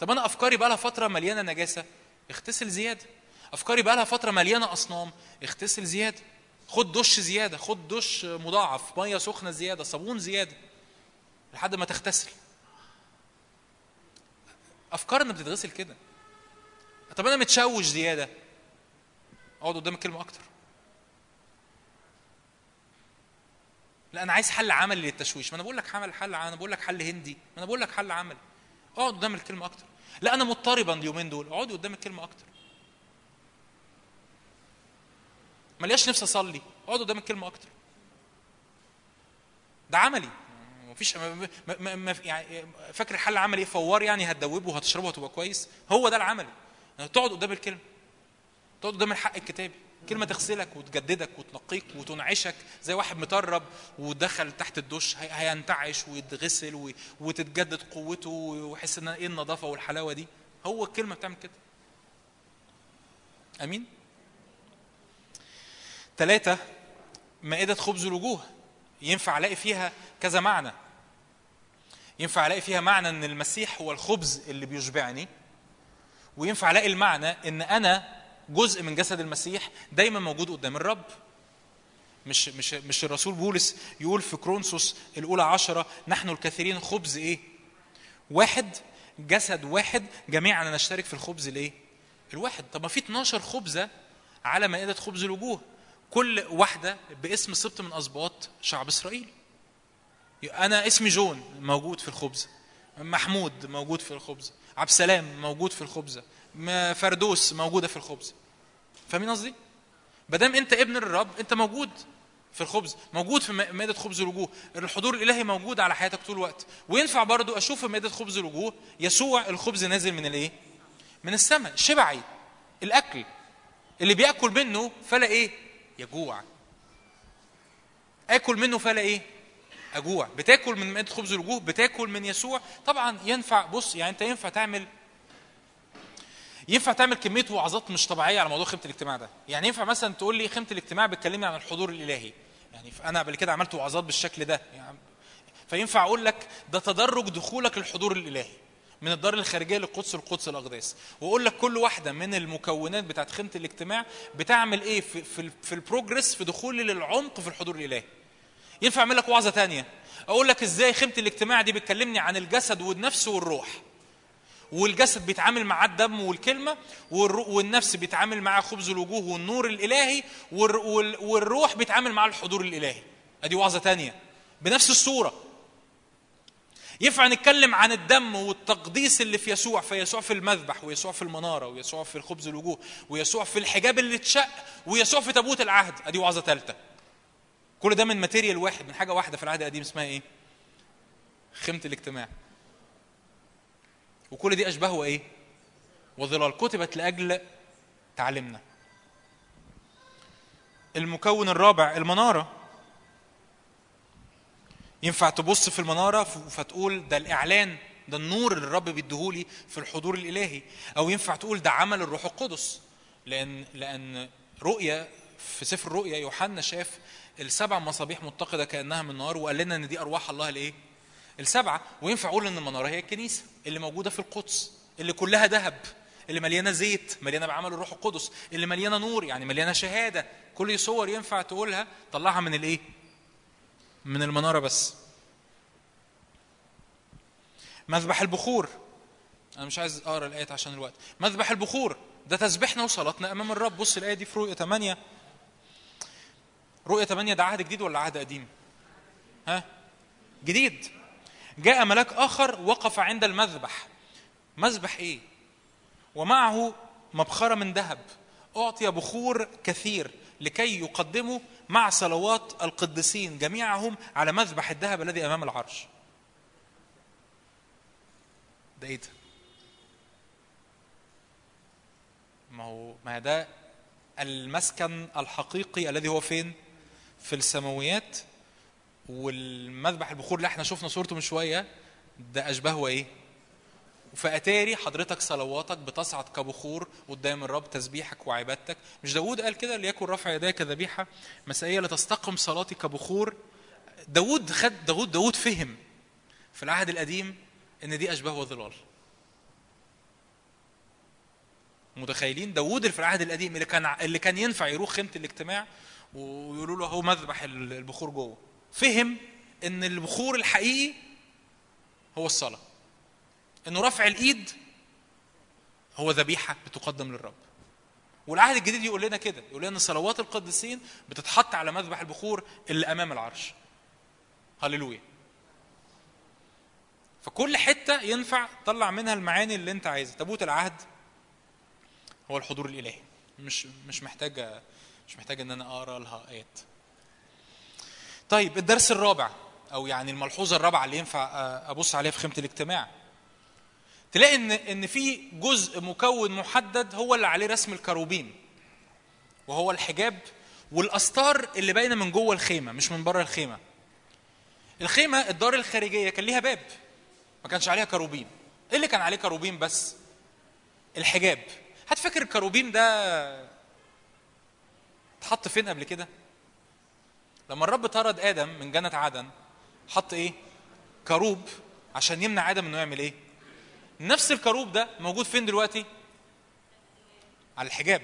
طب أنا أفكاري بقى لها فترة مليانة نجاسة؟ اغتسل زيادة. أفكاري بقى لها فترة مليانة أصنام؟ اغتسل زيادة. خد دش زيادة خد دش مضاعف مية سخنة زيادة صابون زيادة لحد ما تغتسل. أفكارنا بتتغسل كده. طب أنا متشوش زيادة. أقعد قدام الكلمة أكتر. لا أنا عايز حل عملي للتشويش. ما أنا بقول لك حل حل أنا بقول لك حل هندي. ما أنا بقول لك حل عملي. أقعد قدام الكلمة أكتر. لا أنا مضطربا اليومين دول. أقعد قدام الكلمة أكتر. ملياش نفسي أصلي. أقعد قدام الكلمة أكتر. ده عملي. مفيش ما ما ما يعني فاكر الحل العملي إيه؟ فوار يعني هتدوبه وهتشربه وهتبقى كويس. هو ده العملي. تقعد قدام الكلمة. تقعد قدام الحق الكتابي. كلمة تغسلك وتجددك وتنقيك وتنعشك زي واحد مطرب ودخل تحت الدش هي- هينتعش ويتغسل وتتجدد قوته ويحس إن إيه النظافة والحلاوة دي. هو الكلمة بتعمل كده. أمين؟ ثلاثة مائدة خبز الوجوه. ينفع ألاقي فيها كذا معنى. ينفع ألاقي فيها معنى إن المسيح هو الخبز اللي بيشبعني وينفع ألاقي المعنى إن أنا جزء من جسد المسيح دايما موجود قدام الرب. مش مش مش الرسول بولس يقول في كرونسوس الأولى عشرة نحن الكثيرين خبز إيه؟ واحد جسد واحد جميعنا نشترك في الخبز الايه الواحد. طب ما في 12 خبزة على مائدة خبز الوجوه. كل واحدة باسم سبط من اسباط شعب إسرائيل. أنا اسمي جون موجود في الخبز محمود موجود في الخبز عبد السلام موجود في الخبزه ما- فردوس موجودة في الخبز. فاهمين قصدي؟ دام أنت ابن الرب أنت موجود في الخبز موجود في م- مائدة خبز الوجوه. الحضور الإلهي موجود على حياتك طول الوقت. وينفع برضو أشوف في مائدة خبز الوجوه يسوع الخبز نازل من الإيه؟ من السماء شبعي الأكل. اللي بيأكل منه فلا إيه؟ يجوع. آكل منه فلا إيه؟ أجوع. بتاكل من مائده خبز الوجوه بتاكل من يسوع. طبعا ينفع بص يعني أنت ينفع تعمل ينفع تعمل كمية وعظات مش طبيعية على موضوع خيمة الاجتماع ده. يعني ينفع مثلا تقول لي خيمة الاجتماع بتكلمني عن الحضور الإلهي. يعني أنا قبل كده عملت وعظات بالشكل ده. يعني فينفع أقول لك ده تدرج دخولك للحضور الإلهي. من الدار الخارجية للقدس للقدس الأقداس. واقول لك كل واحدة من المكونات بتاعت خيمة الاجتماع بتعمل إيه في في, في البروجرس في دخولي للعمق في الحضور الإلهي. ينفع أعمل لك وعظة تانية؟ أقول لك إزاي خيمة الاجتماع دي بتكلمني عن الجسد والنفس والروح. والجسد بيتعامل مع الدم والكلمة والنفس بيتعامل مع خبز الوجوه والنور الإلهي والر- وال- والروح بيتعامل مع الحضور الإلهي. أدي وعظة تانية. بنفس الصورة. ينفع نتكلم عن الدم والتقديس اللي في يسوع فيسوع في المذبح ويسوع في المنارة ويسوع في الخبز الوجوه ويسوع في الحجاب اللي اتشق ويسوع في تابوت العهد. ادي وعظة ثالثه كل ده من ماتيريال واحد من حاجة واحدة في العهد القديم اسمها إيه؟ خيمة الاجتماع. وكل دي اشباه وايه وظلال كتبت لأجل تعلمنا المكون الرابع المنارة. ينفع تبص في المنارة ف- فتقول ده الإعلان ده النور اللي الرب بيديهولي في الحضور الإلهي. أو ينفع تقول ده عمل الروح القدس. لأن لأن رؤيا في سفر الرؤيا يوحنا شاف السبع مصابيح متقدة كأنها من نار وقال لنا إن دي أرواح الله الايه السبعه وينفع أقول إن المنارة هي الكنيسة اللي موجودة في القدس اللي كلها ذهب اللي مليانة زيت مليانة بعمل الروح القدس اللي مليانة نور يعني مليانة شهادة. كل صور ينفع تقولها طلعها من الإيه؟ من المنارة بس. مذبح البخور. أنا مش عايز أقرأ الايات عشان الوقت. مذبح البخور. ده تسبيحنا وصلاتنا أمام الرب. بص الآية دي في رؤية 8 رؤية 8 ده عهد جديد ولا عهد قديم؟ ها؟ جديد. جاء ملاك آخر وقف عند المذبح. مذبح إيه؟ ومعه مبخرة من ذهب. أعطي بخور كثير لكي يقدموا مع صلوات القديسين جميعهم على مذبح الذهب الذي أمام العرش. ده إيه ده؟ ما هو ما ده المسكن الحقيقي الذي هو فين؟ في السماويات. والمذبح البخور اللي إحنا شفنا صورته من شوية ده اشبهه إيه؟ فأتاري حضرتك صلواتك بتصعد كبخور قدام الرب تسبيحك وعبادتك. مش داوود قال كده؟ ليكن رفع يداي كذبيحه مسائية لتستقم صلاتي كبخور. داوود خد داوود داوود فهم في العهد القديم إن دي أشباه وظلال. متخيلين؟ داوود اللي في العهد القديم اللي كان اللي كان ينفع يروح خيمة الاجتماع ويقولوا له هو مذبح البخور جوه. فهم إن البخور الحقيقي هو الصلاة. انه رفع الإيد هو ذبيحة بتقدم للرب. والعهد الجديد يقول لنا كده يقول لنا إن صلوات القديسين بتتحط على مذبح البخور اللي أمام العرش. هللويا. فكل حتة ينفع تطلع منها المعاني اللي أنت عايزها. تابوت العهد هو الحضور الإلهي. مش مش محتاجة مش محتاج إن أنا أقرأ لها آيات. طيب الدرس الرابع أو يعني الملحوظة الرابعة اللي ينفع أبص عليها في خيمة الاجتماع. تلاقي إن إن في جزء مكون محدد هو اللي عليه رسم الكروبين وهو الحجاب والأستار اللي باينة من جوه الخيمة مش من بره الخيمة. الخيمة الدار الخارجية كان ليها باب ما كانش عليها كروبين. إيه اللي كان عليه كروبين بس؟ الحجاب. هتفكر الكروبين ده اتحط فين قبل كده؟ لما الرب طرد آدم من جنة عدن حط إيه؟ كروب عشان يمنع آدم إنه يعمل إيه؟ نفس الكروب ده موجود فين دلوقتي؟ على الحجاب.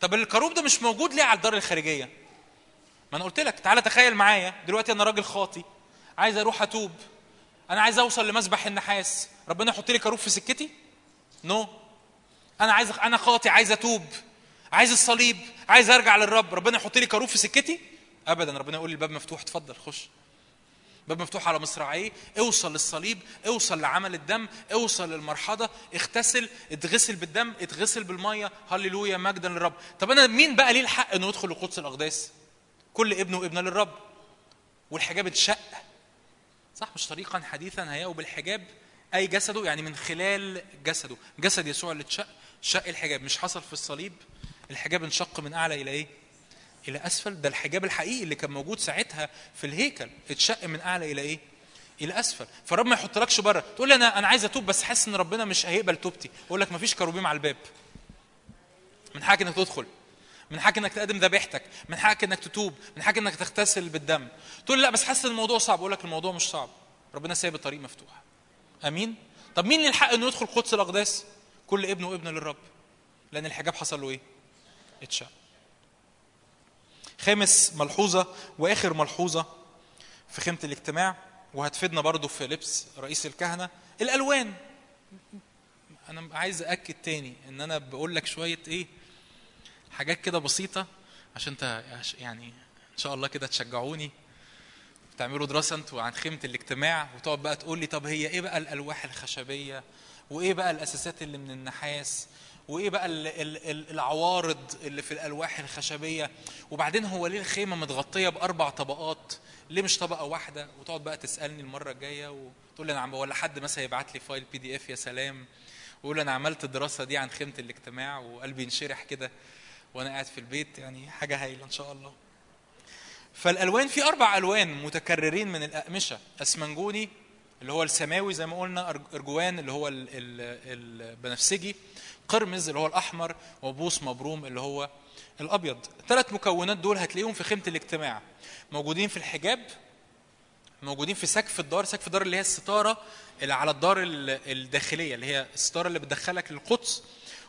طب الكروب ده مش موجود ليه على الدار الخارجية؟ ما أنا قلت لك تعالى تخيل معايا دلوقتي أنا راجل خاطي عايز أروح أتوب أنا عايز أوصل لمذبح النحاس ربنا يحط لي كروب في سكتي؟ no. no. أنا عايز أنا خاطي عايز أتوب عايز الصليب عايز أرجع للرب ربنا يحط لي كروب في سكتي؟ ابدا ربنا يقول لي الباب مفتوح اتفضل خش. باب مفتوح على مصراعيه. اوصل للصليب اوصل لعمل الدم اوصل للمرحضة. اغتسل اتغسل بالدم اتغسل بالمية. هللويا مجدا للرب. طب أنا مين بقى ليه الحق إنه يدخل لقدس الأقداس؟ كل ابن وابنة للرب. والحجاب اتشق. صح مش طريقا حديثا هيأوا بالحجاب أي جسده يعني من خلال جسده. جسد يسوع اللي اتشق شق الحجاب. مش حصل في الصليب الحجاب انشق من أعلى إلى إيه؟ إلى أسفل. ده الحجاب الحقيقي اللي كان موجود ساعتها في الهيكل. اتشق من أعلى إلى إيه؟ إلى أسفل. فرب ما يحطلكش بره. تقول لي أنا أنا عايز أتوب بس حاسس إن ربنا مش هيقبل توبتي. أقول لك ما فيش كروبيم على الباب. من حقك إنك تدخل. من حقك إنك تقدم ذبيحتك. من حقك إنك تتوب. من حقك إنك تغتسل بالدم. تقول لا بس حاسس إن الموضوع صعب. أقول لك الموضوع مش صعب. ربنا سايب الطريق مفتوح. آمين؟ طب مين اللي الحق إنه يدخل قدس الأقداس؟ كل ابن وابن للرب. لأن الحجاب حصل له إيه؟ اتشق. خامس ملحوظة وآخر ملحوظة في خيمة الاجتماع وهتفيدنا برضو في لبس رئيس الكهنة. الألوان. أنا عايز أأكد تاني إن أنا بقول لك شوية إيه حاجات كده بسيطة عشان انت يعني إن شاء الله كده تشجعوني. تعملوا دراسة أنتوا عن خيمة الاجتماع وتقعد بقى تقول لي طب هي إيه بقى الألواح الخشبية؟ وإيه بقى الأساسات اللي من النحاس؟ وإيه بقى ال ال ال العوارض اللي في الألواح الخشبية؟ وبعدين هو ليه الخيمة متغطية بأربع طبقات؟ ليه مش طبقة واحدة؟ وتقعد بقى تسألني المرة الجاية وتقول لي أنا عم ولا حد مثلا يبعت لي file PDF يا سلام ويقول أنا عملت الدراسه دي عن خيمة الاجتماع وقلبي ينشرح كده وأنا قاعد في البيت يعني حاجة هايلة إن شاء الله. فالألوان في أربع ألوان متكررين من الأقمشة. أسمنجوني اللي هو السماوي زي ما قلنا أرجوان اللي هو ال- ال- البنفسجي قرمز اللي هو الأحمر وبوس مبروم اللي هو الأبيض. الثلاث مكونات دول هتلاقيهم في خيمة الاجتماع. موجودين في الحجاب موجودين في سقف الدار سقف الدار اللي هي الستارة اللي على الدار ال- الداخلية اللي هي الستارة اللي بتدخلك للقدس.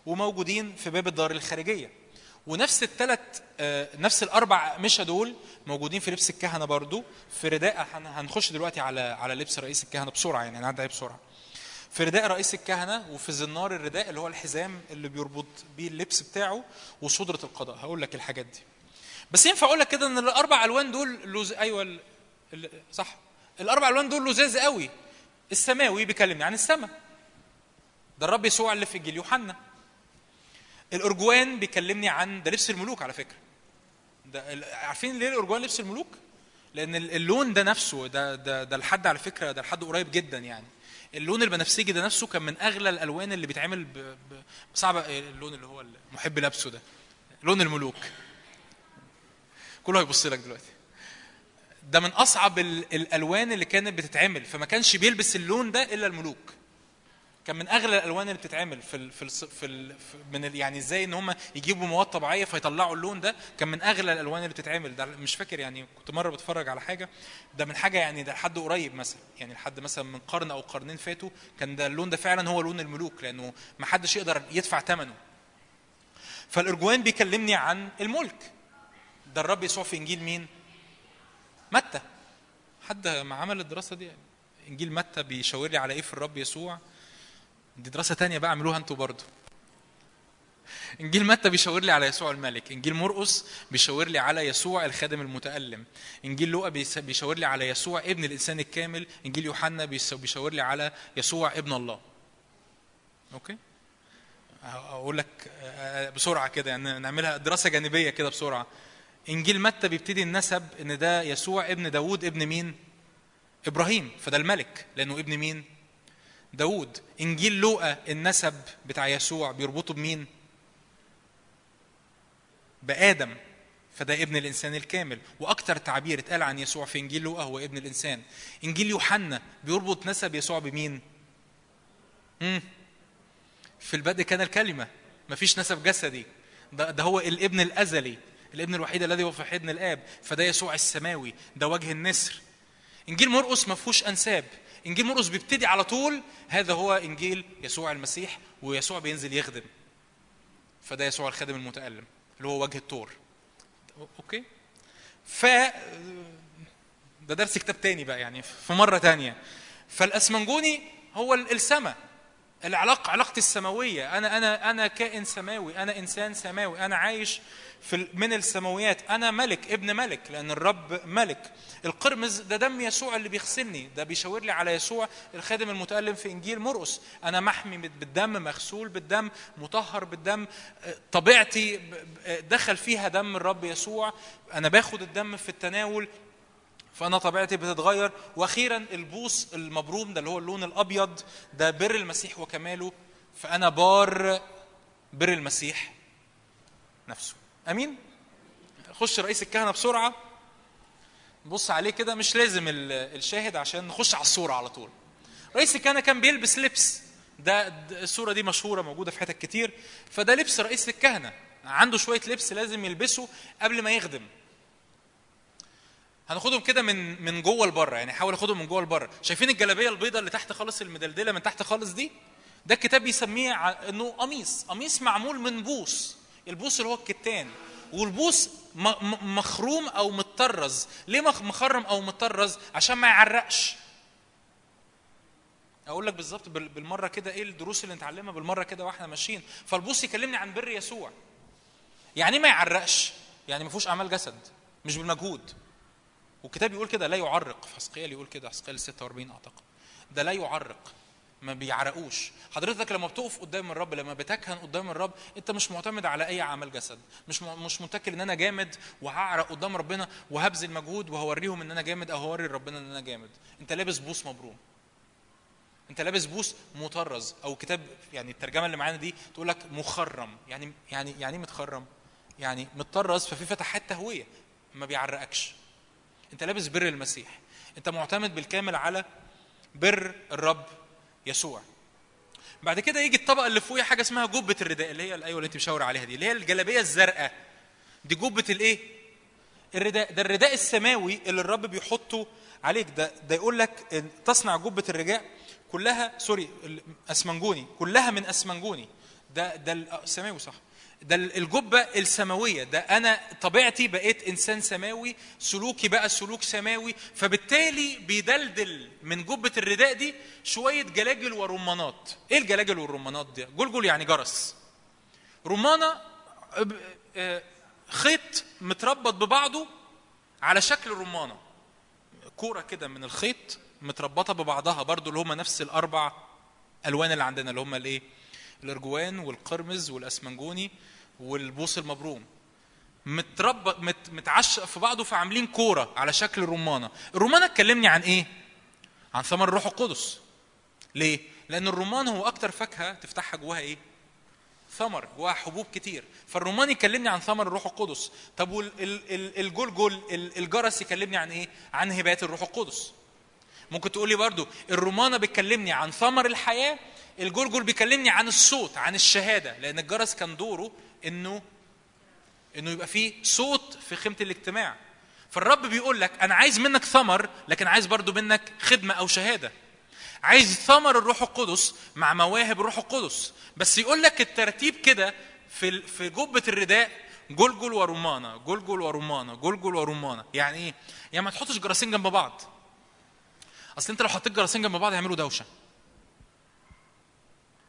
وموجودين في باب الدار الخارجية. ونفس الثلاث نفس الأربع مشا دول موجودين في لبس الكهنة برضو. في رداء هن- هنخش دلوقتي على على لبس رئيس الكهنة بسرعة يعني هنعدي بسرعة. في رداء رئيس الكهنة وفي زنار الرداء اللي هو الحزام اللي بيربط بيه اللبس بتاعه وصدرة القضاء. هقول لك الحاجات دي. بس ينفع أقول لك كده إن الأربع ألوان دول لوز أيوه ال... ال... صح. الأربع ألوان دول لزاز قوي. السماوي بيكلمني عن السماء. ده الرب يسوع اللي في انجيل يوحنا. الأرجوان بيكلمني عن ده لبس الملوك على فكرة. ده عارفين ليه الأرجوان لبس الملوك؟ لأن ال- اللون ده نفسه ده ده ده لحد على فكرة ده لحد قريب جدا يعني. اللون البنفسجي ده نفسه كان من أغلى الألوان اللي بيتعمل ب... ب... صعب اللون اللي هو المحب لابسه ده. لون الملوك. كله هيبص لك دلوقتي. ده من أصعب ال- الألوان اللي كانت بتتعمل. فما كانش بيلبس اللون ده إلا الملوك. كان من أغلى الألوان اللي بتتعمل في ال في ال في, في من يعني إزاي إن هم يجيبوا مواد طبيعية فيطلعوا اللون ده كان من أغلى الألوان اللي بتتعمل. ده مش فاكر يعني كنت مرة بتفرج على حاجة. ده من حاجة يعني ده لحد قريب مثلا. يعني لحد مثلا من قرن أو قرنين فاتوا كان ده اللون ده فعلا هو لون الملوك لأنه ما حدش يقدر يدفع ثمنه فالأرجوان بيكلمني عن الملك. ده الرب يسوع في إنجيل مين؟ متى؟ حد ما عمل الدراسة دي؟ إنجيل متى بيشاور لي على إيه في الرب يسوع؟ دي دراسة تانية بقى اعملوها أنتوا برضو. إنجيل متى بيشاور لي على يسوع الملك؟ إنجيل مرقس بيشاور لي على يسوع الخادم المتألم. إنجيل لوقا بيشاور لي على يسوع ابن الإنسان الكامل. إنجيل يوحنا بيشاور لي على يسوع ابن الله. أوكي؟ أقول لك بسرعة كده يعني نعملها دراسة جانبية كده بسرعة. إنجيل متى بيبتدي النسب إن ده يسوع ابن داوود ابن مين؟ إبراهيم. فده الملك. لأنه ابن مين؟ داوود إنجيل لوقا النسب بتاع يسوع بيربطه بمين؟ بآدم فده ابن الإنسان الكامل. وأكتر تعبير اتقال عن يسوع في إنجيل لوقا هو ابن الإنسان. إنجيل يوحنا بيربط نسب يسوع بمين؟ مم. في البدء كان الكلمة مفيش نسب جسدي. ده, ده هو الابن الأزلي الابن الوحيد الذي هو في حضن الآب. فده يسوع السماوي ده وجه النسر. إنجيل مرقس ما فيهوش أنساب. إنجيل مرقس بيبتدي على طول هذا هو إنجيل يسوع المسيح ويسوع بينزل يخدم. فده يسوع الخادم المتألم اللي هو وجه الطور. أوكي؟ ف ده درس كتاب تاني بقى يعني في مرة تانية. فالأسمنجوني هو السماء العلاقة علاقتي السماوية. أنا أنا أنا كائن سماوي أنا إنسان سماوي أنا عايش في من السماويات. أنا ملك ابن ملك لأن الرب ملك. القرمز ده دم يسوع اللي بيغسلني. ده بيشاور لي على يسوع الخادم المتألم في إنجيل مرقس. أنا محمي بالدم مغسول بالدم مطهر بالدم. طبيعتي دخل فيها دم الرب يسوع. أنا باخد الدم في التناول فأنا طبيعتي بتتغير. وأخيرا البوس المبروم ده اللي هو اللون الأبيض ده بر المسيح وكماله. فأنا بار بر المسيح نفسه. أمين؟ خش رئيس الكهنة بسرعة. بص عليه كده مش لازم ال- الشاهد عشان نخش على الصورة على طول. رئيس الكهنة كان بيلبس لبس. ده الصورة دي مشهورة موجودة في حتت كتير. فده لبس رئيس الكهنة. عنده شوية لبس لازم يلبسه قبل ما يخدم. هناخدهم كده من من جوه لبره. يعني حاول أخدهم من جوه لبره. شايفين الجلابية البيضاء اللي تحت خالص المدلدله من تحت خالص دي؟ ده الكتاب بيسميه إنه قميص. قميص معمول من بوس البوس اللي هو الكتان والبوس مخروم أو متطرز ليه مخ- مخرم أو متطرز عشان ما يعرقش. أقول لك بالظبط بال- بالمرة كده إيه الدروس اللي نتعلمها بالمرة كده وإحنا ماشيين. فالبوس يكلمني عن بر يسوع. يعني ما يعرقش. يعني ما فيهوش أعمال جسد. مش بالمجهود. والكتاب يقول كده لا يعرق. حسقيال يقول كده حسقيال 46 أعتقد. ده لا يعرق. ما بيعرقوش. حضرتك لما بتقف قدام الرب لما بتكهن قدام الرب انت مش معتمد على أي عمل جسد. مش مش متكل إن أنا جامد وهعرق قدام ربنا وهبذل مجهود وهوريهم إن أنا جامد أو هوري ربنا إن أنا جامد. أنت لابس بوس مبروم. أنت لابس بوس مطرز أو كتاب يعني الترجمة اللي معانا دي تقول لك مخرم. يعني يعني يعني إيه متخرم؟ يعني متطرز ففي فتحات تهوية ما بيعرقكش. أنت لابس بر المسيح. أنت معتمد بالكامل على بر الرب. يسوع. بعد كده يجي الطبقة اللي فوقيها حاجة اسمها جبة الرداء اللي هي الايوه اللي أنت مشاور عليها دي اللي هي الجلابية الزرقاء. دي جبة الايه الرداء. ده الرداء السماوي اللي الرب بيحطه عليك. ده ده يقول لك تصنع جبة الرداء كلها سوري أسمنجوني. كلها من أسمنجوني. ده ده ال- آه، صح؟ ده ال- الجبة السماوية. ده أنا طبيعتي بقيت إنسان سماوي سلوكي بقى سلوك سماوي. فبالتالي بيدلدل من جبة الرداء دي شوية جلاجل ورمانات. إيه الجلاجل والرمانات دي؟ جلجل يعني جرس. رمانة آه، خيط متربط ببعضه على شكل رمانة. كورة كده من الخيط متربطة ببعضها برضو اللي هم نفس الأربع ألوان اللي عندنا اللي هم الإيه؟ الأرجوان والقرمز والأسمنجوني. والبوص المبروم متربط مت متعشق في بعضه فعاملين كورة على شكل رمانة. الرمانة اتكلمني عن إيه؟ عن ثمر الروح القدس. ليه؟ لأن الرمان هو أكتر فاكهة تفتحها جواها إيه؟ ثمر جواها حبوب كتير. فالرمان يكلمني عن ثمر الروح القدس. طب والجلجل الجرس يكلمني عن إيه؟ عن هبات الروح القدس. ممكن تقول لي برضو الرمانة بتكلمني عن ثمر الحياة الجلجل بيكلمني عن الصوت عن الشهادة. لأن الجرس كان دوره إنه إنه يبقى فيه صوت في خيمة الاجتماع. فالرب بيقول لك أنا عايز منك ثمر لكن عايز برضو منك خدمة أو شهادة. عايز ثمر الروح القدس مع مواهب الروح القدس. بس يقول لك الترتيب كده في في جبة الرداء جلجل ورمانة جلجل ورمانة جلجل ورمانة. يعني إيه؟ يعني ما تحطش جراسين جنب بعض. أصل أنت لو حطيت جراسين جنب بعض هيعملوا دوشة.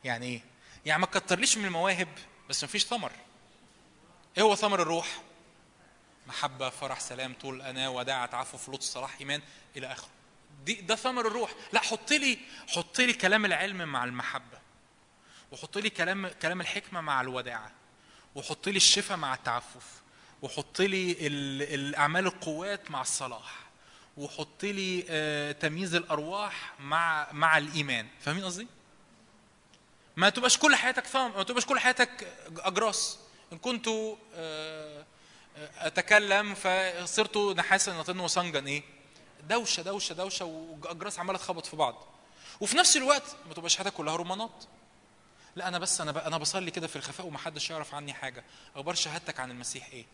يعني إيه؟ يعني ما تكترليش من المواهب. بس ما فيش ثمر. إيه هو ثمر الروح؟ محبة فرح سلام طول أنا وداعة تعفف لطف صلاح إيمان إلى آخره. دي ده ثمر الروح. لا حط لي حط لي كلام العلم مع المحبة. وحط لي كلام كلام الحكمة مع الوداعة. وحط لي الشفاء مع التعفف. وحط لي ال- الأعمال القوات مع الصلاح. وحط لي آه، تمييز الأرواح مع مع الإيمان. فاهمين قصدي؟ ما تبقاش كل حياتك ثم ما تبقاش كل حياتك اجراس إن كنت آه، أتكلم فصرت نحاسا نطن وصنجا. إيه؟ دوشة دوشة دوشة واجراس عمالة تخبط في بعض. وفي نفس الوقت ما تبقاش حياتك كلها رمانات. لا أنا بس أنا. أنا بصلي كده في الخفاء ومحدش يعرف عني حاجة. أخبار شهادتك عن المسيح إيه؟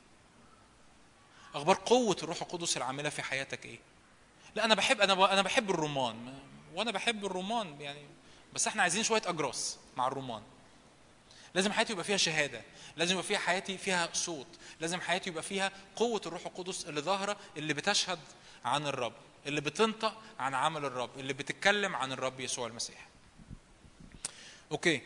أخبار قوة الروح القدس العاملة في حياتك إيه؟ لا أنا بحب أنا. أنا بحب الرمان وأنا بحب الرمان يعني بس إحنا عايزين شوية أجراس مع الرمان لازم حياتي يبقى فيها شهادة لازم يبقى فيها حياتي فيها صوت لازم حياتي يبقى فيها قوة الروح القدس اللي ظاهرة اللي بتشهد عن الرب اللي بتنطق عن عمل الرب اللي بتتكلم عن الرب يسوع المسيح. أوكي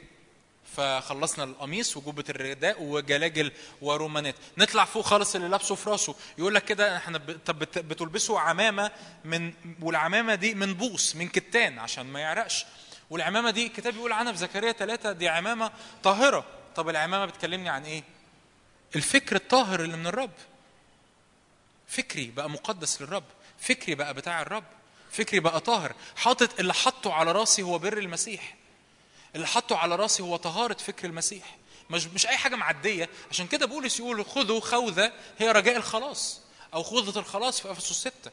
فخلصنا القميص وجبة الرداء وجلاجل ورومانات. نطلع فوق خالص اللي لابسه في راسه. يقول لك كده إحنا. طب بت... بتلبسوا عمامة من والعمامة دي من بوص من كتان عشان ما يعرقش. والعمامة دي الكتاب بيقول عنها في زكريا ثلاثة دي عمامة طاهرة. طب العمامة بتكلمني عن إيه؟ الفكر الطاهر اللي من الرب. فكري بقى مقدس للرب. فكري بقى بتاع الرب. فكري بقى طاهر. حاطط اللي حطه على راسي هو بر المسيح. اللي حطه على راسي هو طهارة فكر المسيح. مش مش أي حاجة معدية. عشان كده بولس يقول خذوا خوذة هي رجاء الخلاص أو خوذة الخلاص في أفسس ستة.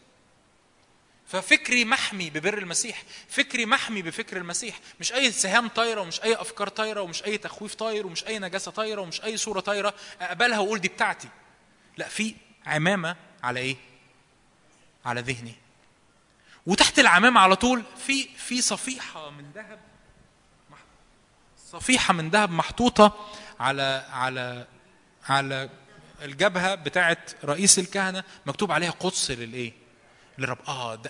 ففكري محمي ببر المسيح فكري محمي بفكر المسيح مش أي سهام طايرة ومش أي أفكار طايرة ومش أي تخويف طاير ومش أي نجاسة طايرة ومش أي صورة طايرة أقبلها وأقول دي بتاعتي لا في عمامة على إيه؟ على ذهني وتحت العمامة على طول في في صفيحة من ذهب صفيحة من ذهب محطوطة على على على الجبهة بتاعت رئيس الكهنة مكتوب عليها قدس للإيه؟ للرب آه ده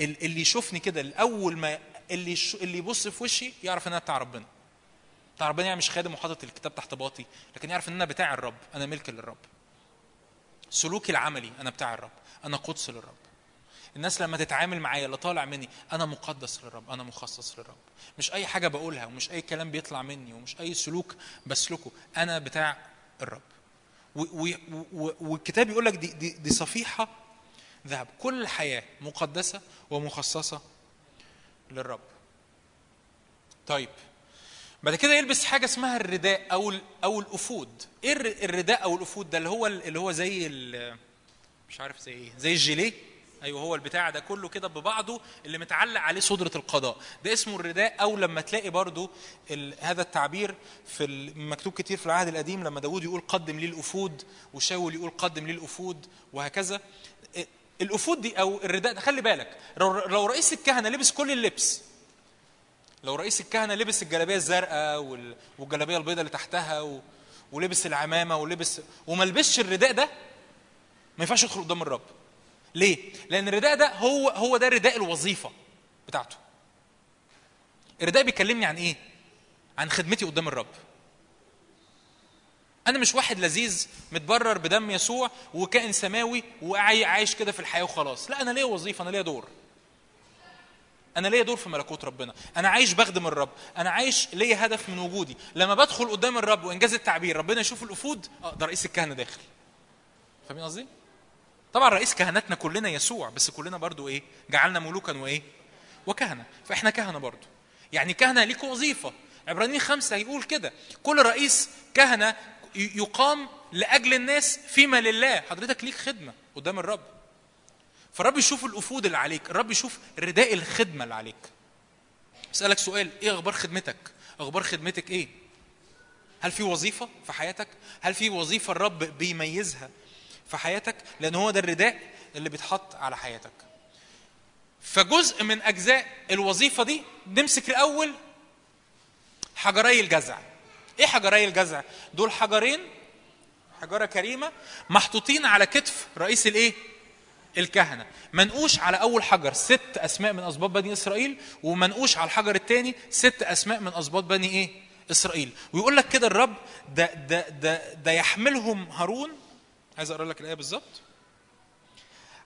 ال- اللي يشوفني كده الأول ما اللي اللي يبص في وشي يعرف إن أنا بتاع ربنا. بتاع ربنا يعني مش خادم وحاطط الكتاب تحت باطي لكن يعرف إن أنا بتاع الرب أنا ملك للرب. سلوكي العملي أنا بتاع الرب أنا قدس للرب. الناس لما تتعامل معايا اللي طالع مني أنا مقدس للرب أنا مخصص للرب مش أي حاجة بقولها ومش أي كلام بيطلع مني ومش أي سلوك بسلكه أنا بتاع الرب والكتاب يقول لك دي, دي, دي صفيحة ذهب. كل الحياة مقدسة ومخصصة للرب. طيب بعد كده يلبس حاجة اسمها الرداء أو أو الأفود. إيه الر- الرداء أو الأفود ده؟ اللي هو اللي هو زي مش عارف زي إيه زي الجيليه؟ أيوه هو البتاع ده كله كده ببعضه اللي متعلق عليه صدرة القضاء. ده اسمه الرداء أو لما تلاقي برضو. هذا التعبير في. مكتوب كتير في العهد القديم لما داود يقول قدم لي الافود وشاول يقول قدم لي الافود وهكذا. الأفود دي أو الرداء ده خلي بالك لو رئيس الكهنة لبس كل اللبس لو رئيس الكهنة لبس الجلابية الزرقاء وال... والجلابية البيضاء اللي تحتها. ولبس العمامة ولبس وما لبسش الرداء ده ما ينفعش يدخل قدام الرب ليه؟ لأن الرداء ده هو هو ده رداء الوظيفة بتاعته. الرداء بيكلمني عن إيه؟ عن خدمتي قدام الرب. أنا مش واحد لذيذ متبرر بدم يسوع وكائن سماوي وعايش كده في الحياة وخلاص، لا أنا ليا وظيفة، أنا ليا دور. أنا ليا دور في ملكوت ربنا، أنا عايش بخدم الرب، أنا عايش ليا هدف من وجودي، لما بدخل قدام الرب وإنجاز التعبير ربنا يشوف الأفود، أه ده رئيس الكهنة داخل. فاهمين قصدي؟ طبعا رئيس كهنتنا كلنا يسوع بس كلنا برضو إيه؟ جعلنا ملوكا وإيه؟ وكهنة. فإحنا كهنة برضو. يعني كهنة ليكوا وظيفة. عبرانيين خمسة يقول كده. كل رئيس كهنة يقام لأجل الناس فيما لله حضرتك ليك خدمة قدام الرب فالرب يشوف الأفود اللي عليك الرب يشوف رداء الخدمة اللي عليك أسألك سؤال إيه أخبار خدمتك أخبار خدمتك إيه هل في وظيفة في حياتك؟ هل في وظيفة الرب بيميزها في حياتك؟ لأن هو ده الرداء اللي بيتحط على حياتك. فجزء من أجزاء الوظيفة دي نمسك الأول حجري الجزع. إيه حجري الجزع؟ دول حجرين حجرة كريمة محطوطين على كتف رئيس الإيه؟ الكهنة منقوش على أول حجر ست أسماء من أسباط بني إسرائيل ومنقوش على الحجر الثاني ست أسماء من أسباط بني إيه؟ إسرائيل ويقول لك كده الرب ده ده ده ده يحملهم هارون عايز أقرأ لك الآية بالظبط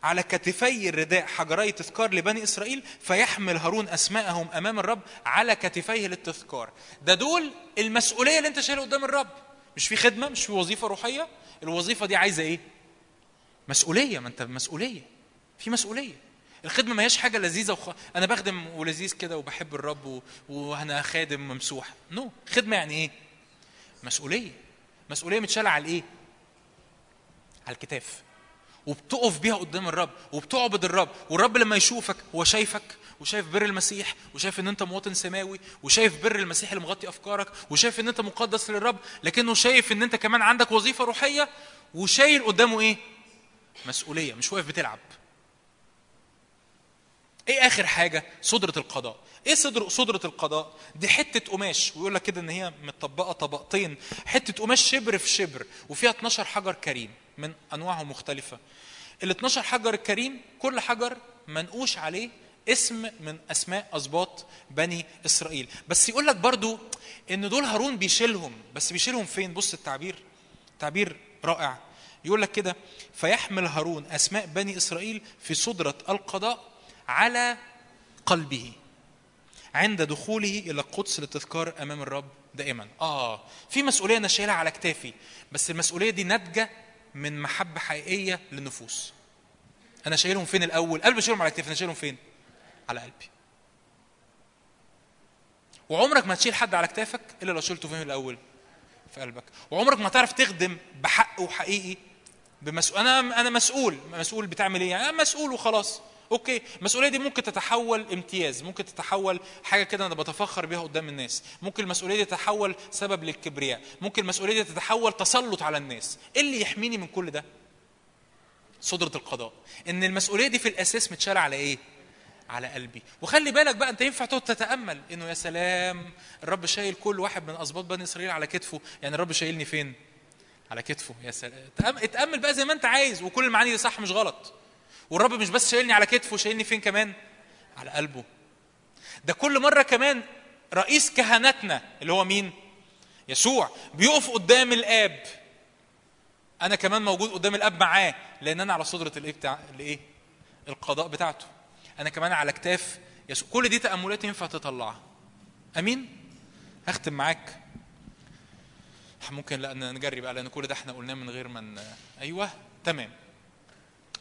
على كتفي الرداء حجري تذكار لبني إسرائيل فيحمل هارون أسماءهم أمام الرب على كتفيه للتذكار. ده دول المسؤولية اللي أنت شايلها قدام الرب. مش في خدمة مش في وظيفة روحية. الوظيفة دي عايزة إيه؟ مسؤولية. ما أنت مسؤولية. في مسؤولية. الخدمة ما هياش حاجة لذيذة وخ... أنا بخدم ولذيذ كده وبحب الرب و... وأنا خادم ممسوح. نو. no. خدمة يعني إيه؟ مسؤولية. مسؤولية متشالة على الإيه؟ على الكتاف. وبتقف بيها قدام الرب وبتعبد الرب والرب لما يشوفك هو شايفك وشايف بر المسيح وشايف إن أنت مواطن سماوي وشايف بر المسيح اللي مغطي أفكارك وشايف إن أنت مقدس للرب لكنه شايف إن أنت كمان عندك وظيفة روحية وشايل قدامه إيه؟ مسؤولية مش واقف بتلعب. إيه آخر حاجة؟ صدرة القضاء. إيه صدر صدرة القضاء؟ دي حتة قماش. ويقول لك كده إن هي متطبقة طبقتين. حتة قماش شبر في شبر وفيها 12 حجر كريم من أنواعهم مختلفة. ال 12 حجر الكريم كل حجر منقوش عليه اسم من أسماء اسباط بني إسرائيل. بس يقول لك برضو إن دول هارون بيشيلهم. بس بيشيلهم فين؟ بص التعبير. تعبير رائع. يقول لك كده فيحمل هارون أسماء بني إسرائيل في صدرة القضاء على قلبه عند دخوله إلى القدس للتذكار أمام الرب دائما. آه في مسؤولية أنا شايلها على كتافي بس المسؤولية دي ناتجة من محبة حقيقية للنفوس. أنا شايلهم فين الأول؟ قلبي شايلهم على كتافي أنا شايلهم فين؟ على قلبي. وعمرك ما تشيل حد على كتافك إلا لو شلته فين الأول؟ في قلبك. وعمرك ما تعرف تخدم بحق وحقيقي بمسؤول أنا أنا مسؤول. مسؤول بتعمل إيه؟ يعني أنا مسؤول وخلاص. أوكي المسؤولية دي ممكن تتحول امتياز ممكن تتحول حاجة كده أنا بتفخر بيها قدام الناس. ممكن المسؤولية دي تتحول سبب للكبرياء. ممكن المسؤولية دي تتحول تسلط على الناس. إيه اللي يحميني من كل ده؟ صدرة القضاء. إن المسؤولية دي في الأساس متشالة على إيه؟ على قلبي. وخلي بالك بقى أنت ينفع تقعد تتأمل إنه يا سلام الرب شايل كل واحد من أسباط بني إسرائيل على كتفه. يعني الرب شايلني فين؟ على كتفه. يا سلام. اتأمل بقى زي ما أنت عايز وكل المعاني دي صح مش غلط. والرب مش بس شايلني على كتفه شايلني فين كمان؟ على قلبه. ده كل مرة كمان رئيس كهنتنا اللي هو مين؟ يسوع بيقف قدام الآب. أنا كمان موجود قدام الآب معاه لأن أنا على صدرة الإيه بتاع الإيه؟ القضاء بتاعته. أنا كمان على كتاف يسوع. كل دي تأملات ينفع تطلعها. أمين؟ هختم معاك. ممكن لا نجري بقى لأن كل ده إحنا قلناه من غير ما أيوه تمام.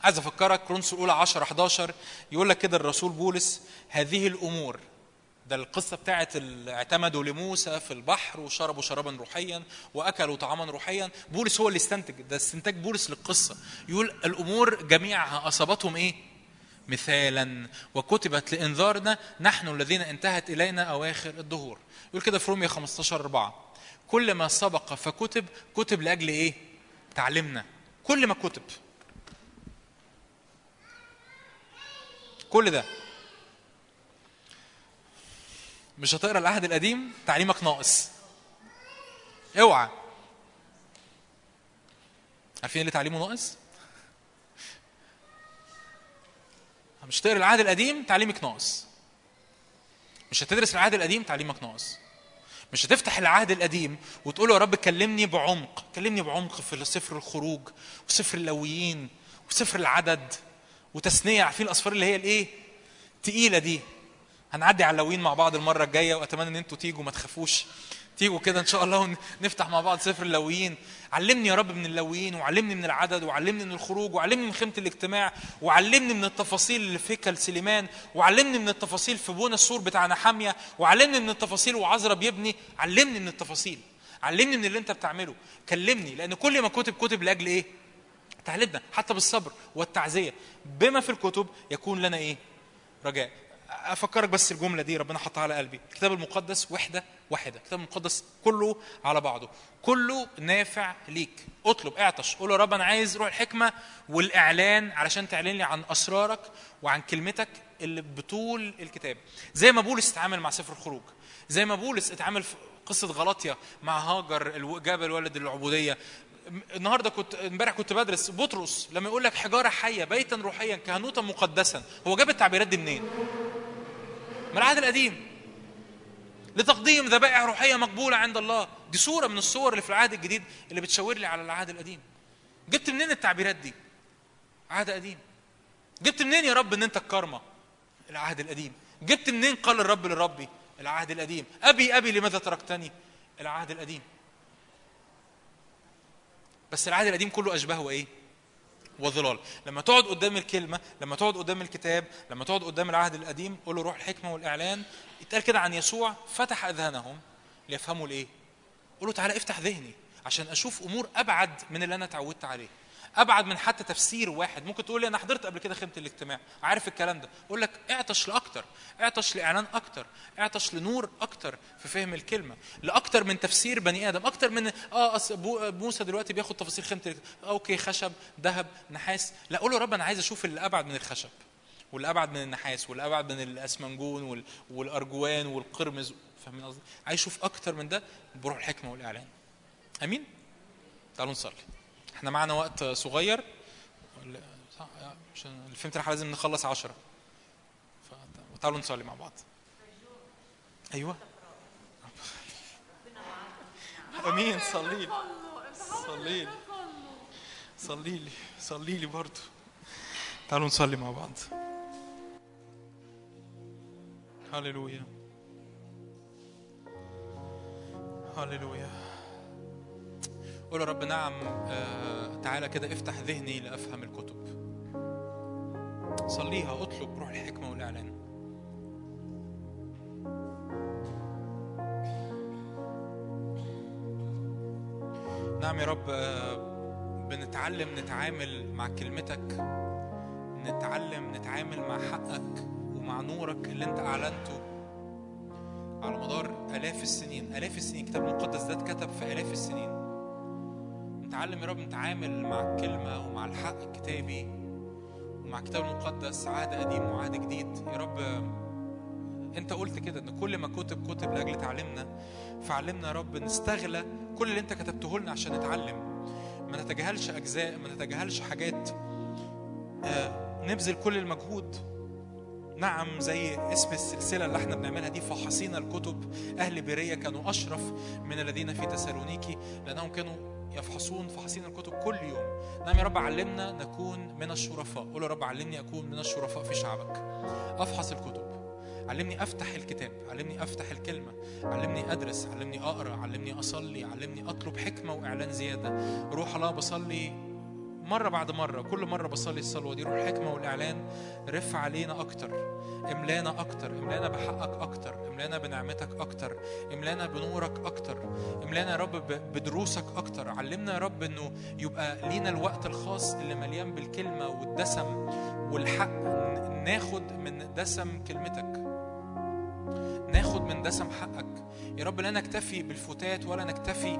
عايز افكرك كرونس الاولى 10 11 يقول لك كده الرسول بولس هذه الأمور ده القصة بتاعت ال- اعتمدوا لموسى في البحر وشربوا شرابا روحيا وأكلوا طعاما روحيا. بولس هو اللي استنتج ده استنتاج بولس للقصة. يقول الأمور جميعها أصابتهم إيه؟ مثالا وكتبت لإنذارنا نحن الذين انتهت إلينا أواخر الدهور. يقول كده في روميا 15 4 كل ما سبق فكتب كتب لأجل إيه؟ تعلمنا كل ما كتب. كل ده. مش هتقرأ العهد القديم؟ تعليمك ناقص. اوعى. عارفين اللي تعليمه ناقص؟ مش هتقرأ العهد القديم؟ تعليمك ناقص. مش هتدرس العهد القديم؟ تعليمك ناقص. مش هتفتح العهد القديم وتقول يا رب كلمني بعمق. كلمني بعمق في سفر الخروج وسفر اللويين وسفر العدد. وتثنيه عارفين الاسفار اللي هي الإيه؟ تقيلة دي. هنعدي على اللويين مع بعض المرة الجاية وأتمنى إن أنتوا تيجوا ما تخافوش. تيجوا كده إن شاء الله ونفتح مع بعض سفر اللويين علمني يا رب من اللويين وعلمني من العدد وعلمني من الخروج وعلمني من خيمة الاجتماع وعلمني من التفاصيل اللي في هيكل سليمان وعلمني من التفاصيل في بونا السور بتاع نحامية وعلمني من التفاصيل وعزرا بيبني. علمني من التفاصيل. علمني من اللي أنت بتعمله. كلمني لأن كل ما كتب كتب لأجل إيه؟ تعلمنا حتى بالصبر والتعزية. بما في الكتب يكون لنا إيه؟ رجاء. أفكرك بس الجملة دي ربنا حطها على قلبي. الكتاب المقدس وحدة واحدة. الكتاب المقدس كله على بعضه. كله نافع ليك. اطلب اعطش. قول يا رب أنا عايز روح الحكمة والإعلان علشان تعلن لي عن أسرارك وعن كلمتك اللي بطول الكتاب. زي ما بولس اتعامل مع سفر الخروج. زي ما بولس اتعامل في قصة غلطيا مع هاجر الو- جبل ولد العبودية. النهارده كنت امبارح كنت بدرس بطرس لما يقول لك حجارة حية بيتا روحيا كهنوتا مقدسا هو جاب التعبيرات دي منين؟ من العهد القديم. لتقديم ذبائح روحية مقبولة عند الله. دي صورة من الصور اللي في العهد الجديد اللي بتشاور لي على العهد القديم. جبت منين التعبيرات دي؟ عهد قديم. جبت منين يا رب إن أنت الكرمة؟ العهد القديم. جبت منين قال الرب لربي؟ العهد القديم. أبي أبي لماذا تركتني؟ العهد القديم. بس العهد القديم كله أشباهه إيه؟ وظلال. لما تقعد قدام الكلمة لما تقعد قدام الكتاب لما تقعد قدام العهد القديم قول له روح الحكمة والإعلان. يتقال كده عن يسوع فتح أذهانهم ليفهموا الإيه؟ قول له تعالى افتح ذهني عشان أشوف أمور أبعد من اللي أنا اتعودت عليه. أبعد من حتى تفسير واحد ممكن تقول لي أنا حضرت قبل كده خيمة الاجتماع عارف الكلام ده أقول لك اعطش لأكتر اعطش لإعلان أكتر اعطش لنور أكتر في فهم الكلمة لأكتر من تفسير بني آدم أكتر من بو- موسى دلوقتي بياخد تفاصيل خيمة الاجتماع. أوكي خشب ذهب نحاس لا قول له رب أنا عايز أشوف اللي أبعد من الخشب واللي أبعد من النحاس واللي أبعد من الأسمنجون وال- والأرجوان والقرمز فاهمين قصدي؟ عايز أشوف أكتر من ده بروح الحكمة والإعلان أمين؟ تعالوا نصلي إحنا معنا وقت صغير؟ عشان اللي فهمت لازم نخلص عشرة. فتعالوا نصلي مع بعض. أيوه. آمين صلي. لي صلي لي. صلي لي. صلي لي برضه تعالوا نصلي مع بعض. هللويا. هللويا. قول يا رب نعم آه تعالى كده افتح ذهني لأفهم الكتب. صليها اطلب روح الحكمة والإعلان. نعم يا رب آه، بنتعلم نتعامل مع كلمتك نتعلم نتعامل مع حقك ومع نورك اللي انت أعلنته على مدار آلاف السنين. آلاف السنين الكتاب المقدس ده اتكتب في آلاف السنين. نتعلم يا رب نتعامل مع الكلمة ومع الحق الكتابي ومع الكتاب المقدس عهد قديم وعهد جديد. يا رب انت قلت كده إن كل ما كتب كتب لأجل تعلمنا فعلمنا يا رب نستغلى كل اللي انت كتبته لنا عشان نتعلم. ما نتجاهلش أجزاء ما نتجاهلش حاجات. آه، نبذل كل المجهود. نعم زي اسم السلسلة اللي إحنا بنعملها دي فحصين الكتب. أهل بيرية كانوا أشرف من الذين في تسالونيكي لأنهم كانوا يفحصون فحصين الكتب كل يوم. نعم يا رب علمنا نكون من الشرفاء. قول يا رب علمني أكون من الشرفاء في شعبك. أفحص الكتب. علمني أفتح الكتاب. علمني أفتح الكلمة. علمني أدرس. علمني أقرأ. علمني أصلي. علمني أطلب حكمة وإعلان زيادة. روح الله بصلي مرة بعد مرة كل مرة بصلي الصلوة دي روح الحكمة والإعلان رف علينا أكتر املانا أكتر املانا بحقك أكتر املانا بنعمتك أكتر املانا بنورك أكتر املانا يا رب بدروسك أكتر. علمنا يا رب إنه يبقى لينا الوقت الخاص اللي مليان بالكلمة والدسم والحق. ناخد من دسم كلمتك. ناخد من دسم حقك. يا رب لا نكتفي بالفتات ولا نكتفي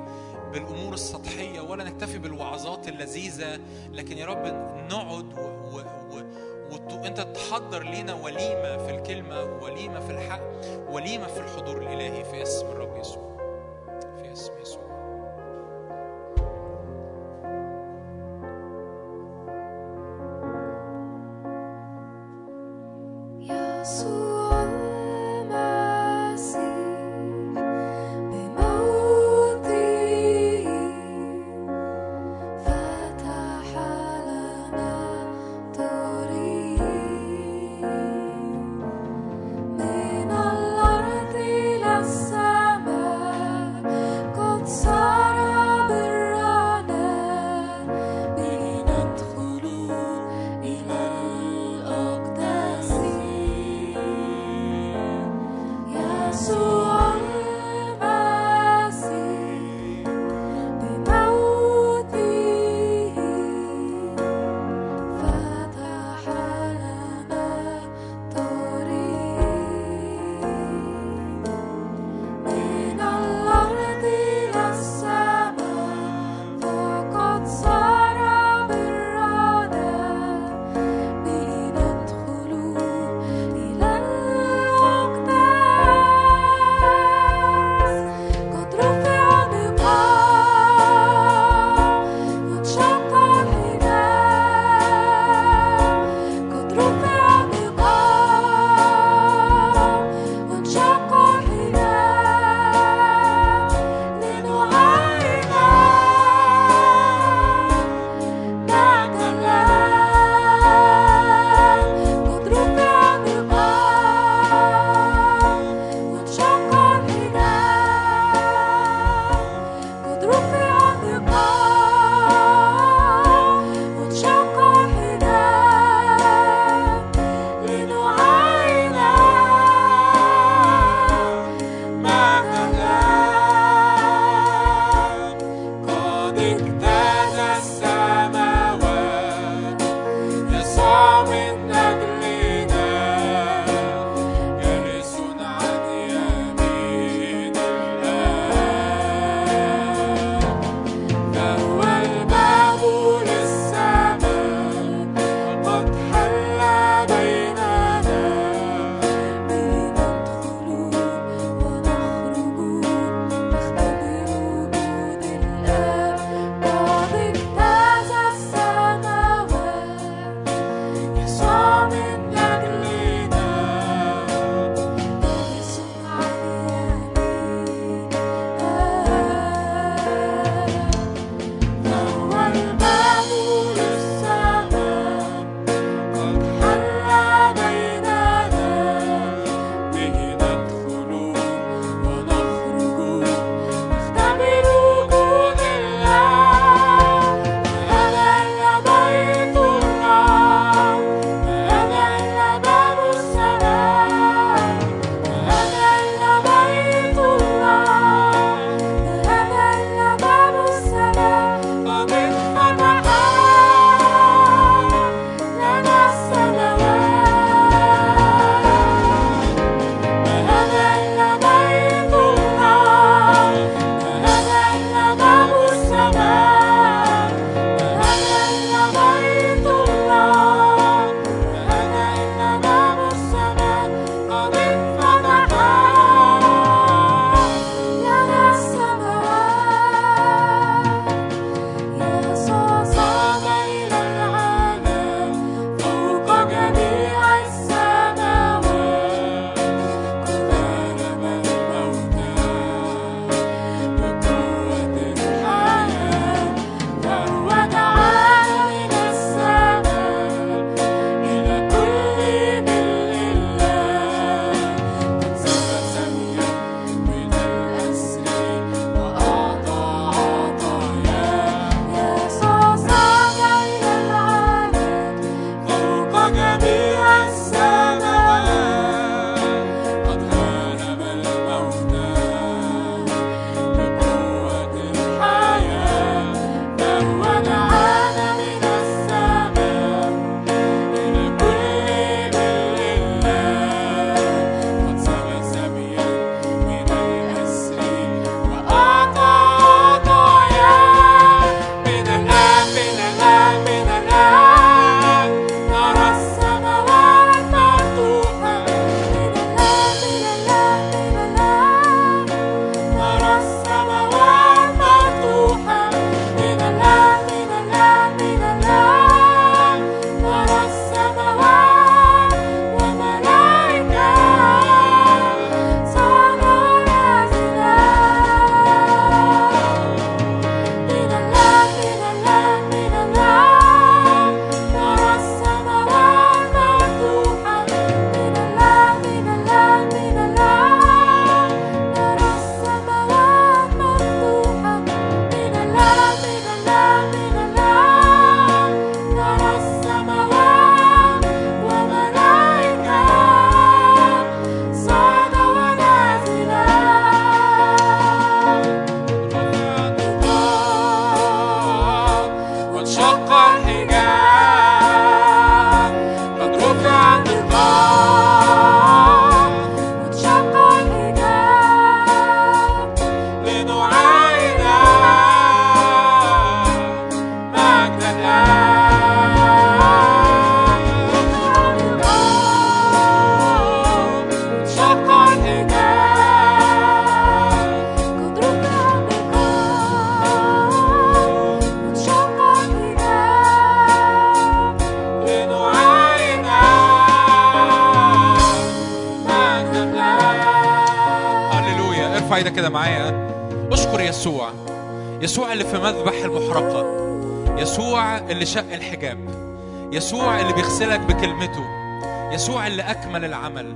بالأمور السطحية ولا نكتفي بالوعظات اللذيذة لكن يا رب نقعد و... و... و... وت... أنت تحضر لينا وليمة في الكلمة وليمة في الحق وليمة في الحضور الإلهي في اسم الرب يسوع. في اسم يسوع. أكمل العمل.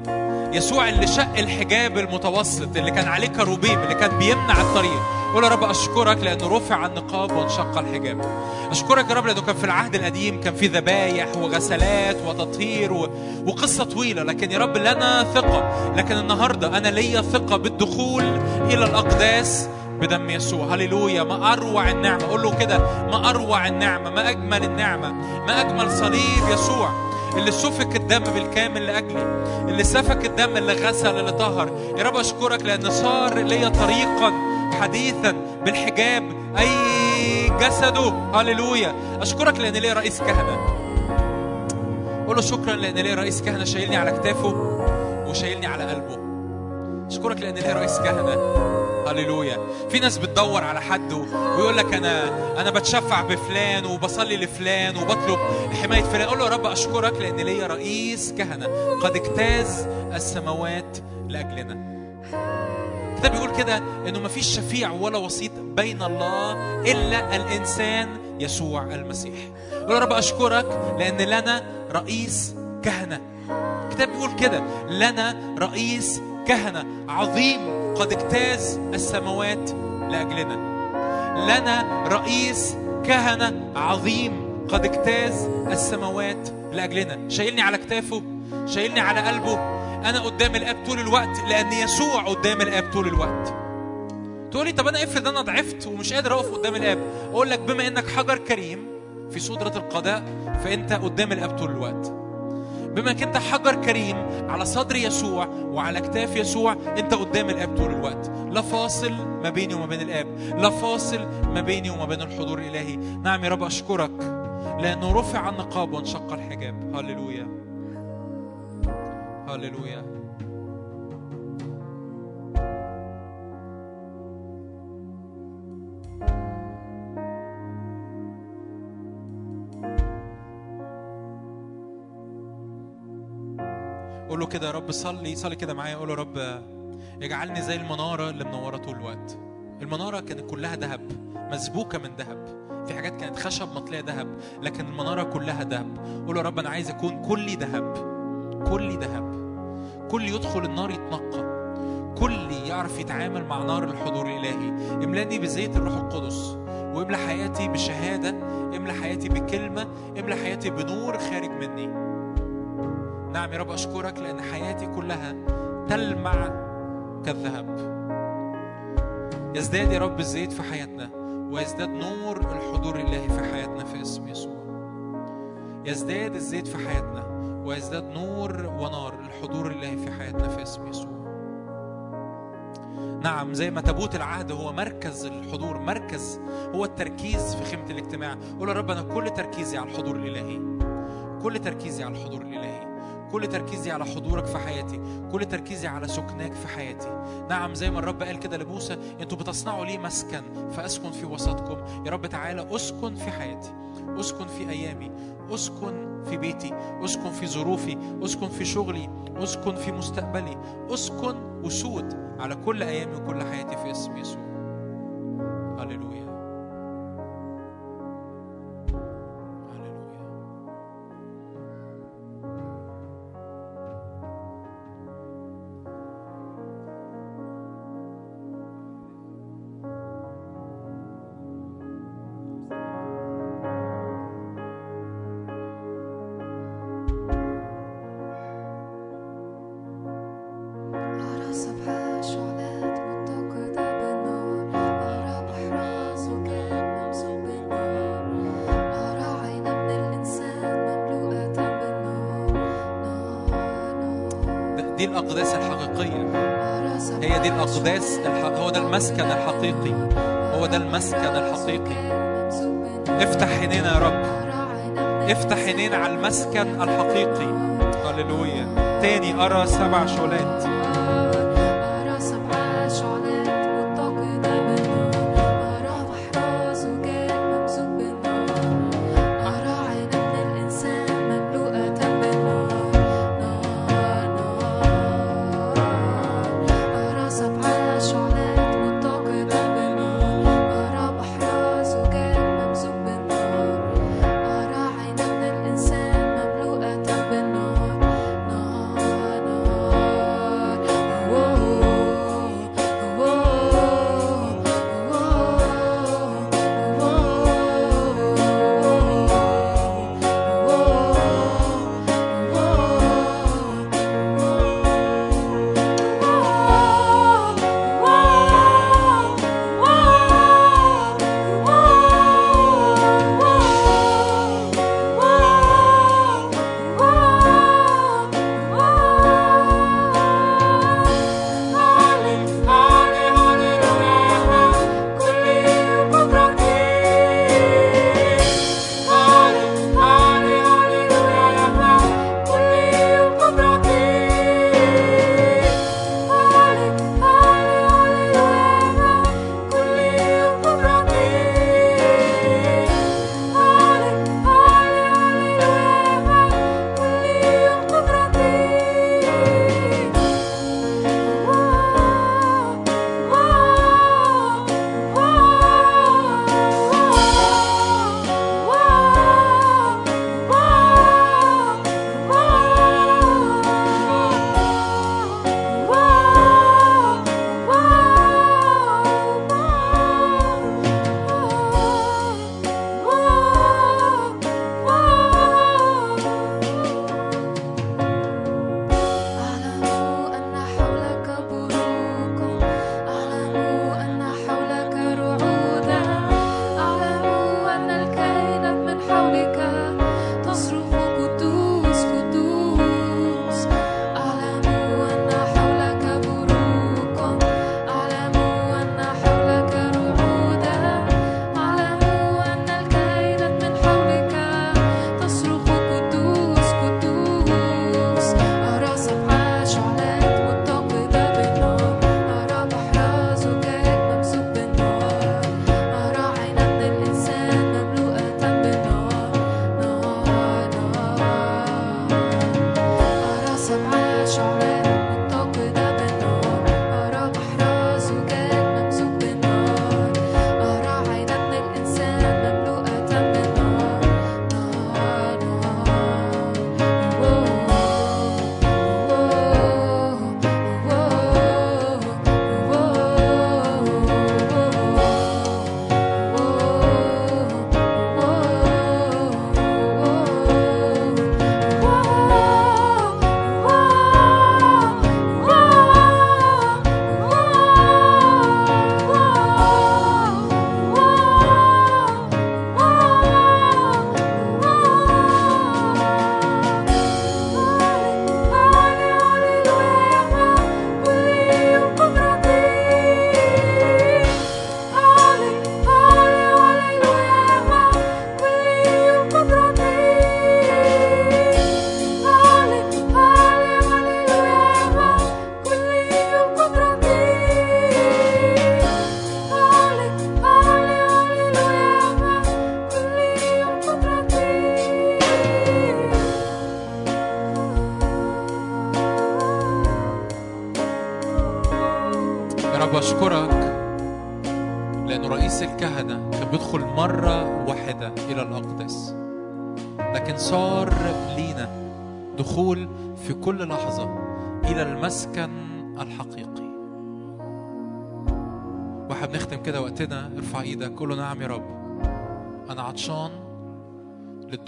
يسوع اللي شق الحجاب المتوسط اللي كان عليه كروبيم اللي كان بيمنع الطريق. قول يا رب أشكرك لأنه رفع النقاب وانشق الحجاب. أشكرك يا رب لأنه كان في العهد القديم كان في ذبايح وغسلات وتطهير و... وقصة طويلة. لكن يا رب لنا ثقة. لكن النهاردة أنا ليا ثقة بالدخول إلى الأقداس بدم يسوع. هللويا. ما أروع النعمة. قول له كده. ما أروع النعمة. ما أجمل النعمة. ما أجمل صليب يسوع. اللي سفك الدم بالكامل لأجلي اللي سفك الدم اللي غسل اللي طهر يا رب أشكرك لأن صار ليا طريقا حديثا بالحجاب أي جسده هللويا. أشكرك لأن ليا رئيس كهنة. قول له شكرا لأن ليا رئيس كهنة شايلني على كتافه وشايلني على قلبه. أشكرك لأن ليه رئيس كهنة. هللويا. في ناس بتدور على حد ويقول لك أنا أنا بتشفع بفلان وبصلي لفلان وبطلب حماية فلان. أقول له يا رب أشكرك لأن ليا رئيس كهنة قد اجتاز السماوات لأجلنا. الكتاب بيقول كده إنه مفيش شفيع ولا وسيط بين الله إلا الإنسان يسوع المسيح. يا رب أشكرك لأن لنا رئيس كهنة. الكتاب بيقول كده لنا رئيس كهنة عظيم قد اجتاز السماوات لأجلنا. لنا رئيس كهنة عظيم قد اجتاز السماوات لأجلنا. شايلني على كتافه شايلني على قلبه. أنا قدام الآب طول الوقت لأن يسوع قدام الآب طول الوقت. تقول لي طب أنا افرض أنا ضعفت ومش قادر أقف قدام الآب. أقول لك بما إنك حجر كريم في سدرة القضاء فأنت قدام الآب طول الوقت. بما انت حجر كريم على صدر يسوع وعلى كتاف يسوع انت قدام الآب طول الوقت. لا فاصل ما بيني وما بين الآب. لا فاصل ما بيني وما بين الحضور الإلهي. نعم يا رب أشكرك. لأنه رفع النقاب وانشق الحجاب. هللويا. هللويا. كده يا رب صلي صلي كده معايا قول يا رب اجعلني زي المنارة اللي منورة طول الوقت. المنارة كانت كلها ذهب مسبوكة من ذهب. في حاجات كانت خشب مطلية ذهب لكن المنارة كلها ذهب. قول يا رب أنا عايز اكون كلي ذهب كلي ذهب. كل يدخل النار يتنقى. كل يعرف يتعامل مع نار الحضور الإلهي. املأني بزيت الروح القدس واملى حياتي بشهادة املى حياتي بكلمة املى حياتي بنور خارج مني. نعم يا رب أشكرك لأن حياتي كلها تلمع كالذهب. يزداد يا رب الزيت في حياتنا ويزداد نور الحضور الإلهي في حياتنا في اسم يسوع. يزداد الزيت في حياتنا ويزداد نور ونار الحضور الإلهي في حياتنا في اسم يسوع. نعم زي ما تابوت العهد هو مركز الحضور مركز هو التركيز في خيمة الاجتماع. قول يا رب أنا كل تركيزي على الحضور الإلهي. كل تركيزي على الحضور الإلهي. كل تركيزي على حضورك في حياتي كل تركيزي على سكناك في حياتي. نعم زي ما الرب قال كده لموسى أنتوا بتصنعوا لي مسكن فاسكن في وسطكم. يا رب تعالى اسكن في حياتي اسكن في أيامي اسكن في بيتي اسكن في ظروفي اسكن في شغلي اسكن في مستقبلي اسكن وسود على كل أيامي وكل حياتي في اسم يسوع. الأقداس الحقيقية. هي دي الأقداس الح... هو ده المسكن الحقيقي. هو ده المسكن الحقيقي. افتح عينينا يا رب. افتح عينينا على المسكن الحقيقي. هللويا. تاني أرى سبع شعلات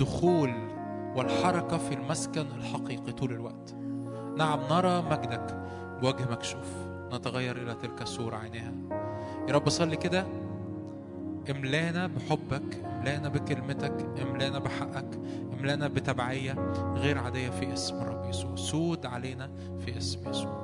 للدخول والحركة في المسكن الحقيقي طول الوقت. نعم نرى مجدك بوجه مكشوف. نتغير إلى تلك الصورة عينها يا رب صلي كده. املانا بحبك املانا بكلمتك املانا بحقك املانا بتبعية غير عادية في اسم الرب يسوع. سود علينا في اسم يسوع.